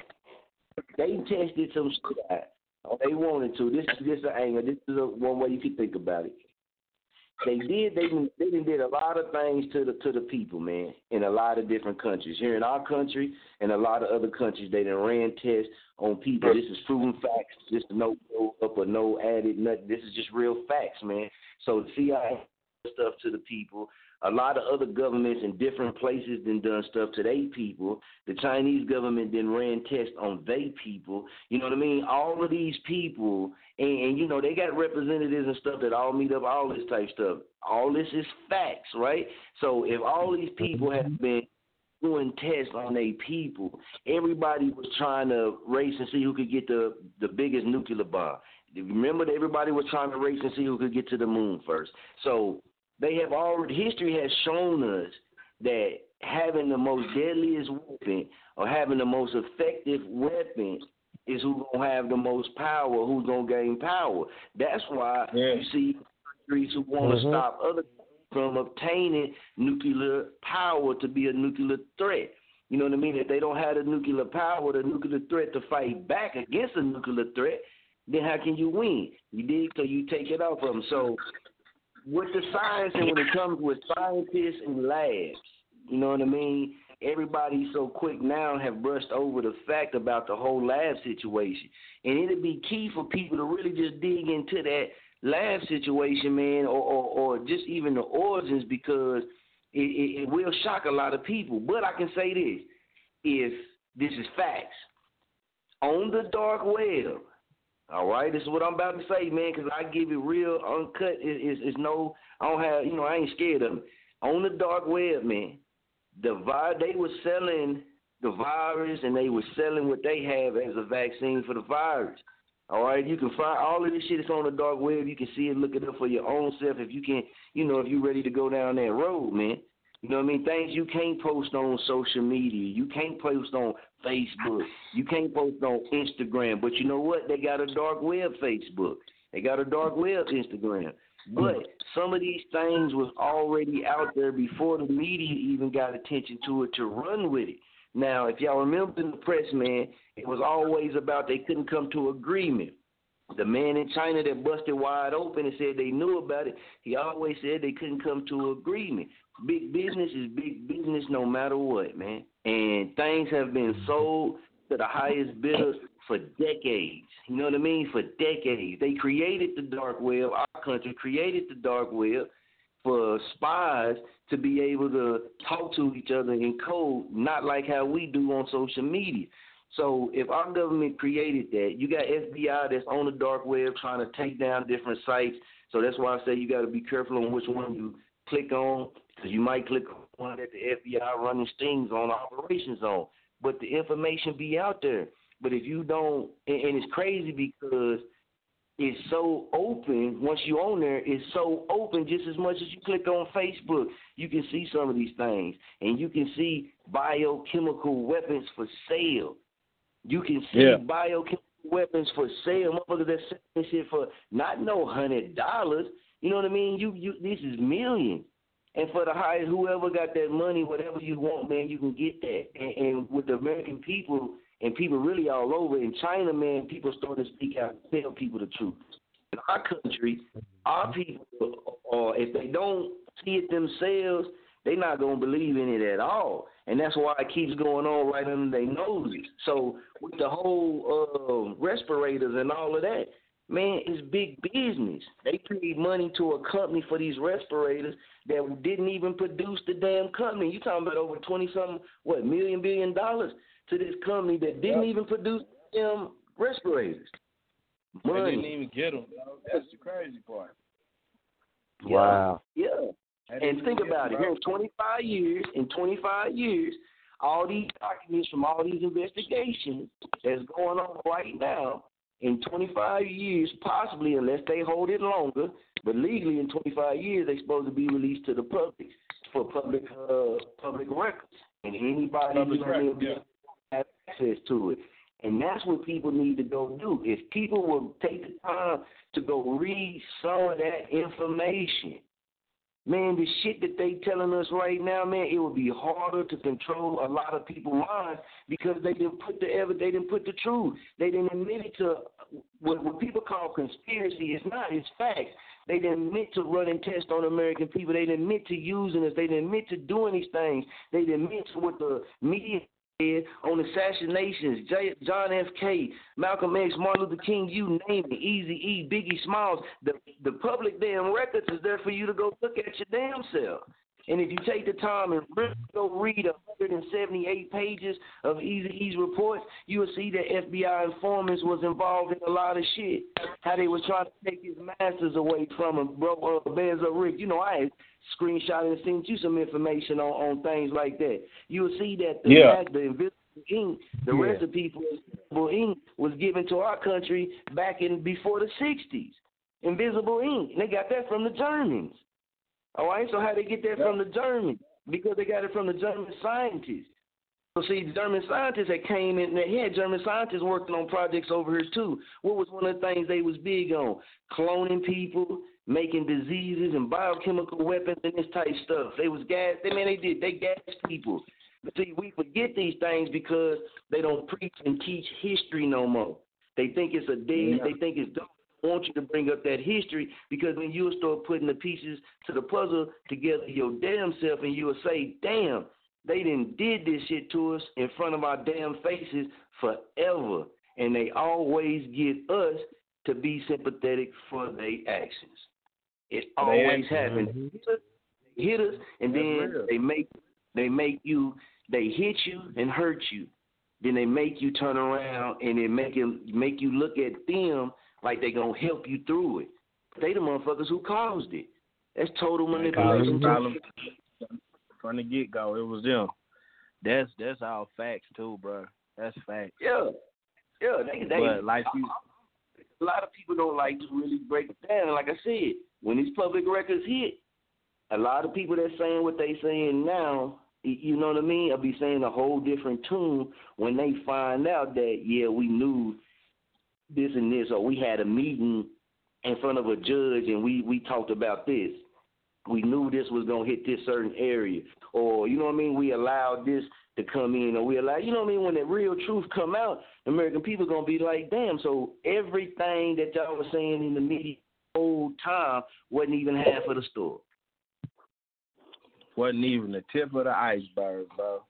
They tested some shit out. They wanted to. This is just an angle. This is a, one way you could think about it. They did. They they did a lot of things to the to the people, man, in a lot of different countries. Here in our country and a lot of other countries, they done ran tests on people. This is proven facts. Just no no up or no added nothing. This is just real facts, man. So the CIA stuff to the people. A lot of other governments in different places then done stuff to their people. The Chinese government then ran tests on they people. You know what I mean? All of these people, and, and you know they got representatives and stuff that all meet up. All this type stuff. All this is facts, right? So if all these people have mm-hmm. been doing tests on their people, everybody was trying to race and see who could get the the biggest nuclear bomb. Remember that everybody was trying to race and see who could get to the moon first. So they have already history has shown us that having the most deadliest weapon or having the most effective weapon is who's gonna have the most power, who's gonna gain power. That's why you see countries who want to Mhm. stop other from obtaining nuclear power to be a nuclear threat. You know what I mean? If they don't have the nuclear power, the nuclear threat to fight back against a nuclear threat, then how can you win? You dig? So you take it off of them. So with the science and when it comes with scientists and labs, you know what I mean? everybody so quick now have brushed over the fact about the whole lab situation. And it'd be key for people to really just dig into that lab situation, man, or or, or just even the origins because it, it, it will shock a lot of people. But I can say this: if this is facts on the dark web, all right, this is what I'm about to say, man, because I give it real uncut. It, it's, it's no, I don't have, you know, I ain't scared of it. On the dark web, man, the vi- they were selling the virus and they were selling what they have as a vaccine for the virus. All right, you can find all of this shit. It's on the dark web. You can see it, look it up for your own self. If you can, you know, if you're ready to go down that road, man. You know what I mean? Things you can't post on social media. You can't post on Facebook. You can't post on Instagram. But you know what? They got a dark web Facebook. They got a dark web Instagram. But some of these things was already out there before the media even got attention to it to run with it. Now, if y'all remember in the press, man, it was always about they couldn't come to agreement. The man in China that busted wide open and said they knew about it, he always said they couldn't come to agreement. Big business is big business no matter what, man. And things have been sold to the highest bidder for decades. You know what I mean? For decades. They created the dark web. Our country created the dark web for spies to be able to talk to each other in code, not like how we do on social media. So if our government created that, you got FBI that's on the dark web trying to take down different sites. So that's why I say you got to be careful on which one you click on you might click on one that the FBI running stings on operations on. But the information be out there. But if you don't, and, and it's crazy because it's so open. Once you on there, it's so open. Just as much as you click on Facebook, you can see some of these things, and you can see biochemical weapons for sale. You can see Yeah. biochemical weapons for sale. Motherfuckers that selling shit for not no hundred dollars. You know what I mean? You you this is millions. And for the highest, whoever got that money, whatever you want, man, you can get that. And, and with the American people and people really all over in China, man, people start to speak out, and tell people the truth. In our country, our people, or if they don't see it themselves, they're not gonna believe in it at all. And that's why it keeps going on right under their noses. So with the whole uh, respirators and all of that, man, it's big business. They paid money to a company for these respirators that didn't even produce the damn company. You talking about over twenty something, what million billion dollars to this company that didn't even produce them respirators. They didn't even get them. That's the crazy part. Wow. Yeah. They didn't And think about it. Here in 25 years, in 25 years, all these documents from all these investigations that's going on right now, in 25 years, possibly, unless they hold it longer, but legally in 25 years, they're supposed to be released to the public for public uh, public records, and anybody Public you know, record, yeah. have access to it. And that's what people need to go do. If people will take the time to go read some of that information, man, the shit that they telling us right now, man, it would be harder to control a lot of people's minds because they didn't put the ever, they didn't put the truth. They didn't admit it to what, what people call conspiracy. It's not. It's facts. They didn't admit to running tests on American people. They didn't admit to using us. They didn't admit to doing these things. They didn't admit to what the media on assassinations, J- John F. K., Malcolm X, Martin Luther King, you name it, Easy E, Biggie Smalls. The the public damn records is there for you to go look at your damn self. And if you take the time and really go read 178 pages of Eazy-E's reports, you will see that FBI informants was involved in a lot of shit. How they was trying to take his masters away from him, bro. Uh, Benzo Rick, you know, I had screenshot and sent you some information on, on things like that. You will see that the, Yeah. the invisible ink, the Yeah. recipe for invisible ink was given to our country back in before the 60s. Invisible ink. And they got that from the Germans. All right, so how they get that from the Germans? Because they got it from the German scientists. So see, the German scientists that came in, they had German scientists working on projects over here too. What was one of the things they was big on? Cloning people, making diseases and biochemical weapons and this type stuff. They was gas. They man, they did. They gas people. But see, we forget these things because they don't preach and teach history no more. They think it's a dead. Yeah. They think it's dumb. I want you to bring up that history because when you start putting the pieces to the puzzle together your damn self and you'll say, damn, They didn't did this shit to us in front of our damn faces forever, and they always get us to be sympathetic for their actions. It always happens. mhm. They hit us, and That's then real. they make they make you they hit you and hurt you. Then they make you turn around and they make you make you look at them like they gonna help you through it. They the motherfuckers who caused it. That's total manipulation. problem from the get go. It was them. That's that's all facts too, bro. That's facts. Yeah, yeah. They, they, But like you, a lot of people don't like to really break it down. Like I said, when these public records hit, a lot of people that's saying what they saying now, you know what I mean, I'll be saying a whole different tune when they find out that yeah, we knew this and this, or we had a meeting in front of a judge and we we talked about this. We knew this was gonna hit this certain area, or you know what I mean. We allowed this to come in, or we allow, you know what I mean. When the real truth come out, American people gonna be like, damn. So everything that y'all was saying in the media whole time wasn't even half of the story. wasn't even the tip of the iceberg, bro.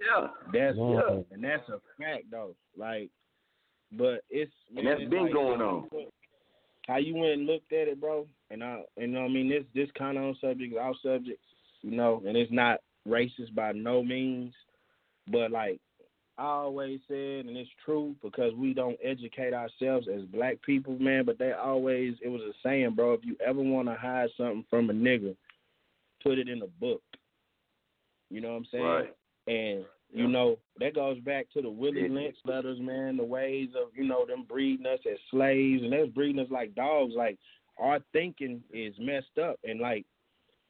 Yeah. That's Yeah. and that's a fact though. Like, but it's And man, that's it's been like going on. How you went and looked at it, bro? And I, you know, I mean, this this kind of on subject, off subject, you know, and it's not racist by no means, but like I always said, and it's true because we don't educate ourselves as black people, man. But they always, it was a saying, bro. If you ever want to hide something from a nigga, put it in a book. You know what I'm saying? Right. And you know that goes back to the Willie Lynch letters, man. The ways of you know them breeding us as slaves, and they're breeding us like dogs. Like our thinking is messed up, and like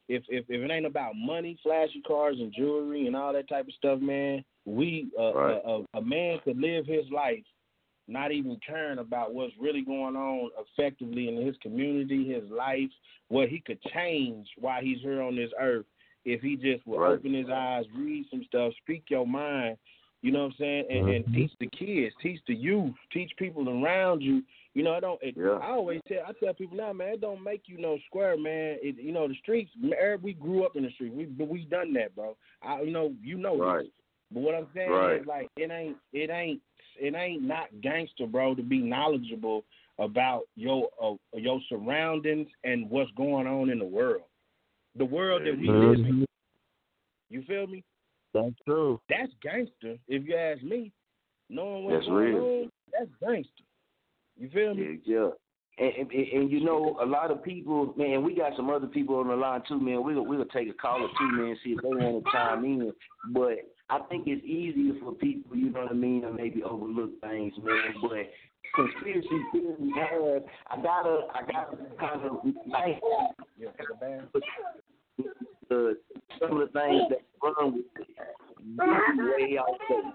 if if if it ain't about money, flashy cars, and jewelry, and all that type of stuff, man, we uh, uh Right. a, a, a man could live his life not even caring about what's really going on effectively in his community, his life, what he could change while he's here on this earth if he just would Right. open his eyes, read some stuff, speak your mind, you know what I'm saying, and, and mm-hmm. teach the kids, teach the youth, teach people around you. You know, I don't. It, Yeah. I always tell I tell people now, man, it don't make you no square, man. It, you know, the streets. We grew up in the streets. We we done that, bro. I, you know, you know. Right. But what I'm saying Right. is like it ain't it ain't it ain't not gangster, bro, to be knowledgeable about your uh, your surroundings and what's going on in the world. The world that we live in. You feel me? That's true. That's gangster, if you ask me. Knowing what's That's going real. on, that's gangster. You feel me? Yeah, yeah. And, and, and you know, a lot of people, man, we got some other people on the line too, man. We're we'll take a call or two, man, see if they want to chime in. But I think it's easier for people, you know what I mean, to maybe overlook things, man. But conspiracy theories have, I gotta, I gotta kind of like the some of the things that run with it. Way out there.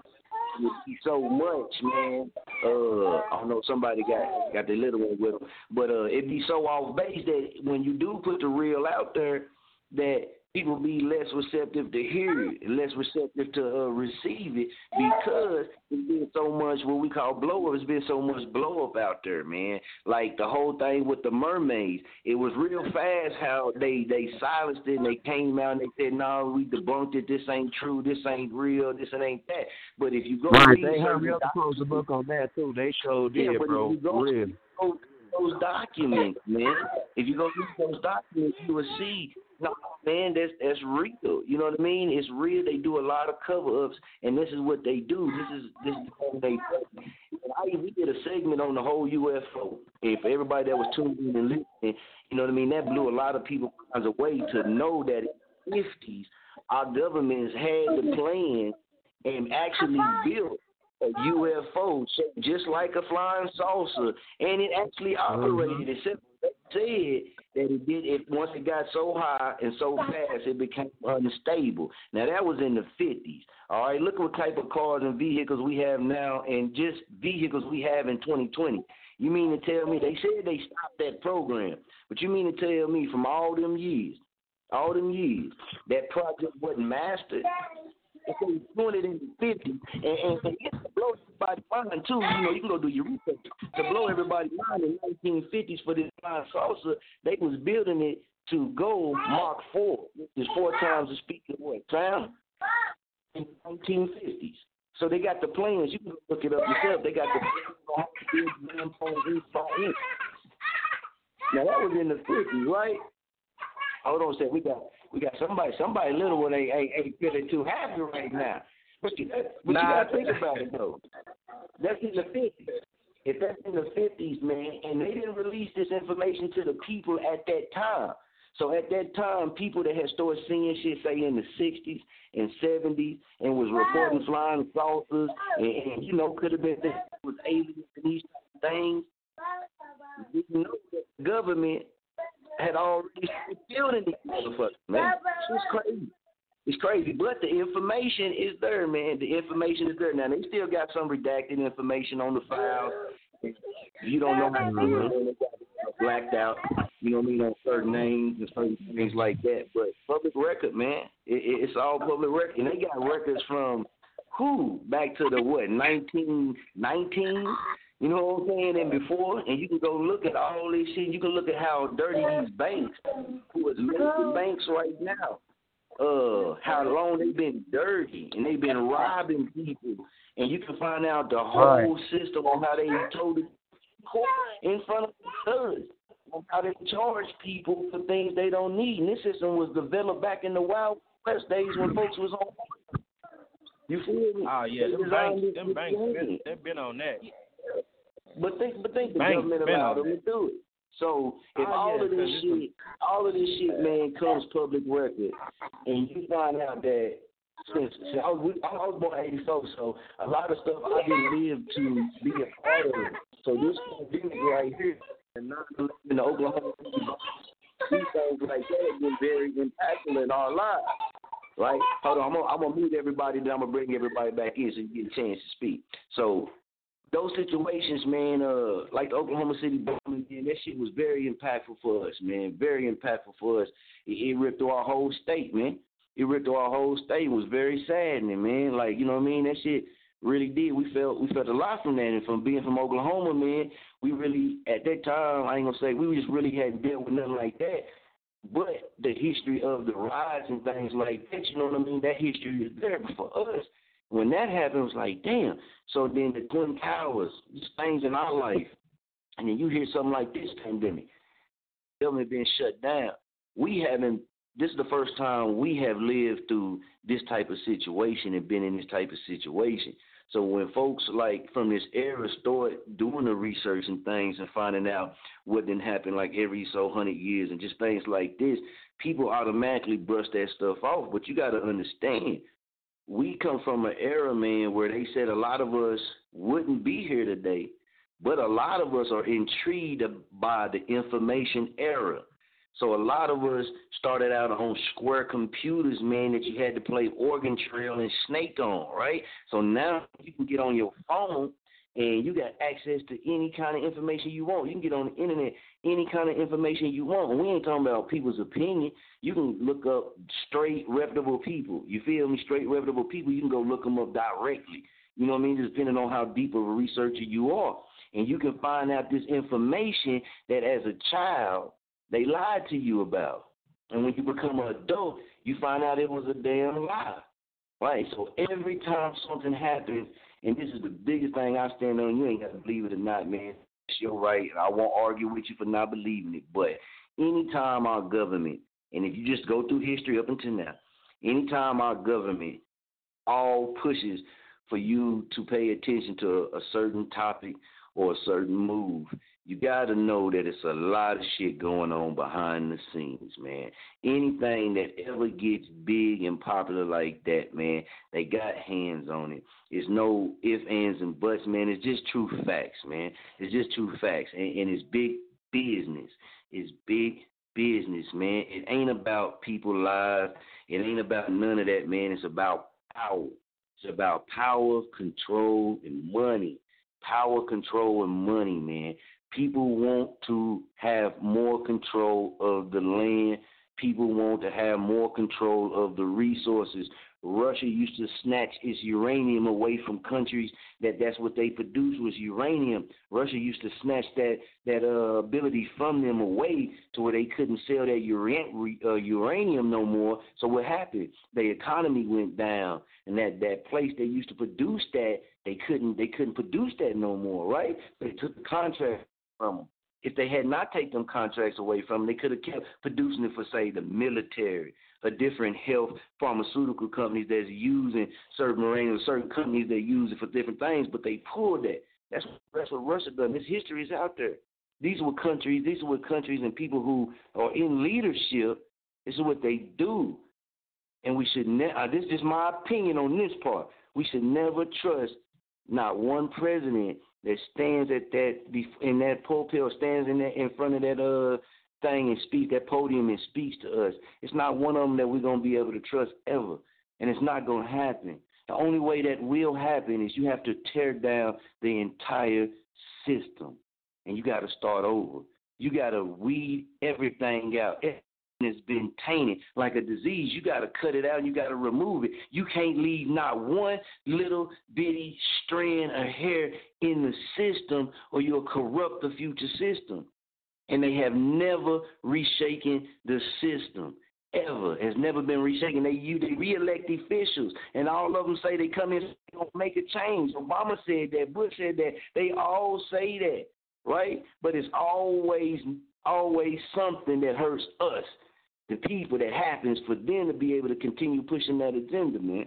So much, man. Uh, I don't know. Somebody got got the little one with them, but uh, it be so off base that when you do put the real out there, that people be less receptive to hear it, less receptive to uh, receive it because it's been so much what we call blow up. It's been so much blow up out there, man. Like the whole thing with the mermaids, it was real fast how they they silenced it and they came out and they said, "No, we debunked it. This ain't true. This ain't real. This ain't that." But if you go Right, they hurry up close the book on that too. They did, yeah, but bro. go For real. go those documents, man. If you go through those documents, you will see, no, man, that's that's real. You know what I mean? It's real. They do a lot of cover ups, and this is what they do. This is this is what they do. And I we did a segment on the whole UFO, If everybody that was tuned in and listening, you know what I mean. That blew a lot of people away to know that in the fifties, our governments had the plan and actually built a UFO shaped just like a flying saucer, and it actually mm-hmm. operated. Except they said that it did. It once it got so high and so fast, it became unstable. Now that was in the fifties. All right, look at what type of cars and vehicles we have now, and just vehicles we have in 2020. You mean to tell me they said they stopped that program, but you mean to tell me from all them years, all them years, that project wasn't mastered? And so he's doing it in the 50s. And, and, and it's to blow everybody's mind, too. You know, you can go do your research. To blow everybody's mind in 1950s for this flying saucer, they was building it to go Mach 4, which is four times the speed of what? Sound? in the 1950s. So they got the plans. You can look it up yourself. They got the plans on how to build the damn phone install in. Now that was in the 50s, right? Hold on a second. We got we got somebody somebody little one ain't ain't, ain't feeling too happy right now. But you, but Nah. you gotta think about it though. That's in the 50s. If that's in the 50s, man, and they didn't release this information to the people at that time. So at that time, people that had started seeing shit, say in the 60s and 70s, and was reporting flying saucers, and, and you know, could have been that was aliens and these things, didn't know that the government had already building these motherfuckers, man. It's crazy. It's crazy, but the information is there, man. The information is there. Now they still got some redacted information on the files. You don't know how to. Blacked out. You know what I mean on certain names and certain things like that. But public record, man, it, it, it's all public record. And they got records from who back to the what 1919. You know what I'm saying? And before, and you can go look at all this shit. You can look at how dirty these banks, who is the banks right now, uh, how long they've been dirty and they've been robbing people, and you can find out the whole system on how they told it in front of the judge on how they charge people for things they don't need. And this system was developed back in the Wild West days when folks was on. You feel me? Oh yeah, They them banks, them banks, been, they've been on that. But think, but think the Banks government allowed them to do it. So if Oh, all yeah, of this shit, all of this shit, man, comes public record, and you find out that since, since I was I was born in '84, so a lot of stuff I didn't live to be a part of. So this pandemic right here, and not in the Oklahoma, these things like that have been very impactful in our lives. Right? Hold on, I'm gonna, I'm gonna mute everybody, then I'm gonna bring everybody back in so you get a chance to speak. So those situations, man, uh, like the Oklahoma City bombing, man, that shit was very impactful for us, man. Very impactful for us. It, it ripped through our whole state, man. It ripped through our whole state. It was very saddening, man. Like, you know what I mean? That shit really did. We felt we felt a lot from that, and from being from Oklahoma, man, we really at that time, I ain't gonna say we just really hadn't dealt with nothing like that. But the history of the riots and things like that, you know what I mean? That history is there. But for us, when that happened, it was like, damn. So then the Twin Towers, these things in our life, and then you hear something like this pandemic, government being shut down. We haven't. This is the first time we have lived through this type of situation and been in this type of situation. So when folks like from this era start doing the research and things and finding out what didn't happen like every so hundred years and just things like this, people automatically brush that stuff off. But you got to understand, we come from an era, man, where they said a lot of us wouldn't be here today, but a lot of us are intrigued by the information era. So a lot of us started out on square computers, man, that you had to play Oregon Trail and Snake on, right? So now you can get on your phone and you got access to any kind of information you want. You can get on the internet any kind of information you want. We ain't talking about people's opinion. You can look up straight reputable people. You feel me? Straight reputable people. You can go look them up directly. You know what I mean? Just depending on how deep of a researcher you are. And you can find out this information that as a child they lied to you about. And when you become an adult, you find out it was a damn lie. Right? So every time something happens, and this is the biggest thing I stand on, you ain't got to believe it or not, man. It's your right, I won't argue with you for not believing it. But anytime our government, and if you just go through history up until now, anytime our government all pushes for you to pay attention to a certain topic or a certain move, you got to know that it's a lot of shit going on behind the scenes, man. Anything that ever gets big and popular like that, man, they got hands on it. It's no ifs, ands, and buts, man. It's just true facts, man. It's just true facts. And, and it's big business. It's big business, man. It ain't about people lives. It ain't about none of that, man. It's about power. It's about power, control, and money. Power, control, and money, man. People want to have more control of the land. People want to have more control of the resources Russia used to snatch its uranium away from countries that that's what they produced was uranium. Russia used to snatch that that uh, ability from them away to where they couldn't sell that uh, uranium no more. So what happened? The economy went down, and that that place they used to produce that they couldn't they couldn't produce that no more. Right? They took the contract from them. If they had not taken them contracts away from them, they could have kept producing it for, say, the military, or different health pharmaceutical companies that's using certain uranium, certain companies that use it for different things, but they pulled that. That's, that's what Russia done. This history is out there. These were countries, these were countries and people who are in leadership. This is what they do. And we should never, uh, this is my opinion on this part. We should never trust not one president that stands at that in that pulpit or stands in that in front of that uh thing and speaks that podium and speaks to us. It's not one of them that we're gonna be able to trust ever, and it's not gonna happen. The only way that will happen is you have to tear down the entire system, and you got to start over. You got to weed everything out. Has been tainted like a disease. You got to cut it out. and You got to remove it. You can't leave not one little bitty strand of hair in the system, or you'll corrupt the future system. And they have never reshaken the system ever. Has never been reshaken. They you they reelect officials, and all of them say they come in and make a change. Obama said that. Bush said that. They all say that, right? But it's always always something that hurts us, the people that happens for them to be able to continue pushing that agenda, man.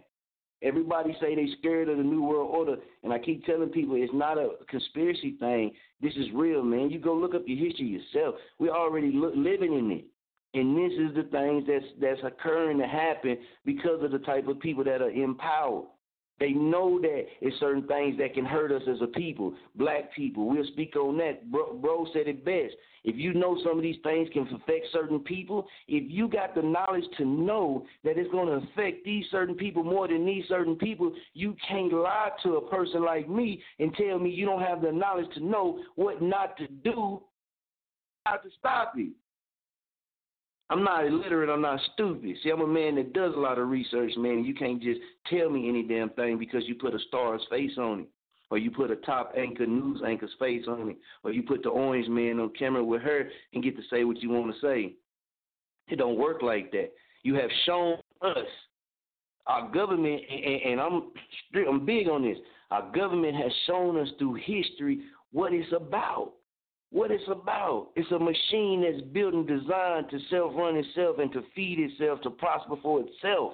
Everybody say they scared of the new world order, and I keep telling people it's not a conspiracy thing. This is real, man. You go look up your history yourself. We're already lo- living in it. And this is the things that's that's occurring to happen because of the type of people that are empowered. They know that it's certain things that can hurt us as a people, black people. We'll speak on that. Bro, bro said it best. If you know some of these things can affect certain people, if you got the knowledge to know that it's going to affect these certain people more than these certain people, you can't lie to a person like me and tell me you don't have the knowledge to know what not to do, how to stop it. I'm not illiterate. I'm not stupid. See, I'm a man that does a lot of research, man. You can't just tell me any damn thing because you put a star's face on it, or you put a top anchor news anchor's face on it, or you put the orange man on camera with her and get to say what you want to say. It don't work like that. You have shown us, our government, and, and I'm I'm big on this. Our government has shown us through history what it's about what it's about. It's a machine that's built and designed to self run itself and to feed itself, to prosper for itself.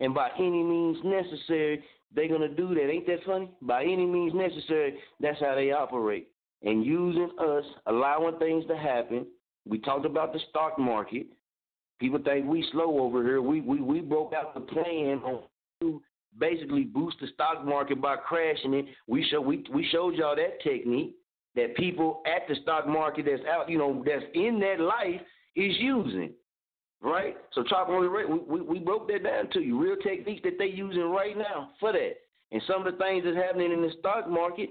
And by any means necessary, they're going to do that. Ain't that funny? By any means necessary, that's how they operate. And using us, allowing things to happen. We talked about the stock market. People think we slow over here. We we, we broke out the plan to basically boost the stock market by crashing it. We show we we showed y'all that technique that people at the stock market that's out, you know, that's in that life is using. Right? So chop on the rate, we, we, we broke that down to you. Real techniques that they using right now for that. And some of the things that's happening in the stock market,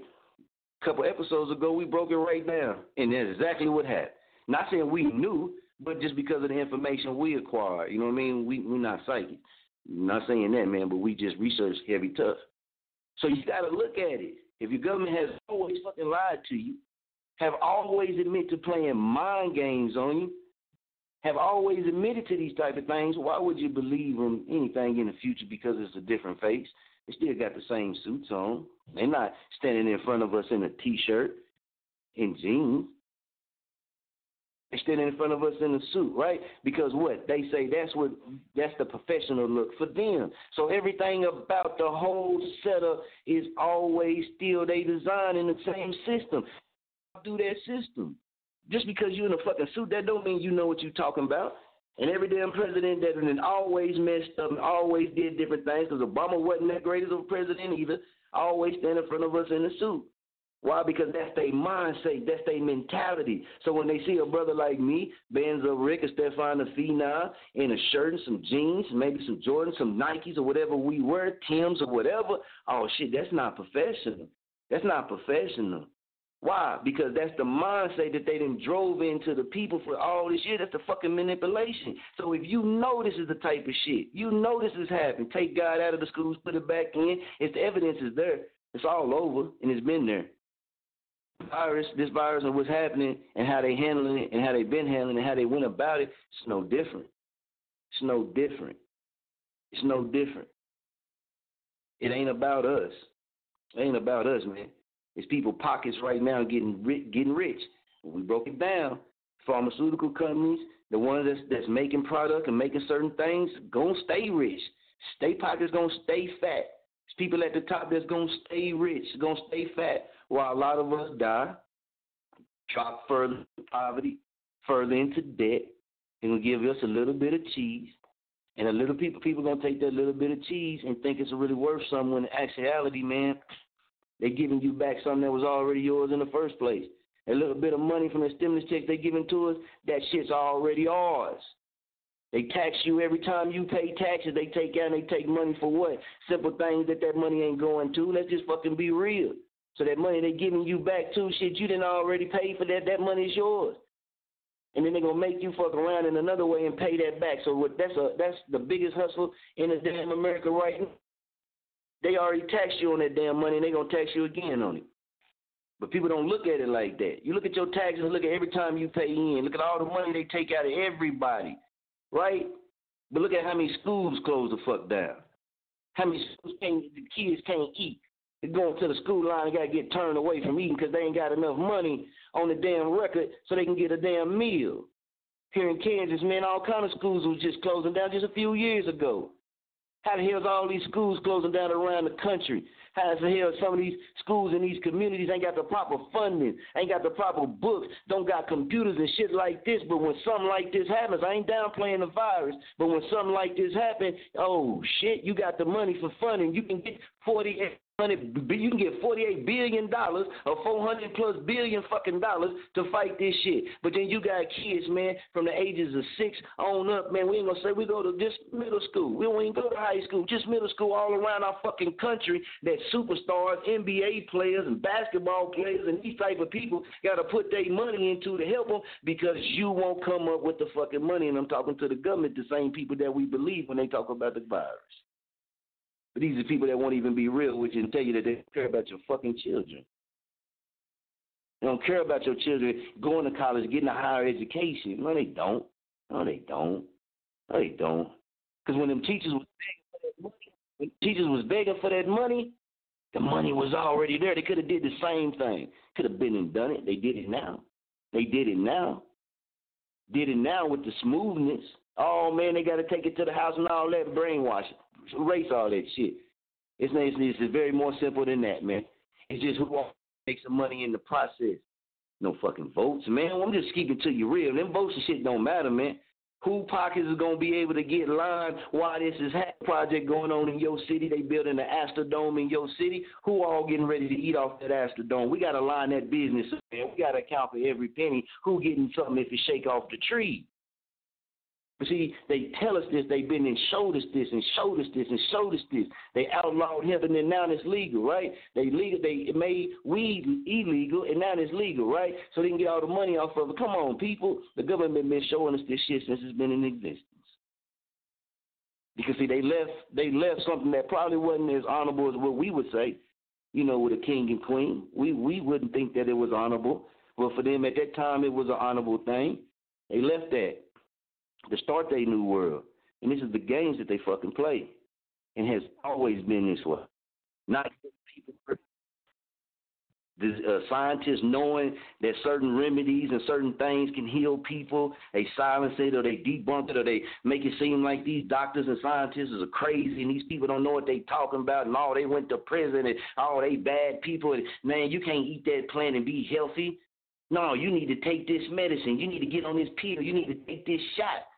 a couple episodes ago, we broke it right down. And that's exactly what happened. Not saying we knew, but just because of the information we acquired. You know what I mean? We, we're not psychic. Not saying that, man, but we just research heavy tough. So you got to look at it. If your government has always fucking lied to you, have always admitted to playing mind games on you, have always admitted to these type of things, why would you believe in anything in the future because it's a different face? They still got the same suits on. They're not standing in front of us in a t-shirt, and jeans. They standing in front of us in a suit, right? Because what they say that's what that's the professional look for them. So everything about the whole setup is always still they design in the same system. Do that system. Just because you're in a fucking suit, that don't mean you know what you're talking about. And every damn president that always messed up and always did different things, because Obama wasn't that great as a president either, always stand in front of us in a suit. Why? Because that's their mindset, that's their mentality. So when they see a brother like me, Benzo Rick or Stefan the Phenom, in a shirt and some jeans, maybe some Jordans, some Nikes or whatever we wear, Tim's or whatever, oh shit, that's not professional. That's not professional. Why? Because that's the mindset that they then drove into the people for all this year. That's the fucking manipulation. So if you know this is the type of shit, you know this is happening. Take God out of the schools, put it back in. If the evidence is there, it's all over and it's been there. Virus, this virus and what's happening and how they handling it and how they been handling it and how they went about it, it's no different. It's no different. It's no different. It ain't about us. It ain't about us, man. It's people pockets right now getting rich, getting rich. We broke it down. Pharmaceutical companies, the ones that's, that's making product and making certain things, gonna stay rich. Stay pockets gonna stay fat. It's people at the top that's gonna stay rich, gonna stay fat, while a lot of us die, drop further into poverty, further into debt, and will give us a little bit of cheese. And a little people people gonna take that little bit of cheese and think it's really worth something when in actuality, man, they're giving you back something that was already yours in the first place. A little bit of money from the stimulus check they're giving to us, that shit's already ours. They tax you every time you pay taxes. They take out and they take money for what? Simple things that that money ain't going to. Let's just fucking be real. So that money they giving you back too, shit you didn't already pay for that. That money is yours. And then they're gonna make you fuck around in another way and pay that back. So what, that's a that's the biggest hustle in the damn America right now. They already taxed you on that damn money and they're gonna tax you again on it. But people don't look at it like that. You look at your taxes look at every time you pay in. Look at all the money they take out of everybody. Right? But look at how many schools close the fuck down. How many schools can't the kids can't eat. Going to the school line and gotta get turned away from eating because they ain't got enough money on the damn record so they can get a damn meal. Here in Kansas, man, all kind of schools was just closing down just a few years ago. How the hell's all these schools closing down around the country? How the hell some of these schools in these communities ain't got the proper funding, ain't got the proper books, don't got computers and shit like this. But when something like this happens, I ain't downplaying the virus, but when something like this happens, oh shit, you got the money for funding. You can get 40 you can get $48 billion or 400 plus billion fucking dollars to fight this shit. But then you got kids, man, from the ages of six on up, man. We ain't gonna say we go to just middle school. We don't even go to high school, just middle school all around our fucking country that superstars, NBA players, and basketball players, and these type of people got to put their money into to help them because you won't come up with the fucking money. And I'm talking to the government, the same people that we believe when they talk about the virus. But these are people that won't even be real with you and tell you that they don't care about your fucking children. They don't care about your children going to college, getting a higher education. No, they don't. No, they don't. No, they don't. Because when them teachers was begging for that money, when teachers was begging for that money, the money was already there. They could have did the same thing. Could have been and done it. They did it now. They did it now. Did it now with the smoothness. Oh man, they got to take it to the house and all that brainwashing erase all that shit. It's, it's, it's very more simple than that, man. It's just who wants to make some money in the process. No fucking votes, man. I'm just keeping to you real. Them votes and shit don't matter, man. Who pockets is gonna be able to get lined while this is hat project going on in your city? They building the Astrodome in your city. Who all getting ready to eat off that Astrodome? We gotta line that business man. We gotta account for every penny. Who getting something if it shake off the tree? But see, they tell us this, they've been and showed us this and showed us this and showed us this. They outlawed hemp and now it's legal, right? They legal they made weed illegal and now it's legal, right? So they can get all the money off of it. Come on, people. The government been showing us this shit since it's been in existence. Because see, they left they left something that probably wasn't as honorable as what we would say, you know, with a king and queen. We we wouldn't think that it was honorable. But for them at that time it was an honorable thing. They left that to start their new world. And this is the games that they fucking play. And has always been this way. Not people the uh, scientists knowing that certain remedies and certain things can heal people, they silence it or they debunk it or they make it seem like these doctors and scientists are crazy and these people don't know what they're talking about and all they went to prison and all they bad people and man, you can't eat that plant and be healthy. No, you need to take this medicine. You need to get on this pill. You need to take this shot.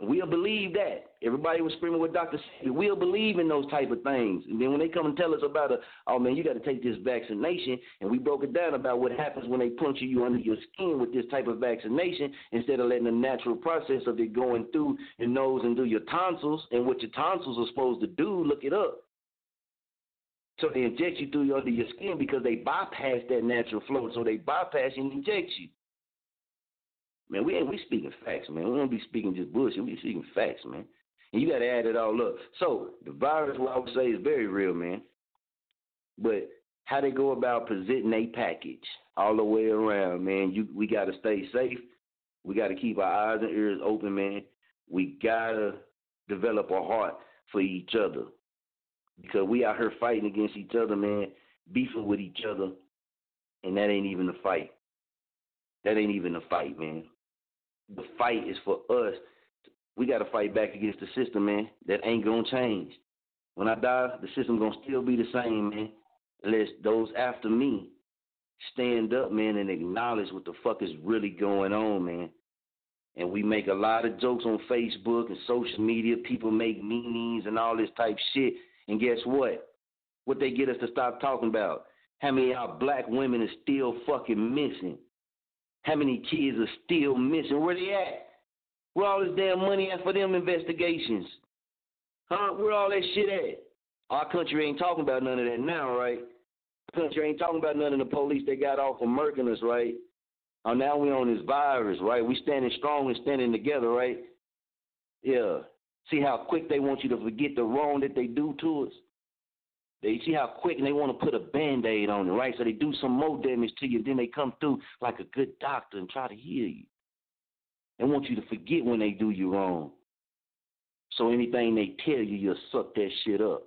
We'll believe that. Everybody was screaming with Dr. We'll believe in those type of things. And then when they come and tell us about, a, oh man, you got to take this vaccination, and we broke it down about what happens when they puncture you under your skin with this type of vaccination instead of letting the natural process of it going through your nose and through your tonsils and what your tonsils are supposed to do, look it up. So they inject you through under your skin because they bypass that natural flow. So they bypass and inject you. Man, we ain't we speaking facts, man. We don't be speaking just bullshit. We speaking facts, man. And you got to add it all up. So the virus, what I would say, is very real, man. But how they go about presenting a package all the way around, man. You we got to stay safe. We got to keep our eyes and ears open, man. We gotta develop a heart for each other because we out here fighting against each other, man, beefing with each other, and that ain't even a fight. That ain't even a fight, man. The fight is for us. We got to fight back against the system, man. That ain't gonna change. When I die, the system gonna still be the same, man. Unless those after me stand up, man, and acknowledge what the fuck is really going on, man. And we make a lot of jokes on Facebook and social media. People make memes and all this type shit. And guess what? What they get us to stop talking about? How many of our black women are still fucking missing? How many kids are still missing? Where they at? Where all this damn money at for them investigations? Huh? Where all that shit at? Our country ain't talking about none of that now, right? Our country ain't talking about none of the police they got off for murking us, right? Oh, now we on this virus, right? We standing strong and standing together, right? Yeah. See how quick they want you to forget the wrong that they do to us. They see how quick and they want to put a band-aid on it, right? So they do some more damage to you, then they come through like a good doctor and try to heal you. They want you to forget when they do you wrong. So anything they tell you, you'll suck that shit up.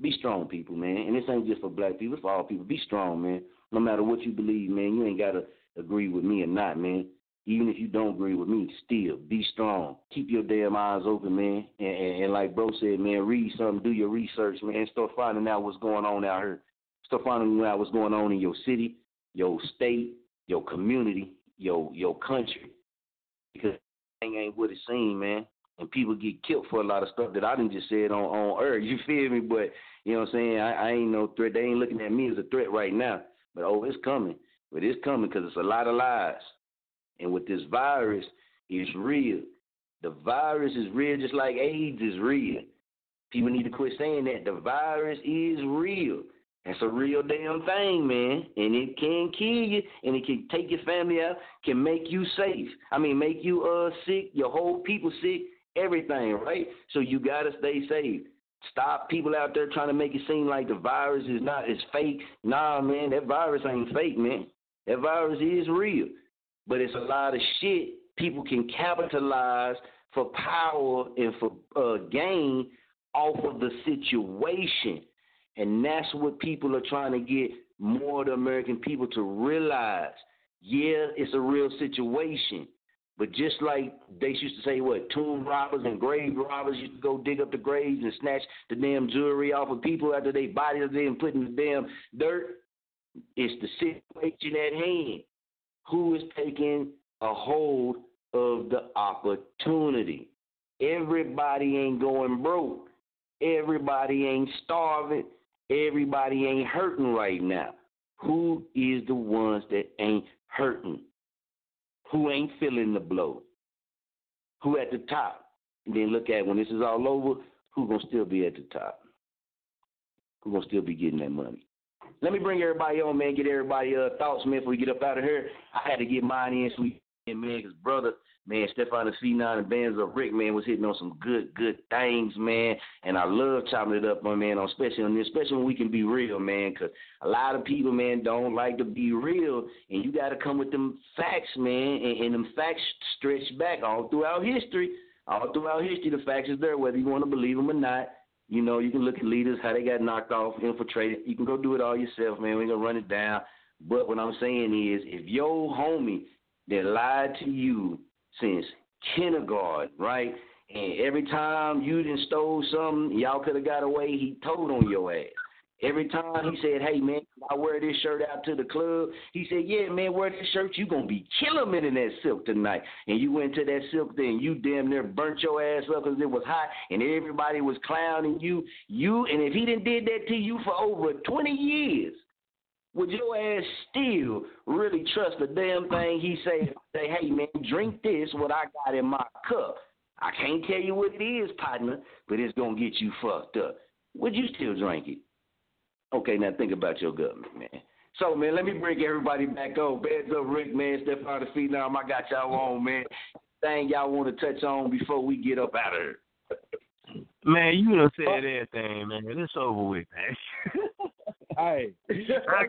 Be strong, people, man. And this ain't just for black people, it's for all people. Be strong, man. No matter what you believe, man, you ain't gotta agree with me or not, man. Even if you don't agree with me, still be strong. Keep your damn eyes open, man. And, and, and like bro said, man, read something, do your research, man, and start finding out what's going on out here. Start finding out what's going on in your city, your state, your community, your your country. Because thing ain't what it seems, man. And people get killed for a lot of stuff that I didn't just said on on earth. You feel me? But you know what I'm saying? I, I ain't no threat. They ain't looking at me as a threat right now. But oh, it's coming. But it's coming because it's a lot of lies. And with this virus, it's real. The virus is real just like AIDS is real. People need to quit saying that. The virus is real. That's a real damn thing, man. And it can kill you and it can take your family out, can make you safe. I mean make you uh sick, your whole people sick, everything, right? So you gotta stay safe. Stop people out there trying to make it seem like the virus is not is fake. Nah, man, that virus ain't fake, man. That virus is real, but it's a lot of shit people can capitalize for power and for uh, gain off of the situation. And that's what people are trying to get more of the American people to realize. Yeah, it's a real situation. But just like they used to say, what, tomb robbers and grave robbers used to go dig up the graves and snatch the damn jewelry off of people after they bodies them put in the damn dirt, it's the situation at hand. Who is taking a hold of the opportunity? Everybody ain't going broke. Everybody ain't starving. Everybody ain't hurting right now. Who is the ones that ain't hurting? Who ain't feeling the blow? Who at the top? And then look at when this is all over, who gonna still be at the top? Who gonna still be getting that money? Let me bring everybody on, man. Get everybody uh, thoughts, man. Before we get up out of here, I had to get mine in, sweet man. Because brother, man, Stefan the C9 and Bands Up Rick, man, was hitting on some good, good things, man. And I love chopping it up, my man, on especially on this, especially when we can be real, man. Because a lot of people, man, don't like to be real, and you got to come with them facts, man. And, and them facts stretch back all throughout history. All throughout history, the facts is there, whether you want to believe them or not. You know, you can look at leaders, how they got knocked off, infiltrated. You can go do it all yourself, man. We ain't gonna run it down. But what I'm saying is, if your homie that lied to you since kindergarten, right? And every time you didn't stole something, y'all could have got away, he told on your ass. Every time he said, "Hey man, I wear this shirt out to the club," he said, "Yeah man, wear this shirt. You gonna be killing it in that silk tonight." And you went to that silk thing, you damn near burnt your ass up because it was hot, and everybody was clowning you. You and if he didn't did that to you for over twenty years, would your ass still really trust the damn thing he say? Say, "Hey man, drink this. What I got in my cup." I can't tell you what it is, partner, but it's gonna get you fucked up. Would you still drink it? Okay, now think about your government, man. So, man, let me bring everybody back on. Bands up, Rick, man, step out of the feet now. I got y'all on, man. Thing y'all want to touch on before we get up out of here. Man, you done said everything, man. It's over with, man. hey, I,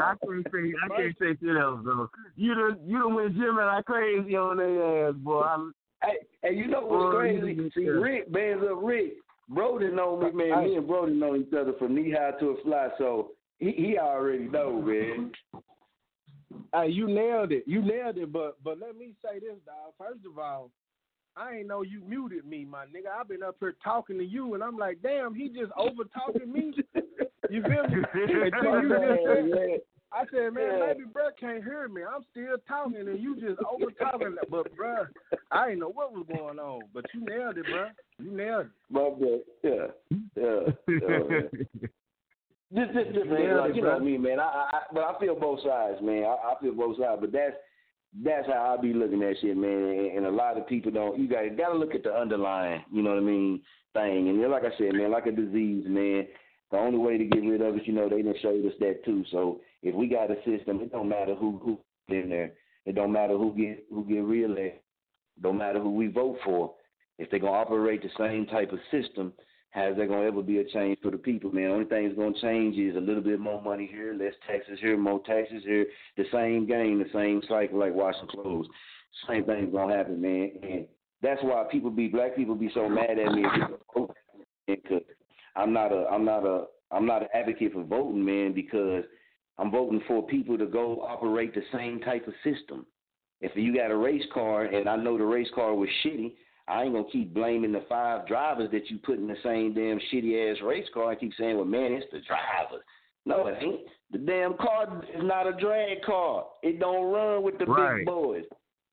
I can't say I can't say shit else, though. You done you done went Jimmy I crazy on their ass, boy. I, Hey, hey, you know what's Boy, crazy? See, Rick, bands up Rick. Brody know me, man. Me and Brody know each other from knee high to a fly, so he, he already know, man. Hey, you nailed it. You nailed it. But but let me say this, dog. First of all, I ain't know you muted me, my nigga. I've been up here talking to you, and I'm like, damn, he just over talking me. You feel me? And then you just said, I said, man, Yeah. maybe bruh can't hear me. I'm still talking, and you just over talking. But bruh, I didn't know what was going on. But you nailed it, bruh. You nailed it. My bad. Yeah, yeah. yeah. Just, just, just, man, Yeah, like, you know bro. what I mean, man. I, I, I- but I feel both sides, man. I, I feel both sides, but that's that's how I be looking at shit, man. And, and a lot of people don't. You got got to look at the underlying, you know what I mean, thing. And like I said, man, like a disease, man. The only way to get rid of it, you know, they done showed us that too. So if we got a system, it don't matter who who in there. It don't matter who get who get reelected. Don't matter who we vote for. If they're gonna operate the same type of system, how's there gonna ever be a change for the people, man? Only thing that's gonna change is a little bit more money here, less taxes here, more taxes here. The same game, the same cycle like washing clothes. Same thing's gonna happen, man. And that's why people be black people be so mad at me I'm not a I'm not a I'm not an advocate for voting, man, because I'm voting for people to go operate the same type of system. If you got a race car and I know the race car was shitty, I ain't gonna keep blaming the five drivers that you put in the same damn shitty ass race car. I keep saying, well, man, it's the drivers. No, it ain't. The damn car is not a drag car. It don't run with the Right. big boys.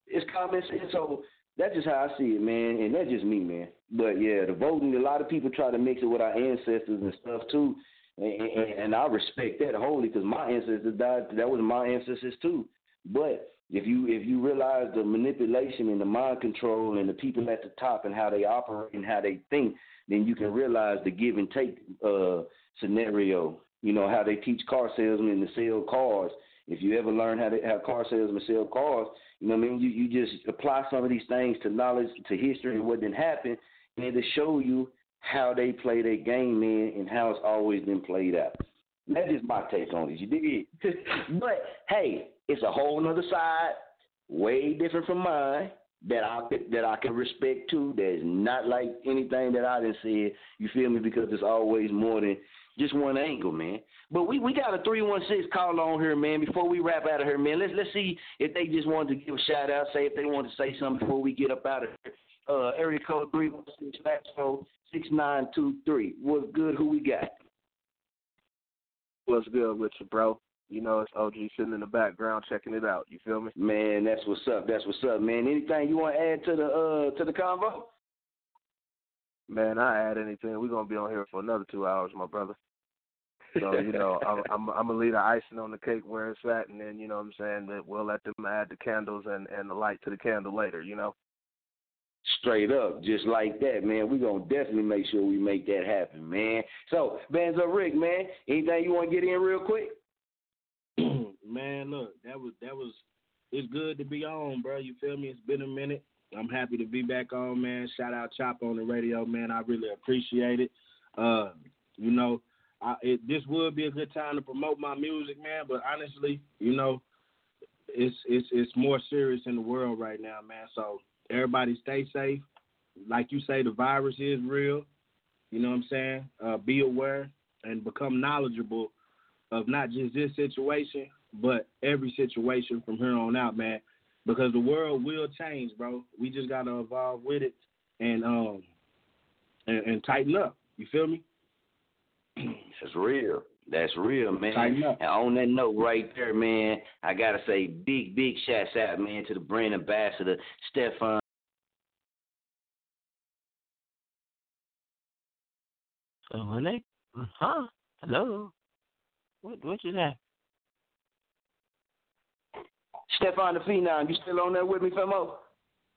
It's common sense. So that's just how I see it, man, and that's just me, man. But yeah, the voting. A lot of people try to mix it with our ancestors and stuff too, and, and, I respect that wholly because my ancestors died. That was my ancestors too. But if you if you realize the manipulation and the mind control and the people at the top and how they operate and how they think, then you can realize the give and take uh, scenario. You know how they teach car salesmen to sell cars. If you ever learn how to how car salesmen sell cars, you know what I mean. You you just apply some of these things to knowledge, to history, and what didn't happen, and to show you how they play their game, man, and how it's always been played out. That's just my take on it. You dig? but hey, it's a whole nother side, way different from mine that I could- that I can respect too. That's not like anything that I didn't say. You feel me? Because it's always more than just one angle, man. But we we got a three one six call on here, man. Before we wrap out of here, man, let's let's see if they just wanted to give a shout out, say if they want to say something before we get up out of here. Uh, area code three one six six nine two three. What's good? Who we got? What's good with you, bro? You know, it's OG sitting in the background checking it out. You feel me? Man, that's what's up. That's what's up, man. Anything you want to add to the uh to the convo? Man, I add anything. We're gonna be on here for another two hours, my brother. So you know, I'm I'm, I'm gonna leave the icing on the cake where it's at, and then you know what I'm saying that we'll let them add the candles and and the light to the candle later. You know. Straight up, just like that, man. We're gonna definitely make sure we make that happen, man. So, up Rick, man. Anything you want to get in real quick? man, look, that was that was it's good to be on, bro. You feel me? It's been a minute. I'm happy to be back on, man. Shout out Chop On It Radio, man. I really appreciate it. Uh, you know, I, it, this would be a good time to promote my music, man. But honestly, you know, it's it's it's more serious in the world right now, man. So everybody stay safe. Like you say, the virus is real. You know what I'm saying? Uh, be aware and become knowledgeable of not just this situation, but every situation from here on out, man. Because the world will change, bro. We just gotta evolve with it and um and, and tighten up. You feel me? That's real. That's real, man. And on that note right there, man, I gotta say big, big shouts out, man, to the brand ambassador, Stefan. So oh, when they, huh? Hello. What what you that? Stefan the Phenom, you still on there with me, Femo?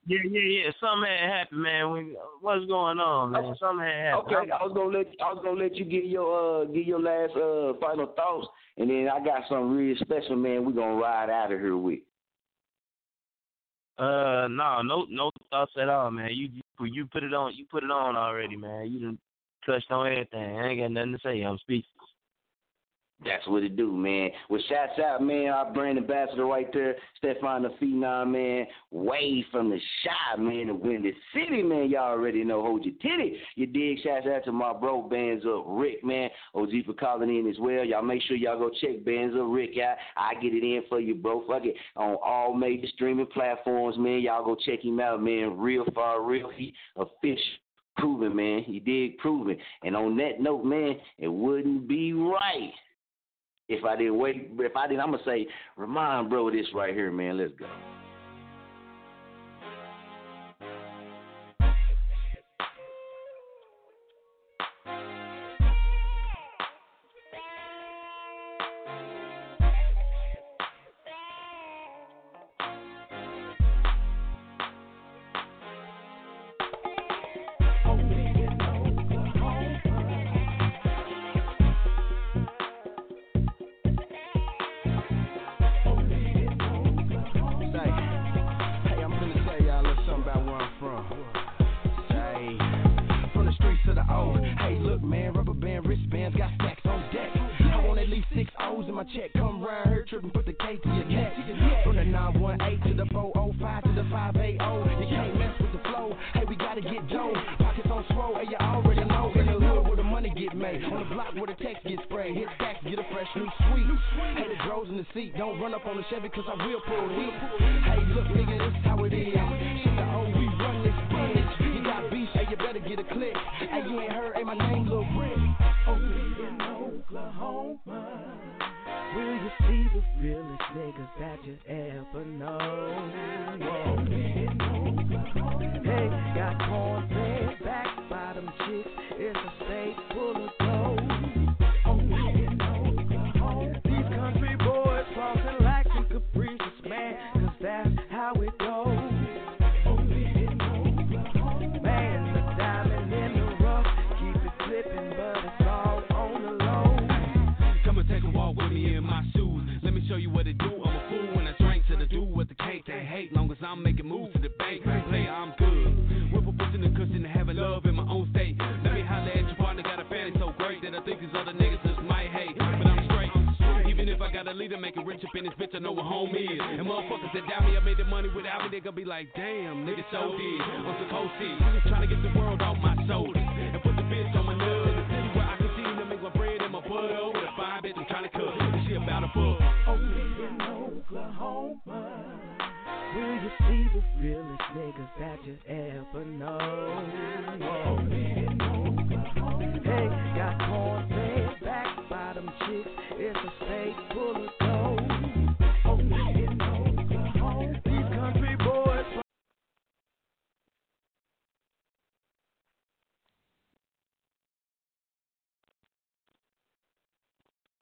Yeah, yeah, yeah. Something had happened, man. We, what's going on, man? Something had happened. Okay, I was gonna let I was gonna let you get your uh get your last uh final thoughts, and then I got something real special, man. We're gonna ride out of here with. Uh, no, no, no thoughts at all, man. You you you put it on, you put it on already, man. You done touched on everything. I ain't got nothing to say. I'm speechless. That's what it do, man. Well, shouts out, man, our brand ambassador right there, Stefan the Phenom, man, way from the shop, man, the Windy City, man. Y'all already know, hold your titty. You dig? Shouts out to my bro, Bands Up Rick, man. OG for calling in as well. Y'all make sure y'all go check Bands Up Rick out. I get it in for you, bro. Fuck it. On all major streaming platforms, man. Y'all go check him out, man. Real far, real he official proven, man. He did proven. And on that note, man, it wouldn't be right if I didn't wait. If I didn't, I'm gonna say, remind bro this right here, man. Let's go.